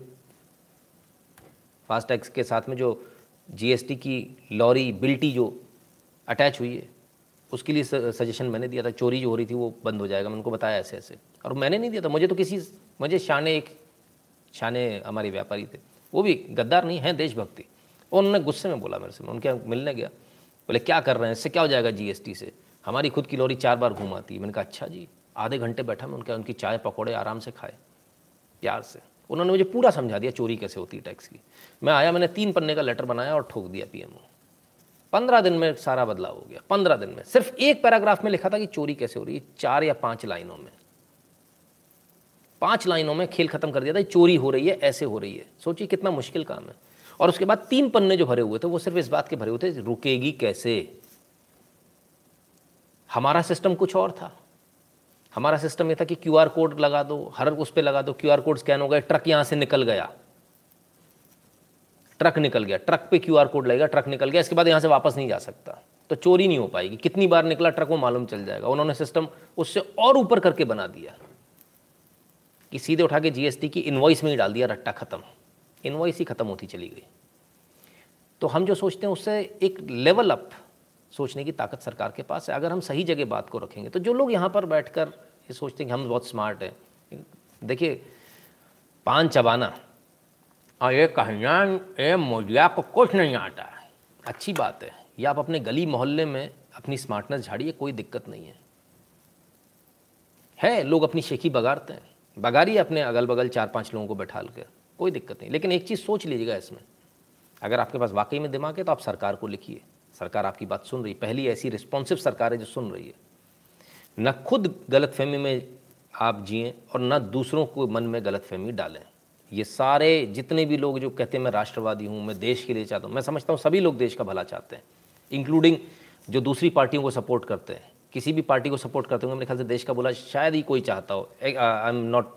फास्टैग के साथ में जो जीएसटी की लॉरी बिल्टी जो अटैच हुई है उसके लिए सजेशन मैंने दिया था। चोरी जो हो रही थी वो बंद हो जाएगा। मैंने उनको बताया ऐसे ऐसे। और मैंने नहीं दिया था। मुझे तो किसी मुझे शाने एक शाने हमारे व्यापारी थे। वो भी गद्दार नहीं हैं देशभक्ति। और उन्होंने गुस्से में बोला मेरे से। मैं उनके मिलने गया। बोले क्या कर रहे हैं? इससे क्या हो जाएगा जीएसटी से? हमारी खुद की लॉरी चार बार घुमाती है। मैंने कहा अच्छा जी, आधे घंटे बैठा मैं, उनके उनकी चाय पकौड़े आराम से खाए, प्यार से। उन्होंने मुझे पूरा समझा दिया चोरी कैसे होती है टैक्स की। मैं आया, मैंने तीन पन्ने का लेटर बनाया और ठोक दिया पीएमओ। पंद्रह दिन में सारा बदलाव हो गया, पंद्रह दिन में। सिर्फ़ एक पैराग्राफ में लिखा था कि चोरी कैसे हो रही है, चार या पाँच लाइनों में। पाँच लाइनों में खेल खत्म कर दिया था चोरी हो रही है, ऐसे हो रही है। सोचिए कितना मुश्किल काम है। और उसके बाद तीन पन्ने जो भरे हुए थे, वो सिर्फ़ इस बात के भरे हुए थे, रुकेगी कैसे? हमारा सिस्टम कुछ और था। हमारा सिस्टम ये था कि क्यूआर कोड लगा दो, हर उस पर लगा दो, क्यूआर कोड स्कैन हो गया ट्रक यहाँ से निकल गया। ट्रक निकल गया, ट्रक पे क्यूआर कोड लगेगा, ट्रक निकल गया, इसके बाद यहाँ से वापस नहीं जा सकता। तो चोरी नहीं हो पाएगी, कितनी बार निकला ट्रक वो मालूम चल जाएगा। उन्होंने सिस्टम उससे और ऊपर करके बना दिया कि सीधे उठा के जीएसटी की इन्वॉइस में ही डाल दिया, रट्टा खत्म। इन्वॉइस ही खत्म होती चली गई। तो हम जो सोचते हैं उससे एक लेवल अप सोचने की ताकत सरकार के पास है। अगर हम सही जगह बात को रखेंगे तो जो लोग यहाँ पर बैठकर ये सोचते हैं कि हम बहुत स्मार्ट हैं, देखिए, पान चबाना, और ये कहना ये मोदिया को कुछ नहीं आता। है अच्छी बात है, या आप अपने गली मोहल्ले में अपनी स्मार्टनेस झाड़िए, कोई दिक्कत नहीं है। है, लोग अपनी शेखी बगाड़ते हैं। बगाड़िए अपने अगल बगल चार पाँच लोगों को बैठा कर कोई दिक्कत नहीं। लेकिन एक चीज़ सोच लीजिएगा इसमें, अगर आपके पास वाकई में दिमाग है तो आप सरकार को लिखिए। सरकार आपकी बात सुन रही पहली ऐसी रिस्पॉन्सिव सरकार है जो सुन रही है। न खुद गलत फहमी में आप जिए और न दूसरों को मन में गलत फहमी डालें। ये सारे जितने भी लोग जो कहते हैं, मैं राष्ट्रवादी हूँ, मैं देश के लिए चाहता हूँ, मैं समझता हूँ सभी लोग देश का भला चाहते हैं इंक्लूडिंग जो दूसरी पार्टियों को सपोर्ट करते हैं। किसी भी पार्टी को सपोर्ट करते होंगे मेरे ख्याल से देश का भला शायद ही कोई चाहता हो। I am not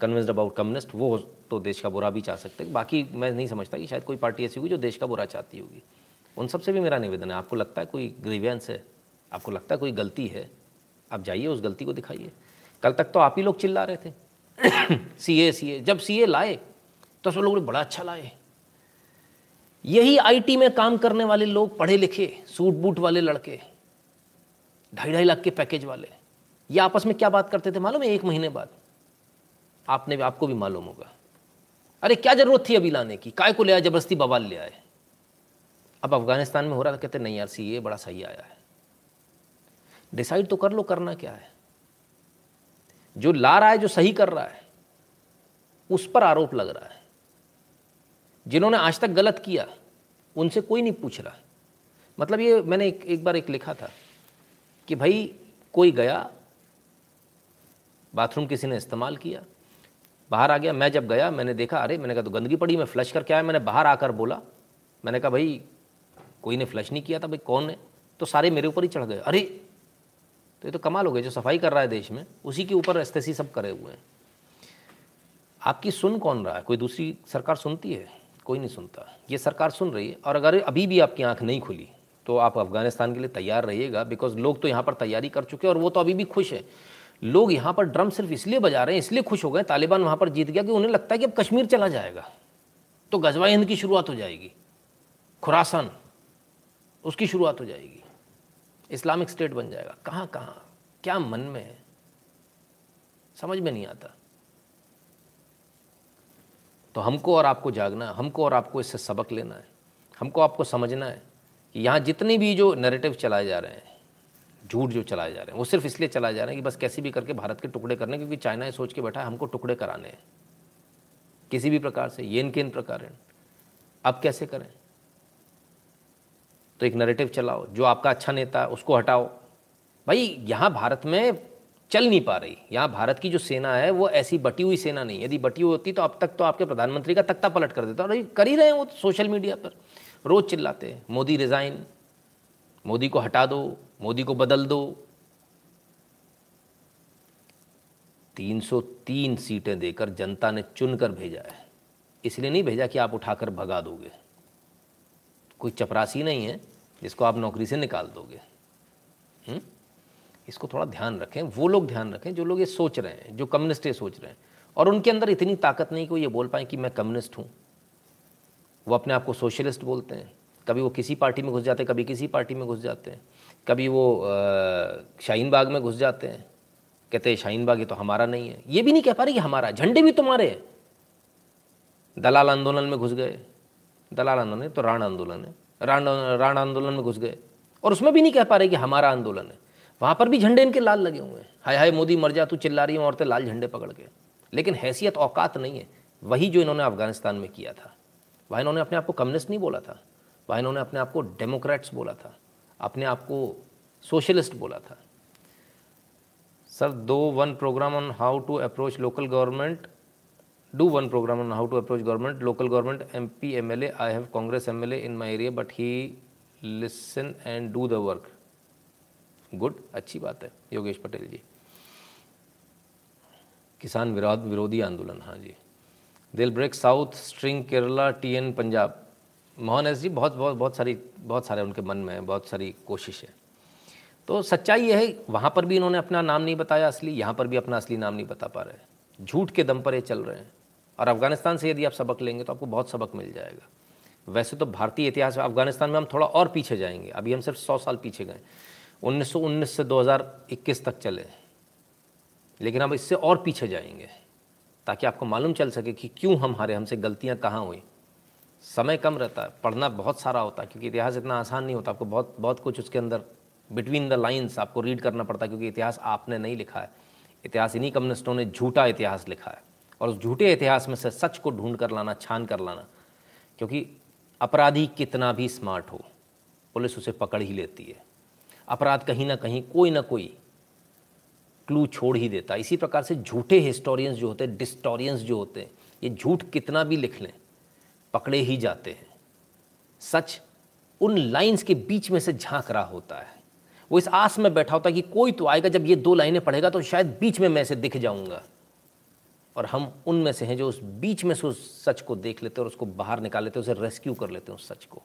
convinced about communist वो तो देश का बुरा भी चाह सकते हैं। बाकी मैं नहीं समझता कि शायद कोई पार्टी ऐसी होगी जो देश का बुरा चाहती होगी। उन सबसे भी मेरा निवेदन है, आपको लगता है कोई ग्रीवियंस है? आपको लगता है कोई गलती है? आप जाइए, उस गलती को दिखाइए। कल तक तो आप ही लोग चिल्ला रहे थे। सी ए सी ए जब सी ए लाए तो सब लोग ने बड़ा अच्छा लाए। यही आईटी में काम करने वाले लोग पढ़े लिखे सूट बूट वाले लड़के ढाई ढाई लाख के पैकेज वाले, ये आपस में क्या बात करते थे? मालूम है, एक महीने बाद। आपने भी आपको भी मालूम होगा। अरे, क्या ज़रूरत थी अभी लाने की? काय को ले आए, ज़बरदस्ती बवाल ले आए। अब अफ़गानिस्तान में हो रहा था कहते नहीं यार सी ये बड़ा सही आया है। डिसाइड तो कर लो करना क्या है? जो ला रहा है जो सही कर रहा है उस पर आरोप लग रहा है। जिन्होंने आज तक गलत किया उनसे कोई नहीं पूछ रहा। मतलब ये मैंने एक, एक बार एक लिखा था कि भाई कोई गया बाथरूम किसी ने इस्तेमाल किया बाहर आ गया मैं जब गया मैंने देखा अरे मैंने कहा तो गंदगी पड़ी मैं फ्लश करके आया मैंने बाहर आकर बोला मैंने कहा भाई कोई ने फ्लश नहीं किया था, भाई कौन है? तो सारे मेरे ऊपर ही चढ़ गए। अरे तो ये तो कमाल हो गया, जो सफ़ाई कर रहा है देश में, उसी के ऊपर एस्तेसी सब करे हुए हैं। आपकी सुन कौन रहा है? कोई दूसरी सरकार सुनती है? कोई नहीं सुनता। ये सरकार सुन रही है, और अगर अभी भी आपकी आँख नहीं खुली तो आप अफ़गानिस्तान के लिए तैयार रहिएगा बिकॉज़ लोग तो यहाँ पर तैयारी कर चुके हैं, और वो तो अभी भी खुश है। लोग यहाँ पर ड्रम सिर्फ़ इसलिए बजा रहे हैं, इसलिए खुश हो गए तालिबान वहाँ पर जीत गया कि उन्हें लगता है कि अब कश्मीर चला जाएगा। तो गजवा हिंद की शुरुआत हो जाएगी। खुरासान। उसकी शुरुआत हो जाएगी। इस्लामिक स्टेट बन जाएगा। कहाँ कहाँ? क्या मन में है? समझ में नहीं आता। तो हमको और आपको जागना है, हमको और आपको इससे सबक लेना है, हमको आपको समझना है कि यहाँ जितने भी जो नैरेटिव चलाए जा रहे हैं, झूठ जो चलाए जा रहे हैं, वो सिर्फ़ इसलिए चलाए जा रहे हैं कि बस कैसे भी करके भारत के टुकड़े करने, क्योंकि चाइना ये सोच के बैठा है, हमको टुकड़े कराने हैं। किसी भी प्रकार से, ये इनके इन प्रकार अब कैसे करें? तो एक नरेटिव चलाओ, जो आपका अच्छा नेता है, उसको हटाओ। भाई, यहाँ भारत में चल नहीं पा रही। यहाँ भारत की जो सेना है, वो ऐसी बटी हुई सेना नहीं यदि बटी हुई होती तो अब तक तो आपके प्रधानमंत्री का तख्ता पलट कर देता। और कर ही रहे हैं वो तो सोशल मीडिया पर। रोज चिल्लाते हैं, मोदी रिजाइन मोदी को हटा दो, मोदी को बदल दो। 303 सीटें देकर जनता ने चुनकर भेजा है। इसलिए नहीं भेजा कि आप उठाकर भगा दोगे। कोई चपरासी नहीं है। जिसको आप नौकरी से निकाल दोगे। हुँ? हम्म? इसको थोड़ा ध्यान रखें, वो लोग ध्यान रखें जो लोग ये सोच रहे हैं, जो कम्युनिस्ट ये सोच रहे हैं, और उनके अंदर इतनी ताकत नहीं कि वो ये बोल पाए कि मैं कम्युनिस्ट हूँ। वो अपने आप को सोशलिस्ट बोलते हैं। कभी वो किसी पार्टी में घुस जाते हैं, कभी किसी पार्टी में घुस जाते हैं। कभी वो शाहीन बाग में घुस जाते हैं। कहते हैं, शाहीन बाग ये तो हमारा नहीं है। ये भी नहीं कह पा रहे कि हमारा झंडे भी तुम्हारे हैं। दलाल आंदोलन में घुस गए। दलाल आंदोलन तो राण आंदोलन है। राण राण आंदोलन में घुस गए। और उसमें भी नहीं कह पा रहे कि हमारा आंदोलन है। वहाँ पर भी झंडे इनके लाल लगे हुए हैं। हाय हाय, मोदी मर जा, तू चिल्ला रही है, औरतें लाल झंडे पकड़ के। लेकिन हैसियत औकात नहीं है। वही जो इन्होंने अफ़गानिस्तान में किया था। वहाँ इन्होंने अपने आप को कम्युनिस्ट नहीं बोला था। वहाँ इन्होंने अपने आप को डेमोक्रेट्स बोला था। अपने आप को सोशलिस्ट बोला था। Sir, do one program on how to approach local government do one program on how to approach government local government M P M L A I have Congress M L A in my area but he listen and do the work good अच्छी बात है, योगेश पटेल जी। किसान विरोध, विरोधी आंदोलन हाँ जी। दिल break south string Kerala T N Punjab Mohan S ji, बहुत बहुत बहुत सारी, बहुत सारे उनके मन में बहुत सारी कोशिश है। तो सच्चाई यह है, वहाँ पर भी इन्होंने अपना नाम नहीं बताया असली, यहाँ पर भी अपना असली नाम नहीं बता पा रहे झूठ के दम पर ये चल रहे हैं। और अफ़गानिस्तान से यदि आप सबक लेंगे तो आपको बहुत सबक मिल जाएगा। वैसे तो भारतीय इतिहास में अफ़गानिस्तान में हम थोड़ा और पीछे जाएँगे। अभी हम सिर्फ़ सौ साल पीछे गए। 1919 से 2021 तक चले। लेकिन हम इससे और पीछे जाएँगे, ताकि आपको मालूम चल सके कि क्यों हम हारे हमसे गलतियाँ कहाँ हुई। समय कम रहता है, पढ़ना बहुत सारा होता है, क्योंकि इतिहास इतना आसान नहीं होता। आपको बहुत बहुत कुछ उसके अंदर बिटवीन द लाइन्स आपको रीड करना पड़ता है, क्योंकि इतिहास आपने नहीं लिखा है। इतिहास इन्हीं कम्युनिस्टों ने झूठा इतिहास लिखा है। और उस झूठे इतिहास में से सच को ढूंढ कर लाना, छान कर लाना। क्योंकि अपराधी कितना भी स्मार्ट हो, पुलिस उसे पकड़ ही लेती है। अपराध कहीं ना कहीं, कोई ना कोई क्लू छोड़ ही देता इसी प्रकार से झूठे हिस्टोरियंस जो होते हैं, डिस्टोरियंस जो होते हैं, ये झूठ कितना भी लिख लें, पकड़े ही जाते हैं। सच उन लाइंस के बीच में से झाँक रहा होता है। वो इस आस में बैठा होता है कि कोई तो आएगा, जब ये दो लाइनें पढ़ेगा तो शायद बीच में मैं से दिख जाऊँगा। और हम उनमें से हैं जो उस बीच में से उस सच को देख लेते हैं और उसको बाहर निकाल लेते हैं, उसे रेस्क्यू कर लेते हैं उस सच को।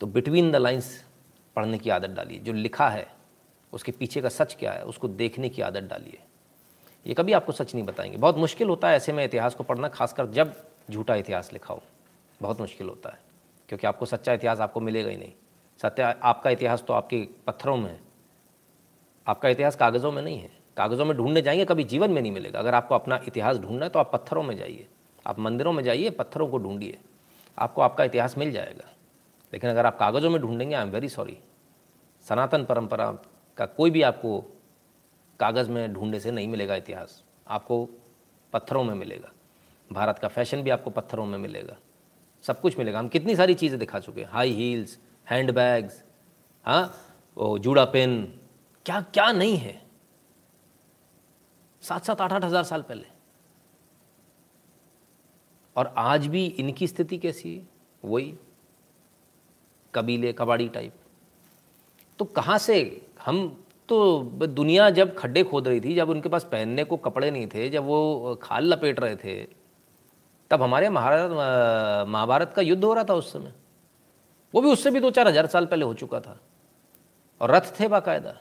तो बिटवीन द लाइंस पढ़ने की आदत डालिए। जो लिखा है, उसके पीछे का सच क्या है, उसको देखने की आदत डालिए। ये कभी आपको सच नहीं बताएँगे। बहुत मुश्किल होता है ऐसे में इतिहास को पढ़ना, खासकर जब झूठा इतिहास लिखा हो बहुत मुश्किल होता है, क्योंकि आपको सच्चा इतिहास आपको मिलेगा ही नहीं। सत्य, आपका इतिहास तो आपके पत्थरों में है। आपका इतिहास कागज़ों में नहीं है। कागज़ों में ढूँढने जाएँगे, कभी जीवन में नहीं मिलेगा। अगर आपको अपना इतिहास ढूंढना है तो आप पत्थरों में जाइए। आप मंदिरों में जाइए, पत्थरों को ढूंढिए। आपको आपका इतिहास मिल जाएगा। लेकिन अगर आप कागज़ों में ढूंढेंगे आई एम वेरी सॉरी सनातन परंपरा का कोई भी आपको कागज़ में ढूँढने से नहीं मिलेगा इतिहास। आपको पत्थरों में मिलेगा। भारत का फ़ैशन भी आपको पत्थरों में मिलेगा। सब कुछ मिलेगा। हम कितनी सारी चीज़ें दिखा चुके हैं। हाई हील्स हैंड बैग्स हाँ वो जूड़ा पेन। क्या क्या नहीं है? सात सात आठ आठ हज़ार साल पहले। और आज भी इनकी स्थिति कैसी है? वही, कबीले कबाड़ी टाइप तो कहाँ से, हम तो दुनिया जब खड्डे खोद रही थी, जब उनके पास पहनने को कपड़े नहीं थे, जब वो खाल लपेट रहे थे, तब हमारे महाभारत महाभारत का युद्ध हो रहा था उस समय। वो भी उससे भी दो चार हज़ार साल पहले हो चुका था। और रथ थे बाकायदा।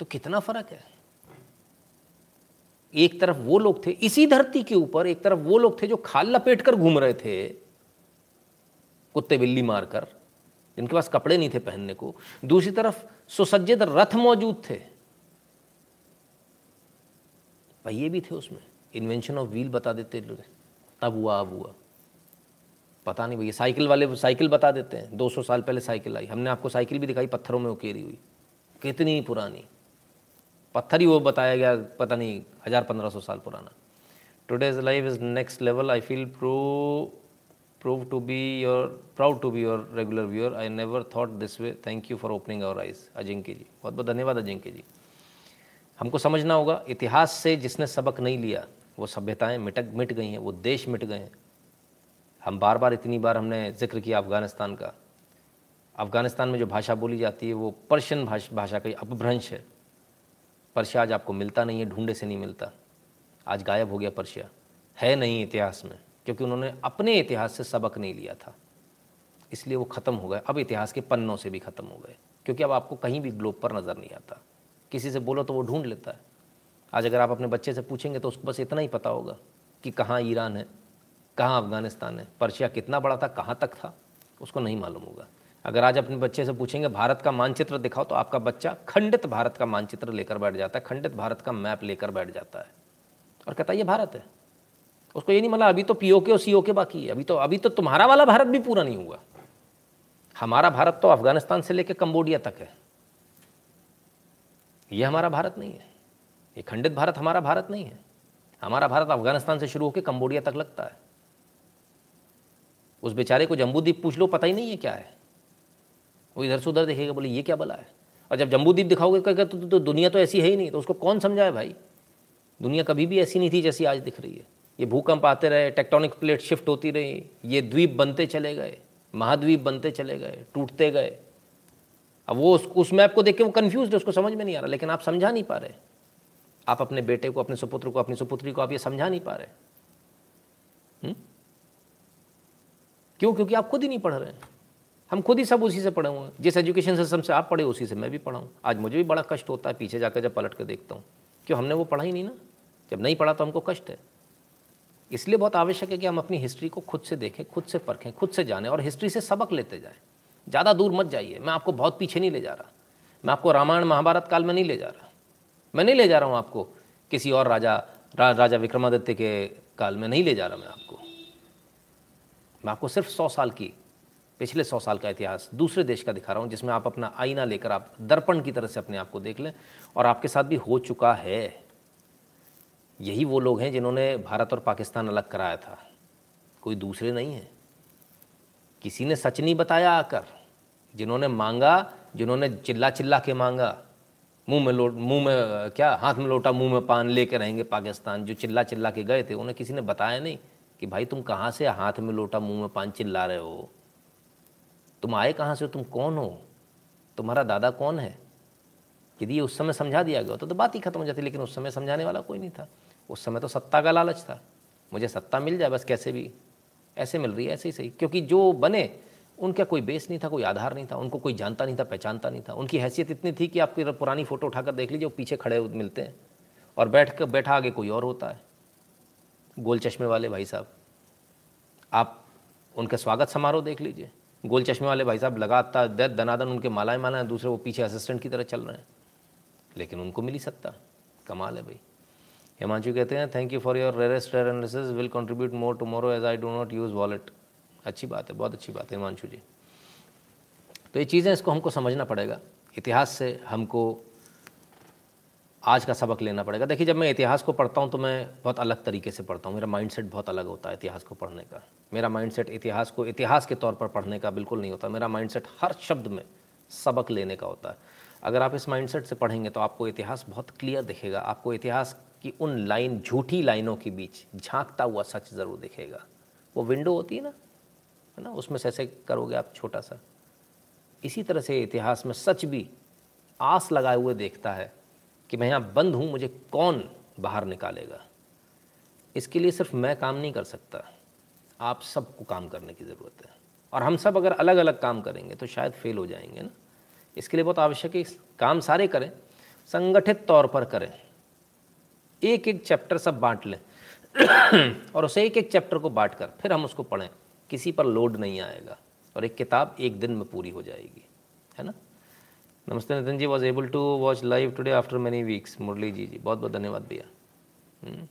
तो कितना फ़र्क है? एक तरफ़ वो लोग थे, इसी धरती के ऊपर एक तरफ़ वो लोग थे जो खाल लपेट कर घूम रहे थे, कुत्ते बिल्ली मारकर, जिनके पास कपड़े नहीं थे पहनने को। दूसरी तरफ़ सुसज्जित रथ मौजूद थे। पहिए भी थे उसमें। इन्वेंशन ऑफ़ व्हील बता देते अब हुआ अब हुआ। पता नहीं भैया, साइकिल वाले साइकिल बता देते हैं। 200 साल पहले साइकिल आई। हमने आपको साइकिल भी दिखाई, पत्थरों में उकेरी हुई। कितनी पुरानी। पत्थर ही वो बताया गया, पता नहीं, हज़ार पंद्रह सौ साल पुराना। Today's life is next level I feel pro prove to be your proud to be your regular viewer I never thought this way thank you for opening our eyes Ajinkya ji बहुत बहुत धन्यवाद अजिंक्य जी हमको समझना होगा, इतिहास से जिसने सबक नहीं लिया, वो सभ्यताएँ मिटक, मिट गई हैं, वो देश मिट गए हैं। हम बार बार इतनी बार हमने ज़िक्र किया अफ़गानिस्तान का। अफ़गानिस्तान में जो भाषा बोली जाती है, वो पर्शियन भाषा का अपभ्रंश है। पर्शिया आज आपको मिलता नहीं है, ढूंढे से नहीं मिलता। आज गायब हो गया पर्शिया। है नहीं इतिहास में, क्योंकि उन्होंने अपने इतिहास से सबक नहीं लिया था। इसलिए वो ख़त्म हो गए। अब इतिहास के पन्नों से भी ख़त्म हो गए, क्योंकि अब आपको कहीं भी ग्लोब पर नज़र नहीं आता। किसी से बोलो तो वो ढूंढ लेता है। आज अगर आप अपने बच्चे से पूछेंगे तो उसको बस इतना ही पता होगा कि कहाँ ईरान है, कहाँ अफ़गानिस्तान है, पर्शिया कितना बड़ा था, कहाँ तक था, उसको नहीं मालूम होगा। अगर आज अपने बच्चे से पूछेंगे, भारत का मानचित्र दिखाओ तो आपका बच्चा खंडित भारत का मानचित्र लेकर बैठ जाता है, खंडित भारत का मैप लेकर बैठ जाता है। और कहता है, ये भारत है। उसको ये नहीं मतलब अभी तो पीओ के और सी के बाकी है, अभी तो अभी तो तुम्हारा वाला भारत भी पूरा नहीं हुआ। हमारा भारत तो अफ़गानिस्तान से लेकर कंबोडिया तक है। ये हमारा भारत नहीं है। ये खंडित भारत हमारा भारत नहीं है। हमारा भारत अफ़गानिस्तान से शुरू होकर कंबोडिया तक लगता है। उस बेचारे को जम्बूद्वीप पूछ लो, पता ही नहीं है क्या है। वो इधर से उधर देखेगा बोले ये क्या बला है? और जब जम्बूद्वीप दिखाओगे कहेगा तो, तो, तो दुनिया तो ऐसी है ही नहीं। तो उसको कौन समझाए भाई? दुनिया कभी भी ऐसी नहीं थी जैसी आज दिख रही है। ये भूकंप आते रहे टेक्टोनिक प्लेट शिफ्ट होती रही ये द्वीप बनते चले गए महाद्वीप बनते चले गए टूटते गए। अब वो उस, उस मैप को देख के वो कन्फ्यूज़ है उसको समझ में नहीं आ रहा लेकिन आप समझा नहीं पा रहे। आप अपने बेटे को अपने सुपुत्र को अपनी सुपुत्री को आप ये समझा नहीं पा रहे। हुँ? हम्म? क्यों? क्योंकि आप खुद ही नहीं पढ़ रहे हैं। हम खुद ही सब उसी से पढ़े हुए हैं। जिस एजुकेशन सिस्टम से आप पढ़े उसी से मैं भी पढ़ा हूँ। आज मुझे भी बड़ा कष्ट होता है पीछे जाकर जब पलट कर देखता हूँ। क्यों हमने वो पढ़ा ही नहीं ना? जब नहीं पढ़ा तो हमको कष्ट है। इसलिए बहुत आवश्यक है कि हम अपनी हिस्ट्री को खुद से देखें खुद से परखें खुद से जानें और हिस्ट्री से सबक लेते जाएँ। ज़्यादा दूर मत जाइए। मैं आपको बहुत पीछे नहीं ले जा रहा। मैं आपको रामायण महाभारत काल में नहीं ले जा रहा। मैं नहीं ले जा रहा हूँ आपको किसी और राजा रा, राजा विक्रमादित्य के काल में नहीं ले जा रहा मैं आपको। मैं आपको सिर्फ़ सौ साल की पिछले सौ साल का इतिहास दूसरे देश का दिखा रहा हूँ, जिसमें आप अपना आईना लेकर आप दर्पण की तरह से अपने आप को देख लें, और आपके साथ भी हो चुका है। यही वो लोग हैं जिन्होंने भारत और पाकिस्तान अलग कराया था। कोई दूसरे नहीं है। किसी ने सच नहीं बताया आकर, जिन्होंने मांगा, जिन्होंने चिल्ला चिल्ला के मांगा, मुँह में लोट, मुँह में, क्या, हाथ में लोटा, मुँह में पान लेके रहेंगे पाकिस्तान, जो चिल्ला चिल्ला के गए थे, उन्हें किसी ने बताया नहीं कि भाई तुम कहाँ से हाथ में लोटा, मुँह में पान चिल्ला रहे हो? तुम आए कहाँ से हो? तुम कौन हो? तुम्हारा दादा कौन है? यदि उस समय समझा दिया गया तो, तो बात ही खत्म हो जाती लेकिन उस समय समझाने वाला कोई नहीं था। उस समय तो सत्ता का लालच था। मुझे सत्ता मिल जाए बस कैसे भी। ऐसे मिल रही है ऐसे ही सही। क्योंकि जो बने उनका कोई बेस नहीं था कोई आधार नहीं था उनको कोई जानता नहीं था पहचानता नहीं था। उनकी हैसियत इतनी थी कि आपकी पुरानी फ़ोटो उठाकर देख लीजिए वो पीछे खड़े मिलते हैं। और बैठ कर बैठा आगे कोई और होता है। गोल चश्मे वाले भाई साहब आप उनका स्वागत समारोह देख लीजिए। गोल चश्मे वाले भाई साहब लगातार दर्द, दनादन, उनके मालाएँ मालाएँ, दूसरे वो पीछे असिस्टेंट की तरह चल रहे हैं। लेकिन उनको मिली सकता कमाल है भाई। हिमांशु कहते हैं thank you for your rarest analysis will contribute more tomorrow as I do not use wallet अच्छी बात है, बहुत अच्छी बात है, हिमांशु जी। तो ये चीज़ें इसको हमको समझना पड़ेगा। इतिहास से हमको आज का सबक लेना पड़ेगा। देखिए, जब मैं इतिहास को पढ़ता हूँ तो मैं बहुत अलग तरीके से पढ़ता हूँ। मेरा माइंडसेट बहुत अलग होता है इतिहास को पढ़ने का। मेरा माइंडसेट इतिहास को, इतिहास के तौर पर पढ़ने का बिल्कुल नहीं होता। मेरा माइंडसेट हर शब्द में सबक लेने का होता है। अगर आप इस माइंडसेट से पढ़ेंगे तो आपको इतिहास बहुत क्लियर दिखेगा। आपको इतिहास की उन लाइन झूठी लाइनों के बीच झांकता हुआ सच ज़रूर दिखेगा। वो विंडो होती है ना? है ना? उसमें से ऐसे करोगे आप छोटा सा। इसी तरह से इतिहास में सच भी आस लगाए हुए देखता है। कि मैं यहाँ बंद हूँ, मुझे कौन बाहर निकालेगा? इसके लिए सिर्फ़ मैं काम नहीं कर सकता। आप सबको काम करने की ज़रूरत है। और हम सब अगर अलग अलग काम करेंगे तो शायद फेल हो जाएँगे ना। इसके लिए बहुत आवश्यक है काम सारे करें, संगठित तौर पर करें। एक एक चैप्टर सब बांट लें। और उसे एक एक चैप्टर को बांट कर फिर हम उसको पढ़ें। किसी पर लोड नहीं आएगा। और एक किताब एक दिन में पूरी हो जाएगी। है ना? नमस्ते Nitin ji was able to watch live today after many weeks Murali ji ji बहुत बहुत धन्यवाद भैया। हम्म,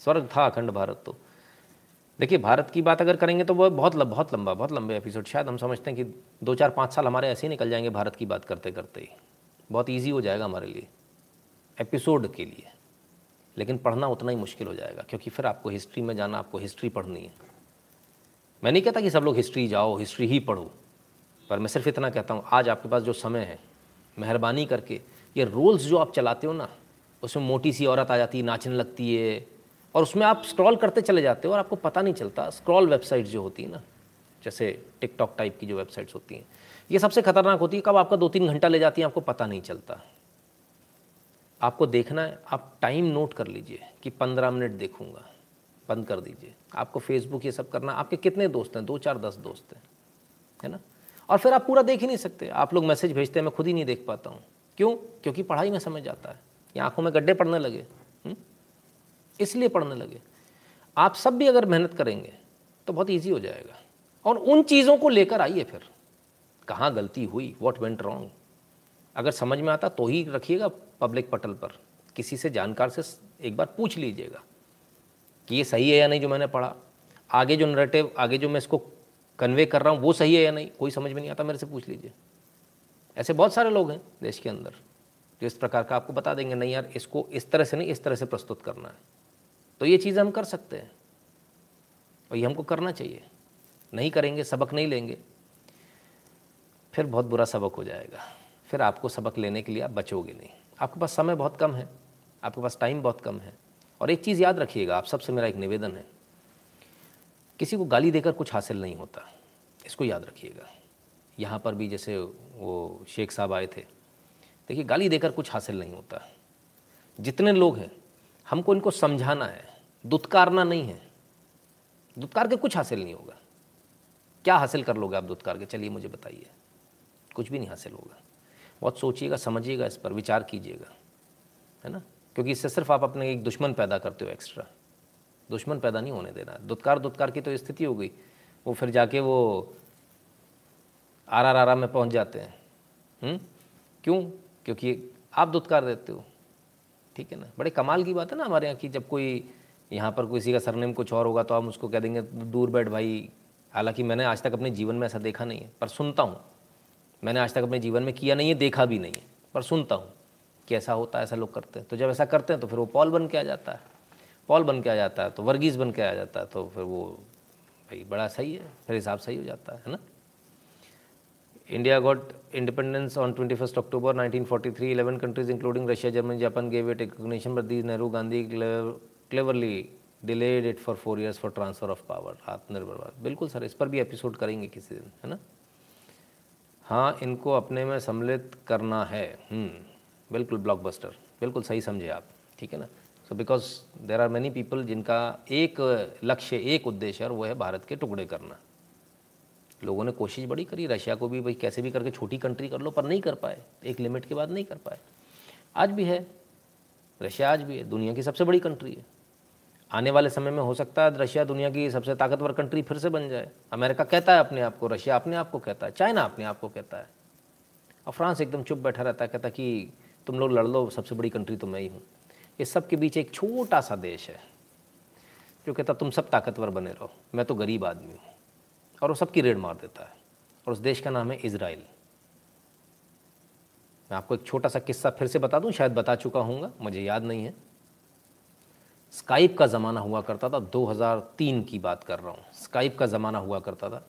स्वर्ग था अखंड भारत तो। देखिए भारत की बात अगर करेंगे तो वो बहुत लब, बहुत लंबा बहुत लंबे एपिसोड शायद हम समझते हैं कि दो चार पाँच साल हमारे ऐसे ही निकल जाएँगे भारत की बात करते करते ही। बहुत ईजी हो जाएगा हमारे लिए एपिसोड के लिए। लेकिन पढ़ना उतना ही मुश्किल हो जाएगा क्योंकि फिर आपको हिस्ट्री में जाना आपको हिस्ट्री पढ़नी है। मैं नहीं कहता कि सब लोग हिस्ट्री जाओ हिस्ट्री ही पढ़ो पर मैं सिर्फ़ इतना कहता हूँ आज आपके पास जो समय है मेहरबानी करके, ये रोल्स जो आप चलाते हो ना, उसमें मोटी सी औरत आ जाती है, नाचने लगती है, और उसमें आप स्क्रॉल करते चले जाते हो और आपको पता नहीं चलता, स्क्रॉल वेबसाइट जो होती है ना, जैसे टिकटॉक टाइप की जो वेबसाइट्स होती हैं, ये सबसे खतरनाक होती है, कब आपका दो तीन घंटा ले जाती है, आपको पता नहीं चलता। आपको देखना है, आप टाइम नोट कर लीजिए कि पंद्रह मिनट देखूँगा, बंद कर दीजिए। आपको फेसबुक ये सब करना, आपके कितने दोस्त हैं? दो चार दस दोस्त हैं, है ना? और फिर आप पूरा देख ही नहीं सकते। आप लोग मैसेज भेजते हैं, मैं खुद ही नहीं देख पाता हूँ। क्यों? क्योंकि पढ़ाई में समझ जाता है। या आँखों में गड्ढे पड़ने लगे इसलिए पढ़ने लगे। आप सब भी अगर मेहनत करेंगे तो बहुत ईजी हो जाएगा। और उन चीज़ों को लेकर आइए फिर। कहाँ गलती हुई? वॉट वेंट रॉन्ग अगर समझ में आता तो ही रखिएगा पब्लिक पटल पर। किसी से जानकार से एक बार पूछ लीजिएगा कि ये सही है या नहीं जो मैंने पढ़ा। आगे जो नरेटिव आगे जो मैं इसको कन्वे कर रहा हूँ, वो सही है या नहीं, कोई समझ में नहीं आता, मेरे से पूछ लीजिए। ऐसे बहुत सारे लोग हैं देश के अंदर, जो इस प्रकार का आपको बता देंगे, नहीं यार, इसको इस तरह से नहीं, इस तरह से प्रस्तुत करना है। तो ये चीज़ हम कर सकते हैं, और ये हमको करना चाहिए। नहीं करेंगे, सबक नहीं लेंगे, फिर बहुत बुरा सबक हो जाएगा। फिर आपको सबक लेने के लिए आप बचोगे नहीं। आपके पास समय बहुत कम है, आपके पास टाइम बहुत कम है। और एक चीज़ याद रखिएगा, आप सबसे मेरा एक निवेदन है किसी को गाली देकर कुछ हासिल नहीं होता। इसको याद रखिएगा। यहाँ पर भी जैसे वो शेख साहब आए थे, देखिए गाली देकर कुछ हासिल नहीं होता। जितने लोग हैं, हमको इनको समझाना है, दुत्कारना नहीं है। दुत्कार के कुछ हासिल नहीं होगा। क्या हासिल कर लोगे आप दुत्कार के? चलिए मुझे बताइए। कुछ भी नहीं हासिल होगा। बहुत सोचिएगा, समझिएगा इस पर, विचार कीजिएगा। है ना? क्योंकि इससे सिर्फ़ आप अपने एक दुश्मन पैदा करते हो एक्स्ट्रा। दुश्मन पैदा नहीं होने देना। दुत्कार दुत्कार की तो स्थिति हो गई। वो फिर जाके वो आर आर आर में पहुँच जाते हैं। हुँ? हम्म? क्यों? क्योंकि आप दुत्कार देते हो। ठीक है ना? बड़े कमाल की बात है ना हमारे यहाँ की। जब कोई यहाँ पर किसी का सरनेम कुछ और होगा तो हम उसको कह देंगे, दूर बैठ भाई। हालाँकि मैंने आज तक अपने जीवन में ऐसा देखा नहीं है, पर सुनता हूँ। मैंने आज तक अपने जीवन में किया नहीं है, देखा भी नहीं है, पर सुनता हूँ कि ऐसा होता है, ऐसा लोग करते हैं। तो जब ऐसा करते हैं तो फिर वो पॉल बन के आ जाता है। पॉल बन के आ जाता है तो वर्गीज बन के आ जाता है तो फिर वो भाई बड़ा सही है फिर हिसाब सही हो जाता है ना? India got independence on twenty first October nineteen forty three eleven countries including Russia Germany Japan gave it recognition but these Nehru Gandhi cleverly delayed it for four years for transfer of power आत्मनिर्भर भारत। बिल्कुल sir इस पर भी episode करेंगे किसी दिन है ना? हाँ इनको अपने में सम्मिलित करना है हम्म, बिल्कुल ब्लॉकबस्टर बिल्कुल सही समझे आप ठीक है ना? So because there are many people जिनका एक लक्ष्य, एक उद्देश्य और वो है भारत के टुकड़े करना। लोगों ने कोशिश बड़ी करी, रशिया को भी भाई कैसे भी करके छोटी कंट्री कर लो, पर नहीं कर पाए। एक लिमिट के बाद नहीं कर पाए। आज भी है। रशिया आज भी है। दुनिया की सबसे बड़ी कंट्री है। आने वाले समय में हो सकता है रशिया दुनिया की सबसे ताकतवर कंट्री फिर से बन जाए। अमेरिका कहता है अपने आप को, रशिया अपने आप को कहता है। चाइना अपने आप को कहता है। और फ्रांस एकदम चुप बैठा रहता है, कहता कि तुम लोग लड़ लो, सबसे बड़ी कंट्री तो मैं ही हूँ। इस सब के बीच एक छोटा सा देश है। जो कहता, तुम सब ताकतवर बने रहो। मैं तो गरीब आदमी हूँ। और वो सबकी रेड मार देता है। और उस देश का नाम है इसराइल मैं आपको एक छोटा सा किस्सा फिर से बता दूँ, शायद बता चुका हूँ मुझे याद नहीं है। स्काइप का ज़माना हुआ करता था 2003 की बात कर रहा हूँ। स्काइप का ज़माना हुआ करता था।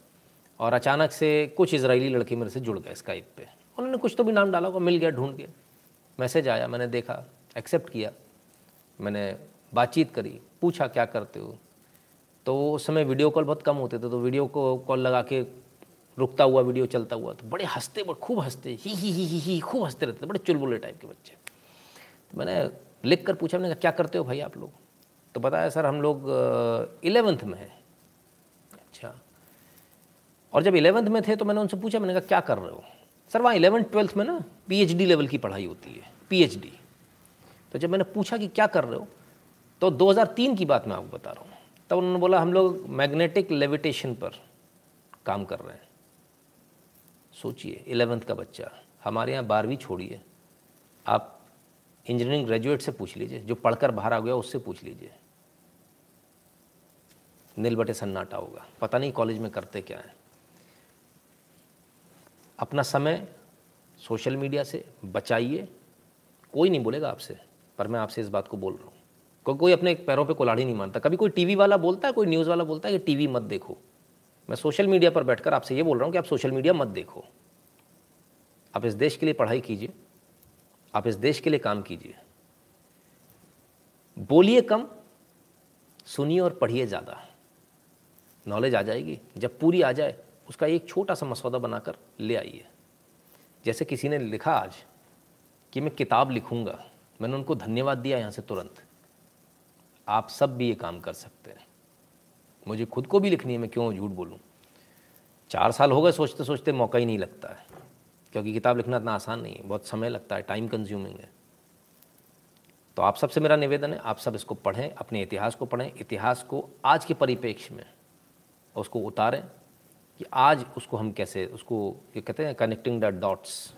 और अचानक से कुछ इसराइली लड़के मेरे से जुड़ गए स्काइप पे। उन्होंने कुछ तो भी नाम डाला होगा, मिल गया, ढूंढ के मैसेज आया, मैंने देखा, एक्सेप्ट किया। मैंने बातचीत करी, पूछा क्या करते हो? तो उस समय वीडियो कॉल बहुत कम होते थे तो वीडियो को कॉल लगा के रुकता हुआ वीडियो चलता हुआ तो बड़े हँसते, बड़े खूब हँसते, ही ही ही ही ही, खूब हँसते रहते बड़े चुलबुले टाइप के बच्चे। तो मैंने लिख कर पूछा, मैंने कहा, क्या करते हो भाई आप लोग? तो बताया, सर, हम लोग इलेवेंथ में हैं। अच्छा। और जब इलेवेंथ में थे तो मैंने उनसे पूछा, मैंने कहा, क्या कर रहे हो? सर, वहाँ इलेवेंथ ट्वेल्थ में ना पीएचडी लेवल की पढ़ाई होती है पीएचडी तो जब मैंने पूछा कि क्या कर रहे हो तो 2003 की बात मैं आपको बता रहा हूँ। तब उन्होंने बोला, हम लोग मैग्नेटिक लेविटेशन पर काम कर रहे हैं। सोचिए, इलेवेंथ का बच्चा, हमारे यहाँ बारहवीं छोड़िए। आप इंजीनियरिंग ग्रेजुएट से पूछ लीजिए, जो पढ़कर बाहर आ गया उससे पूछ लीजिए। नील बटे सन्नाटा होगा। पता नहीं कॉलेज में करते क्या है। अपना समय सोशल मीडिया से बचाइए। कोई नहीं बोलेगा आपसे। पर मैं आपसे इस बात को बोल रहा हूँ। को, कोई अपने पैरों पे कुलाड़ी नहीं मानता। कभी कोई टीवी वाला बोलता है कोई न्यूज़ वाला बोलता है कि टीवी मत देखो। मैं सोशल मीडिया पर बैठकर आपसे ये बोल रहा हूँ कि आप सोशल मीडिया मत देखो। आप इस देश के लिए पढ़ाई कीजिए। आप इस देश के लिए काम कीजिए। बोलिए कम सुनिए और पढ़िए ज़्यादा। नॉलेज आ जाएगी। जब पूरी आ जाए उसका एक छोटा सा मसौदा बनाकर ले आइए। जैसे किसी ने लिखा आज कि मैं किताब लिखूँगा मैंने उनको धन्यवाद दिया यहाँ से तुरंत। आप सब भी ये काम कर सकते हैं। मुझे खुद को भी लिखनी है, मैं क्यों झूठ बोलूँ? चार साल हो गए सोचते सोचते मौका ही नहीं लगता है। क्योंकि किताब लिखना इतना आसान नहीं है, बहुत समय लगता है टाइम कंज्यूमिंग है। तो आप सबसे मेरा निवेदन है, आप सब इसको पढ़ें, अपने इतिहास को पढ़ें, इतिहास को आज के परिप्रेक्ष्य में उसको उतारें कि आज उसको हम कैसे, उसको ये कहते हैं कनेक्टिंग द डॉट्स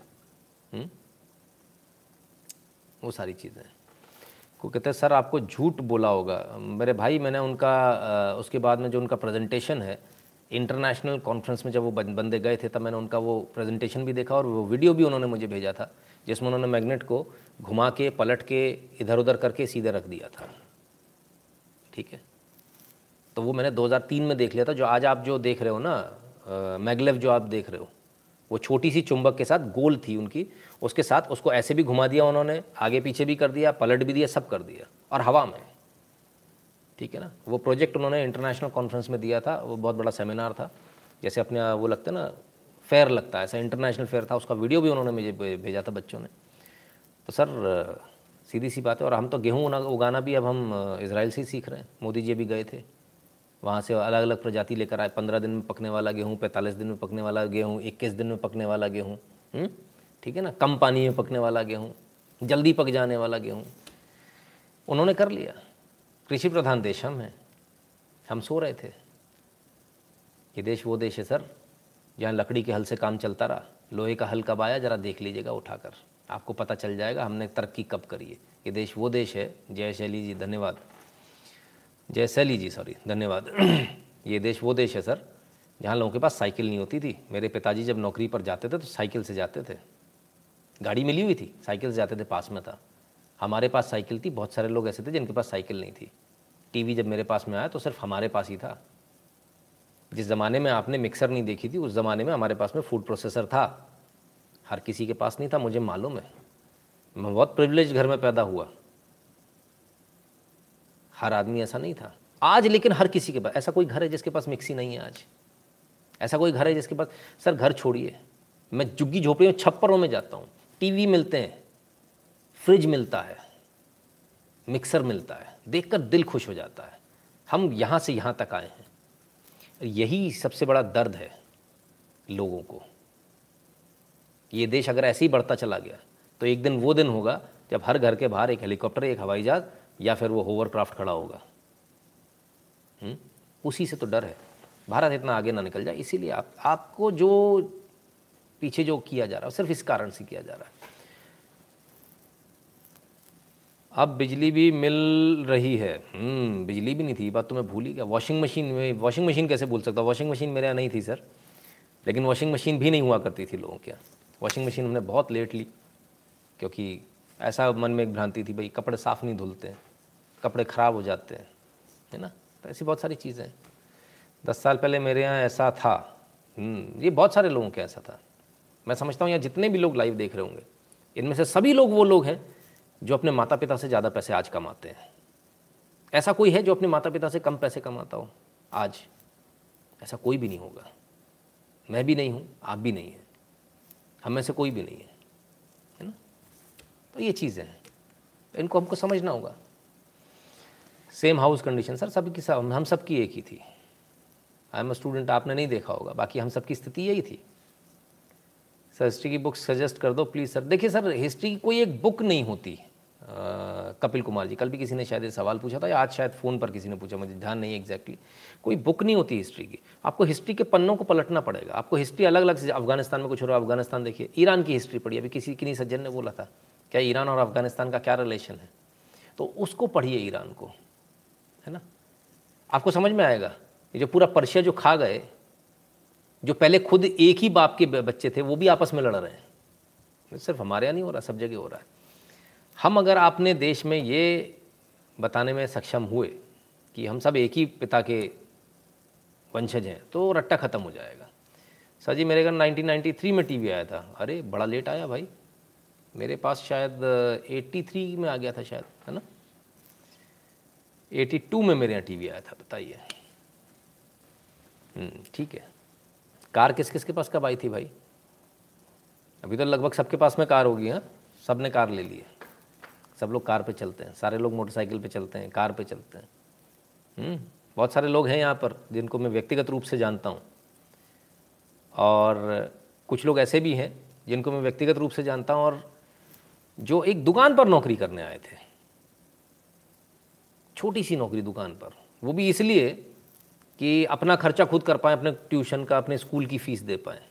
वो सारी चीज़ें। को कहते हैं, सर, आपको झूठ बोला होगा। मेरे भाई, मैंने उनका उसके बाद में जो उनका प्रेजेंटेशन है इंटरनेशनल कॉन्फ्रेंस में जब वो बंदे गए थे, तब मैंने उनका वो प्रेजेंटेशन भी देखा और वो वीडियो भी उन्होंने मुझे भेजा था, जिसमें उन्होंने मैग्नेट को घुमा के, पलट के इधर उधर करके सीधे रख दिया था। ठीक है? तो वो मैंने 2003 में देख लिया था, जो आज आप जो देख रहे हो ना मैगलेव जो आप देख रहे हो। वो छोटी सी चुंबक के साथ गोल थी उनकी, उसके साथ उसको ऐसे भी घुमा दिया उन्होंने, आगे पीछे भी कर दिया, पलट भी दिया, सब कर दिया, और हवा में। ठीक है ना? वो प्रोजेक्ट उन्होंने इंटरनेशनल कॉन्फ्रेंस में दिया था, वो बहुत बड़ा सेमिनार था, जैसे अपने, वो लगता है ना, फेयर लगता है, ऐसा इंटरनेशनल फेयर था, उसका वीडियो भी उन्होंने मुझे भेजा था बच्चों ने। तो सर, सीधी सी बात है, और हम तो गेहूँ उगाना भी अब हम इसराइल से ही सीख रहे हैं, मोदी जी भी गए थे। वहाँ से अलग अलग प्रजाति लेकर आए। पंद्रह दिन में पकने वाला गेहूँ, पैंतालीस दिन में पकने वाला गेहूँ, इक्कीस दिन में पकने वाला गेहूँ हम्म? ठीक है ना? कम पानी में पकने वाला गेहूँ, जल्दी पक जाने वाला गेहूँ, उन्होंने कर लिया। कृषि प्रधान देश हम हैं। हम सो रहे थे। ये देश वो देश है, सर, जहाँ लकड़ी के हल से काम चलता रहा। लोहे का हल कब आया, ज़रा देख लीजिएगा, उठाकर। आपको पता चल जाएगा, हमने तरक्की कब करी है। ये देश वो देश है। जय शैली जी, धन्यवाद। जय शैली जी सॉरी धन्यवाद। ये देश, वो देश है सर, जहाँ लोगों के पास साइकिल नहीं होती थी। मेरे पिताजी जब नौकरी पर जाते थे तो साइकिल से जाते थे। गाड़ी मिली हुई थी, साइकिल से जाते थे, पास में था। हमारे पास साइकिल थी, बहुत सारे लोग ऐसे थे जिनके पास साइकिल नहीं थी। टीवी जब मेरे पास में आया तो सिर्फ़ हमारे पास ही था। जिस ज़माने में आपने मिक्सर नहीं देखी थी, उस ज़माने में हमारे पास में फ़ूड प्रोसेसर था। हर किसी के पास नहीं था, मुझे मालूम है। मैं बहुत प्रिविलेज घर में पैदा हुआ। हर आदमी ऐसा नहीं था। आज लेकिन हर किसी के पास, ऐसा कोई घर है जिसके पास मिक्सी नहीं है आज? ऐसा कोई घर है जिसके पास, सर घर छोड़िए। मैं झुग्गी झोपड़ियों छप्परों में जाता हूँ। टीवी मिलते हैं, फ्रिज मिलता है, मिक्सर मिलता है। देखकर दिल खुश हो जाता है। हम यहाँ से यहाँ तक आए हैं। यही सबसे बड़ा दर्द है लोगों को। ये देश अगर ऐसे ही बढ़ता चला गया तो एक दिन वो दिन होगा जब हर घर के बाहर एक हेलीकॉप्टर, एक हवाई जहाज़ या फिर वो होवरक्राफ्ट खड़ा होगा। हुँ? उसी से तो डर है। भारत इतना आगे ना निकल जाए, इसीलिए आप, आपको जो पीछे जो किया जा रहा है, सिर्फ़ इस कारण से किया जा रहा है। अब बिजली भी मिल रही है। हम्म बिजली भी नहीं थी बात तो मैं भूल ही गया। वॉशिंग मशीन में वॉशिंग मशीन कैसे भूल सकता? वॉशिंग मशीन मेरे यहाँ नहीं थी सर लेकिन वॉशिंग मशीन भी नहीं हुआ करती थी लोगों के यहाँ। वॉशिंग मशीन हमने बहुत लेट ली क्योंकि ऐसा मन में एक भ्रांति थी, भाई, कपड़े साफ़ नहीं धुलते। कपड़े ख़राब हो जाते हैं है ना? तो ऐसी बहुत सारी चीज़ें हैं। दस साल पहले मेरे यहाँ ऐसा था। हम्म, ये बहुत सारे लोगों के ऐसा था। मैं समझता हूँ यहाँ जितने भी लोग लाइव देख रहे होंगे इनमें से सभी लोग वो लोग हैं जो अपने माता पिता से ज़्यादा पैसे आज कमाते हैं। ऐसा कोई है जो अपने माता पिता से कम पैसे कमाता हो? आज ऐसा कोई भी नहीं होगा। मैं भी नहीं हूँ आप भी नहीं हैं। हम में से कोई भी नहीं है है ना? तो ये चीज़ें हैं। इनको हमको समझना होगा। सेम हाउस कंडीशन सर सब की सब हम सब की एक ही थी। आई एम स्टूडेंट आपने नहीं देखा होगा बाकी हम सब की स्थिति यही थी। सर हिस्ट्री की बुक सजेस्ट कर दो प्लीज़ सर देखिए सर हिस्ट्री की कोई एक बुक नहीं होती आ, कपिल कुमार जी। कल भी किसी ने शायद सवाल पूछा था या आज शायद फ़ोन पर किसी ने पूछा मुझे ध्यान नहीं एग्जैक्टली कोई बुक नहीं होती हिस्ट्री की। आपको हिस्ट्री के पन्नों को पलटना पड़ेगा। आपको हिस्ट्री अलग अलग से अफ़गानिस्तान में कुछ हो रहा है अफ़गानिस्तान देखिए ईरान की हिस्ट्री पढ़ी अभी किसी किन्हीं सज्जन ने बोला था क्या ईरान और अफ़गानिस्तान का क्या रिलेशन है? तो उसको पढ़िए ईरान को। है ना? आपको समझ में आएगा ये जो पूरा पर्शिया जो खा गए, जो पहले खुद एक ही बाप के बच्चे थे, वो भी आपस में लड़ रहे हैं। सिर्फ़ हमारे यहाँ नहीं हो रहा, सब जगह हो रहा है। हम अगर आपने देश में ये बताने में सक्षम हुए कि हम सब एक ही पिता के वंशज हैं तो रट्टा ख़त्म हो जाएगा। सर जी, मेरे घर 1993 में टीवी आया था। अरे, बड़ा लेट आया भाई। मेरे पास शायद 83 में आ गया था शायद, है ना? 82 में मेरे यहाँ टीवी आया था बताइए। हम्म, ठीक है। कार किस किस के पास कब आई थी भाई? अभी तो लगभग सबके पास में कार होगी हाँ? सबने कार ले ली है। सब लोग कार पे चलते हैं। सारे लोग मोटरसाइकिल पे चलते हैं कार पे चलते हैं। हम्म, बहुत सारे लोग हैं यहाँ पर जिनको मैं व्यक्तिगत रूप से जानता हूँ। और कुछ लोग ऐसे भी हैं जिनको मैं व्यक्तिगत रूप से जानता हूँ और जो एक दुकान पर नौकरी करने आए थे। छोटी सी नौकरी दुकान पर। वो भी इसलिए कि अपना खर्चा खुद कर पाएँ, अपने ट्यूशन का, अपने स्कूल की फ़ीस दे पाएँ।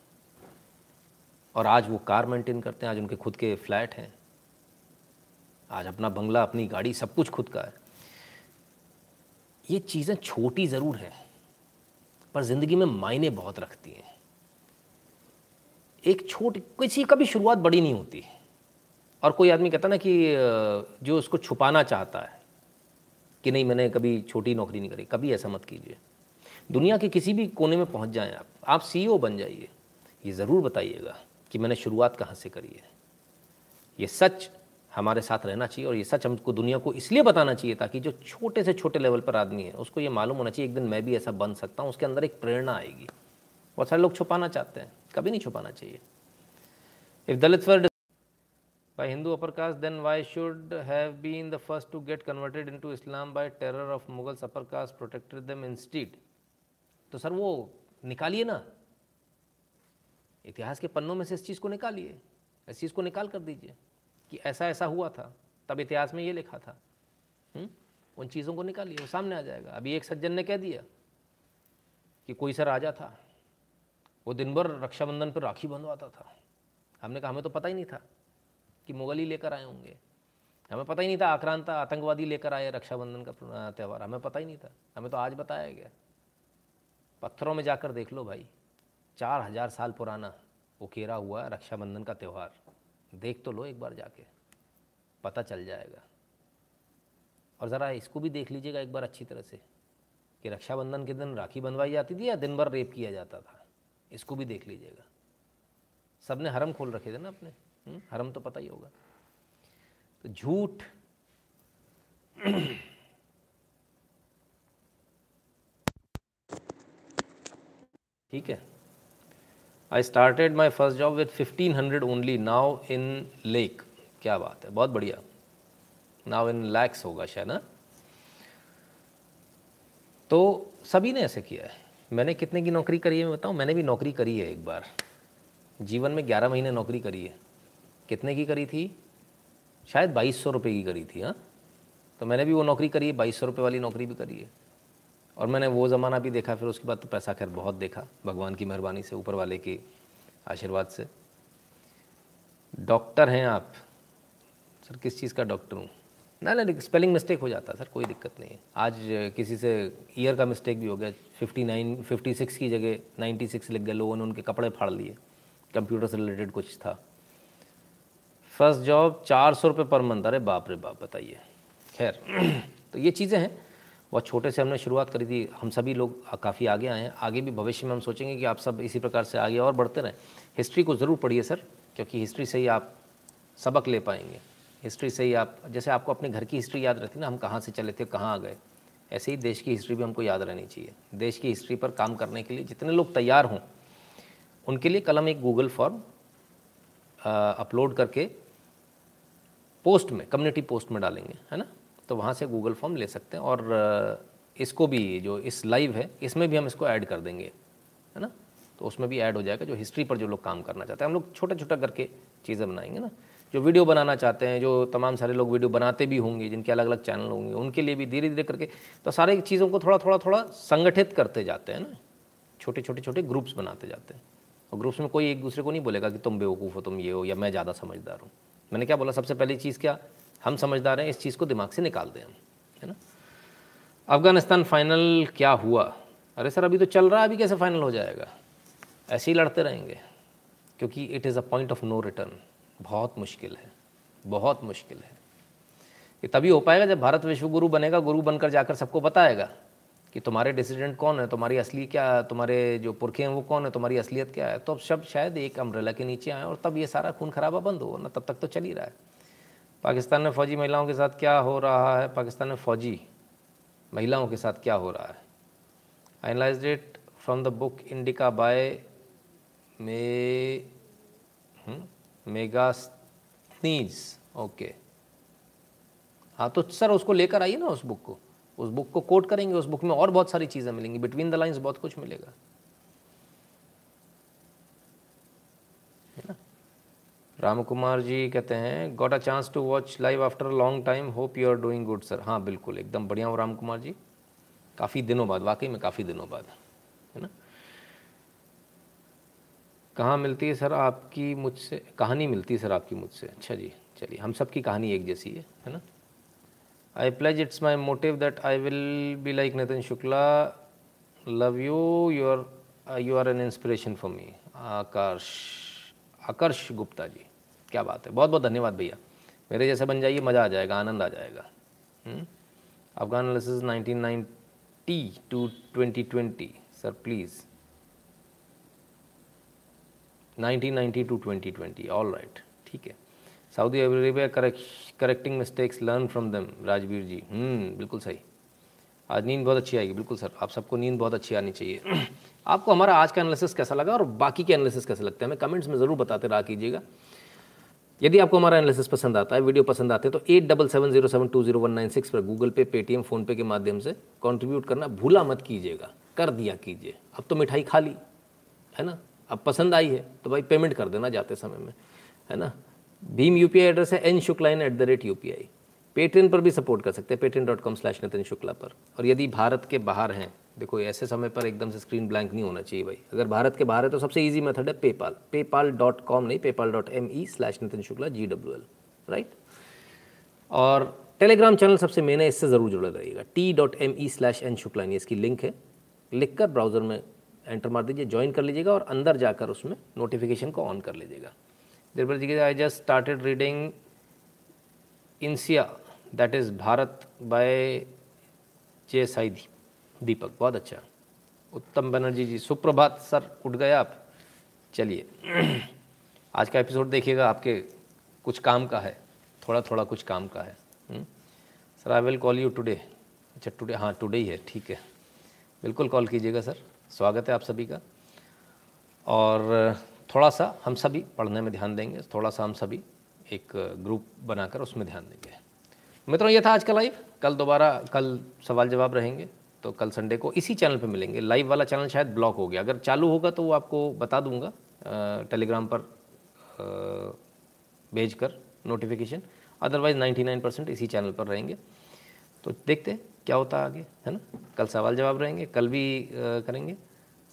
और आज वो कार मेंटेन करते हैं, आज उनके खुद के फ्लैट हैं। आज अपना बंगला, अपनी गाड़ी, सब कुछ खुद का है। ये चीज़ें छोटी ज़रूर हैं, पर ज़िंदगी में मायने बहुत रखती हैं। एक छोटी, किसी का भी शुरुआत बड़ी नहीं होती। और कोई आदमी कहता ना कि जो उसको छुपाना चाहता है कि नहीं, मैंने कभी छोटी नौकरी नहीं करी। कभी ऐसा मत कीजिए। दुनिया के किसी भी कोने में पहुँच जाएँ आप। आप सीईओ बन जाइए। ये ज़रूर बताइएगा कि मैंने शुरुआत कहाँ से करी है। ये सच हमारे साथ रहना चाहिए और ये सच हमको दुनिया को इसलिए बताना चाहिए ताकि जो छोटे से छोटे लेवल पर आदमी है, उसको ये मालूम होना चाहिए, एक दिन मैं भी ऐसा बन सकता हूँ, उसके अंदर एक प्रेरणा आएगी। बहुत सारे लोग छुपाना चाहते हैं, कभी नहीं छुपाना चाहिए। If Dalit by Hindu upper caste, then why should have been the first to get converted into Islam by terror of Mughals upper caste protected them instead? तो सर वो निकालिए ना। इतिहास के पन्नों में से इस चीज़ को निकालिए इस चीज़ को निकाल कर दीजिए कि ऐसा ऐसा हुआ था तब इतिहास में ये लिखा था। हुँ? उन चीज़ों को निकालिए वो सामने आ जाएगा। अभी एक सज्जन ने कह दिया कि कोई सर राजा था वो दिन भर रक्षाबंधन पर राखी बंधवाता था। हमने कहा हमें तो पता ही नहीं था। कि मुगल ही लेकर आए होंगे। हमें पता ही नहीं था आक्रांता आतंकवादी लेकर आए रक्षाबंधन का त्यौहार। हमें पता ही नहीं था। हमें तो आज बताया गया। पत्थरों में जाकर देख लो भाई। चार हज़ार साल पुराना उकेरा हुआ रक्षाबंधन का त्यौहार। देख तो लो एक बार जाके। पता चल जाएगा। और ज़रा इसको भी देख लीजिएगा एक बार अच्छी तरह से कि रक्षाबंधन के दिन राखी बंधवाई जाती थी या दिन भर रेप किया जाता था। इसको भी देख लीजिएगा। सबने हरम खोल रखे थे ना अपने। हरम तो पता ही होगा। तो झूठ ठीक है। I started my first job with fifteen hundred only now in lake क्या बात है, बहुत बढ़िया। नाउ इन लैक्स होगा शायद ना तो सभी ने ऐसे किया है। मैंने कितने की नौकरी करी है मैं बताऊँ? मैंने भी नौकरी करी है एक बार। जीवन में ग्यारह महीने नौकरी करी है। कितने की करी थी? शायद बाईस सौ रुपये की करी थी हाँ। तो मैंने भी वो नौकरी करी है, बाईस सौ रुपये वाली नौकरी भी करी है। और मैंने वो ज़माना भी देखा, फिर उसके बाद तो पैसा खैर बहुत देखा, भगवान की मेहरबानी से ऊपर वाले के आशीर्वाद से। डॉक्टर हैं आप। सर, किस चीज़ का डॉक्टर हूँ? ना ना स्पेलिंग मिस्टेक हो जाता है सर, कोई दिक्कत नहीं है। आज किसी से ईयर का मिस्टेक भी हो गया, फिफ्टी नाइन, फिफ्टी सिक्स की जगह नाइन्टी सिक्स लिख गए, लोगों ने उनके कपड़े फाड़ लिए, कंप्यूटर से रिलेटेड कुछ था। फ़र्स्ट जॉब चार सौ रुपये पर मंथ। अरे बाप रे बाप, बताइए। खैर तो ये चीज़ें हैं। बहुत छोटे से हमने शुरुआत करी थी। हम सभी लोग काफ़ी आगे आए हैं। आगे भी भविष्य में हम सोचेंगे कि आप सब इसी प्रकार से आगे और बढ़ते रहें। हिस्ट्री को ज़रूर पढ़िए सर, क्योंकि हिस्ट्री से ही आप सबक ले पाएँगे। हिस्ट्री से ही आप, जैसे आपको अपने घर की हिस्ट्री याद रहती ना, हम कहाँ से चले थे, कहाँ आ गए। ऐसे ही देश की हिस्ट्री भी हमको याद रहनी चाहिए। देश की हिस्ट्री पर काम करने के लिए जितने लोग तैयार हों, उनके लिए कल हम एक गूगल फॉर्म अपलोड करके पोस्ट में कम्युनिटी पोस्ट में डालेंगे, है ना? तो वहाँ से गूगल फॉर्म ले सकते हैं और इसको भी जो इस लाइव है, इसमें भी हम इसको ऐड कर देंगे, है ना? तो उसमें भी ऐड हो जाएगा जो हिस्ट्री पर जो लोग काम करना चाहते हैं। हम लोग छोटा छोटा करके चीज़ें बनाएँगे ना। जो वीडियो बनाना चाहते हैं, जो तमाम सारे लोग वीडियो बनाते भी होंगे, जिनके अलग अलग चैनल होंगे, उनके लिए भी धीरे धीरे करके तो सारे चीज़ों को थोड़ा थोड़ा थोड़ा संगठित करते जाते हैं ना। छोटे छोटे छोटे ग्रुप्स बनाते जाते हैं। और ग्रुप्स में कोई एक दूसरे को नहीं बोलेगा कि तुम बेवकूफ़ हो, तुम ये हो, या मैं ज़्यादा समझदार हूँ। मैंने क्या बोला, सबसे पहली चीज़ क्या? हम समझदार हैं, इस चीज़ को दिमाग से निकाल दें हम, है ना? अफ़गानिस्तान फाइनल क्या हुआ? अरे सर, अभी तो चल रहा है, अभी कैसे फाइनल हो जाएगा? ऐसे ही लड़ते रहेंगे, क्योंकि it is a point of no return बहुत मुश्किल है, बहुत मुश्किल है। ये तभी हो पाएगा जब भारत विश्व गुरु बनेगा, गुरु बनकर जाकर सबको बताएगा। कि तुम्हारे डिसिडेंट कौन है? तुम्हारी असली क्या है तुम्हारे जो पुरखे हैं वो कौन है? तुम्हारी असलियत क्या है? तो अब सब शायद एक अम्ब्रेला के नीचे आए और तब ये सारा खून खराबा बंद हो ना तब तक तो चल ही रहा है। पाकिस्तान में फ़ौजी महिलाओं के साथ क्या हो रहा है? पाकिस्तान में फ़ौजी महिलाओं के साथ क्या हो रहा है? Analyse it from the book Indica by me Megasthenes okay हाँ तो सर उसको लेकर आइए ना उस बुक को। उस बुक को कोट करेंगे, उस बुक में और बहुत सारी चीज़ें मिलेंगी। बिटवीन द लाइंस बहुत कुछ मिलेगा। राम कुमार जी कहते हैं got a chance to watch live after long time hope you are doing good sir हाँ बिल्कुल, एकदम बढ़िया हो राम कुमार जी। काफ़ी दिनों बाद, वाकई में काफ़ी दिनों बाद, है ना? कहाँ मिलती है सर आपकी मुझसे? कहानी मिलती है सर आपकी मुझसे? अच्छा जी, चलिए, हम सब की कहानी एक जैसी है है ना? I pledge it's my motive that I will be like Nitin Shukla love you you are you are an inspiration for me Aakarsh Aakarsh Gupta ji क्या बात है बहुत बहुत धन्यवाद भैया मेरे जैसे बन जाइए मज़ा आ जाएगा आनंद आ जाएगा? Afghan analysis nineteen ninety to twenty twenty sir please 1990 to 2020 all right ठीक है Saudi Arabia correcting mistakes learn from them Rajveer ji बिल्कुल सही। आज नींद बहुत अच्छी आएगी, बिल्कुल सर। आप सबको नींद बहुत अच्छी आनी चाहिए। आपको हमारा आज का एनालिसिस कैसा लगा और बाकी के एनालिसिस कैसे लगते हैं? हमें कमेंट्स में ज़रूर बताते रहा कीजिएगा। यदि आपको हमारा एनालिसिस पसंद आता है वीडियो पसंद आते हैं तो eight double seven zero seven two zero one nine six पर गूगल पे पेटीएम फ़ोनपे के माध्यम से कॉन्ट्रीब्यूट करना भूला मत कीजिएगा। कर दिया कीजिए। अब तो मिठाई खा ली, है ना? अब पसंद आई है तो भाई पेमेंट कर देना जाते समय में, है ना? भीम यूपीआई एड्रेस है N Shukla in at the rate U Paytm पर भी सपोर्ट कर सकते हैं Paytm dot com slash Nitin Shukla पर। और यदि भारत के बाहर हैं, देखो ऐसे समय पर एकदम से स्क्रीन ब्लैंक नहीं होना चाहिए भाई। अगर भारत के बाहर है तो सबसे ईजी मेथड है पेपाल पेपाल डॉट कॉम नहीं PayPal dot M E slash Nitin Shukla G W L right और टेलीग्राम चैनल सबसे मेन है, इससे ज़रूर जुड़े रहिएगा। T dot M E slash N Shukla इसकी लिंक है। लिख कर ब्राउज़र में एंटर मार दीजिए ज्वाइन कर लीजिएगा और अंदर जाकर उसमें नोटिफिकेशन को ऑन कर लीजिएगा। Dear ji I just started reading India that is Bharat by J Sai Deepak बहुत अच्छा। उत्तम बनर्जी जी, सुप्रभात सर, उठ गए आप? चलिए। आज का एपिसोड देखिएगा, आपके कुछ काम का है। थोड़ा थोड़ा कुछ काम का है? Sir I will call you today अच्छा टुडे हाँ टुडे ही है, ठीक है। बिल्कुल कॉल कीजिएगा सर स्वागत है आप सभी का। और थोड़ा सा हम सभी पढ़ने में ध्यान देंगे थोड़ा सा हम सभी एक ग्रुप बनाकर उसमें ध्यान देंगे। मित्रों, ये था आज का लाइव कल दोबारा, कल सवाल जवाब रहेंगे तो कल संडे को इसी चैनल पे मिलेंगे। लाइव वाला चैनल शायद ब्लॉक हो गया। अगर चालू होगा तो वो आपको बता दूँगा। टेलीग्राम पर भेज कर नोटिफिकेशन अदरवाइज़ 99 परसेंट इसी चैनल पर रहेंगे। तो देखते हैं क्या होता आगे, है ना? कल सवाल जवाब रहेंगे, कल भी करेंगे।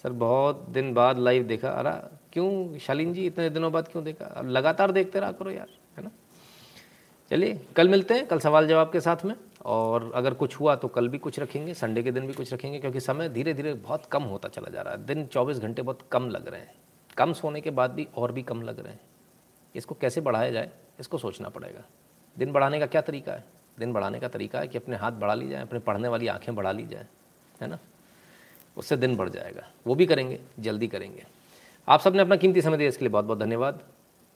सर, बहुत दिन बाद लाइव देखा अरे क्यों शालीन जी इतने दिनों बाद क्यों देखा? अब लगातार देखते रहा करो यार, है ना? चलिए, कल मिलते हैं, कल सवाल जवाब के साथ में। और अगर कुछ हुआ तो कल भी कुछ रखेंगे, संडे के दिन भी कुछ रखेंगे, क्योंकि समय धीरे धीरे बहुत कम होता चला जा रहा है। दिन 24 घंटे बहुत कम लग रहे हैं। कम सोने के बाद भी और भी कम लग रहे हैं। इसको कैसे बढ़ाया जाए, इसको सोचना पड़ेगा। दिन बढ़ाने का क्या तरीका है? दिन बढ़ाने का तरीका है कि अपने हाथ बढ़ा ली जाए, अपने पढ़ने वाली आँखें बढ़ा ली जाए, है ना? उससे दिन बढ़ जाएगा। वो भी करेंगे, जल्दी करेंगे। आप सबने अपना कीमती समय दिया, इसके लिए बहुत बहुत धन्यवाद।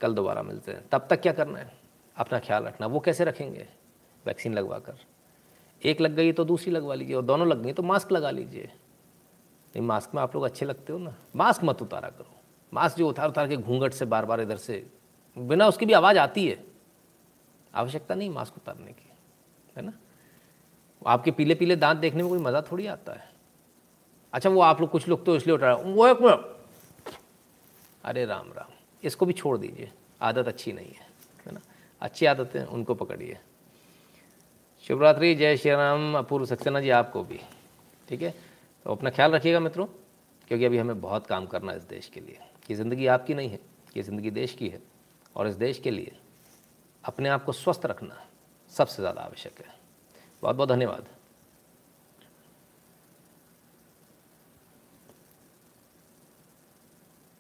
कल दोबारा मिलते हैं। तब तक क्या करना है? अपना ख्याल रखना। वो कैसे रखेंगे? वैक्सीन लगवा कर। एक लग गई तो दूसरी लगवा लीजिए और दोनों लग गई तो मास्क लगा लीजिए। नहीं, मास्क में आप लोग अच्छे लगते हो ना? मास्क मत उतारा करो। मास्क जो उतार उतार के घूंघट से बार बार इधर से, बिना उसकी भी आवाज़ आती है। आवश्यकता नहीं मास्क उतारने की, है ना? आपके पीले पीले दांत देखने में कोई मज़ा थोड़ी आता है। अच्छा वो आप लोग कुछ लोग तो इसलिए उठा रहे वो एक मिनट। अरे राम राम। इसको भी छोड़ दीजिए। आदत अच्छी नहीं है है ना? अच्छी आदतें उनको पकड़िए। शिवरात्रि, जय श्री राम, अपूर्व सक्सेना जी, आपको भी। ठीक है? तो अपना ख्याल रखिएगा मित्रों, क्योंकि अभी हमें बहुत काम करना है इस देश के लिए। ये ज़िंदगी आपकी नहीं है, ये ज़िंदगी देश की है। और इस देश के लिए अपने आप को स्वस्थ रखना सबसे ज़्यादा आवश्यक है। बहुत बहुत धन्यवाद।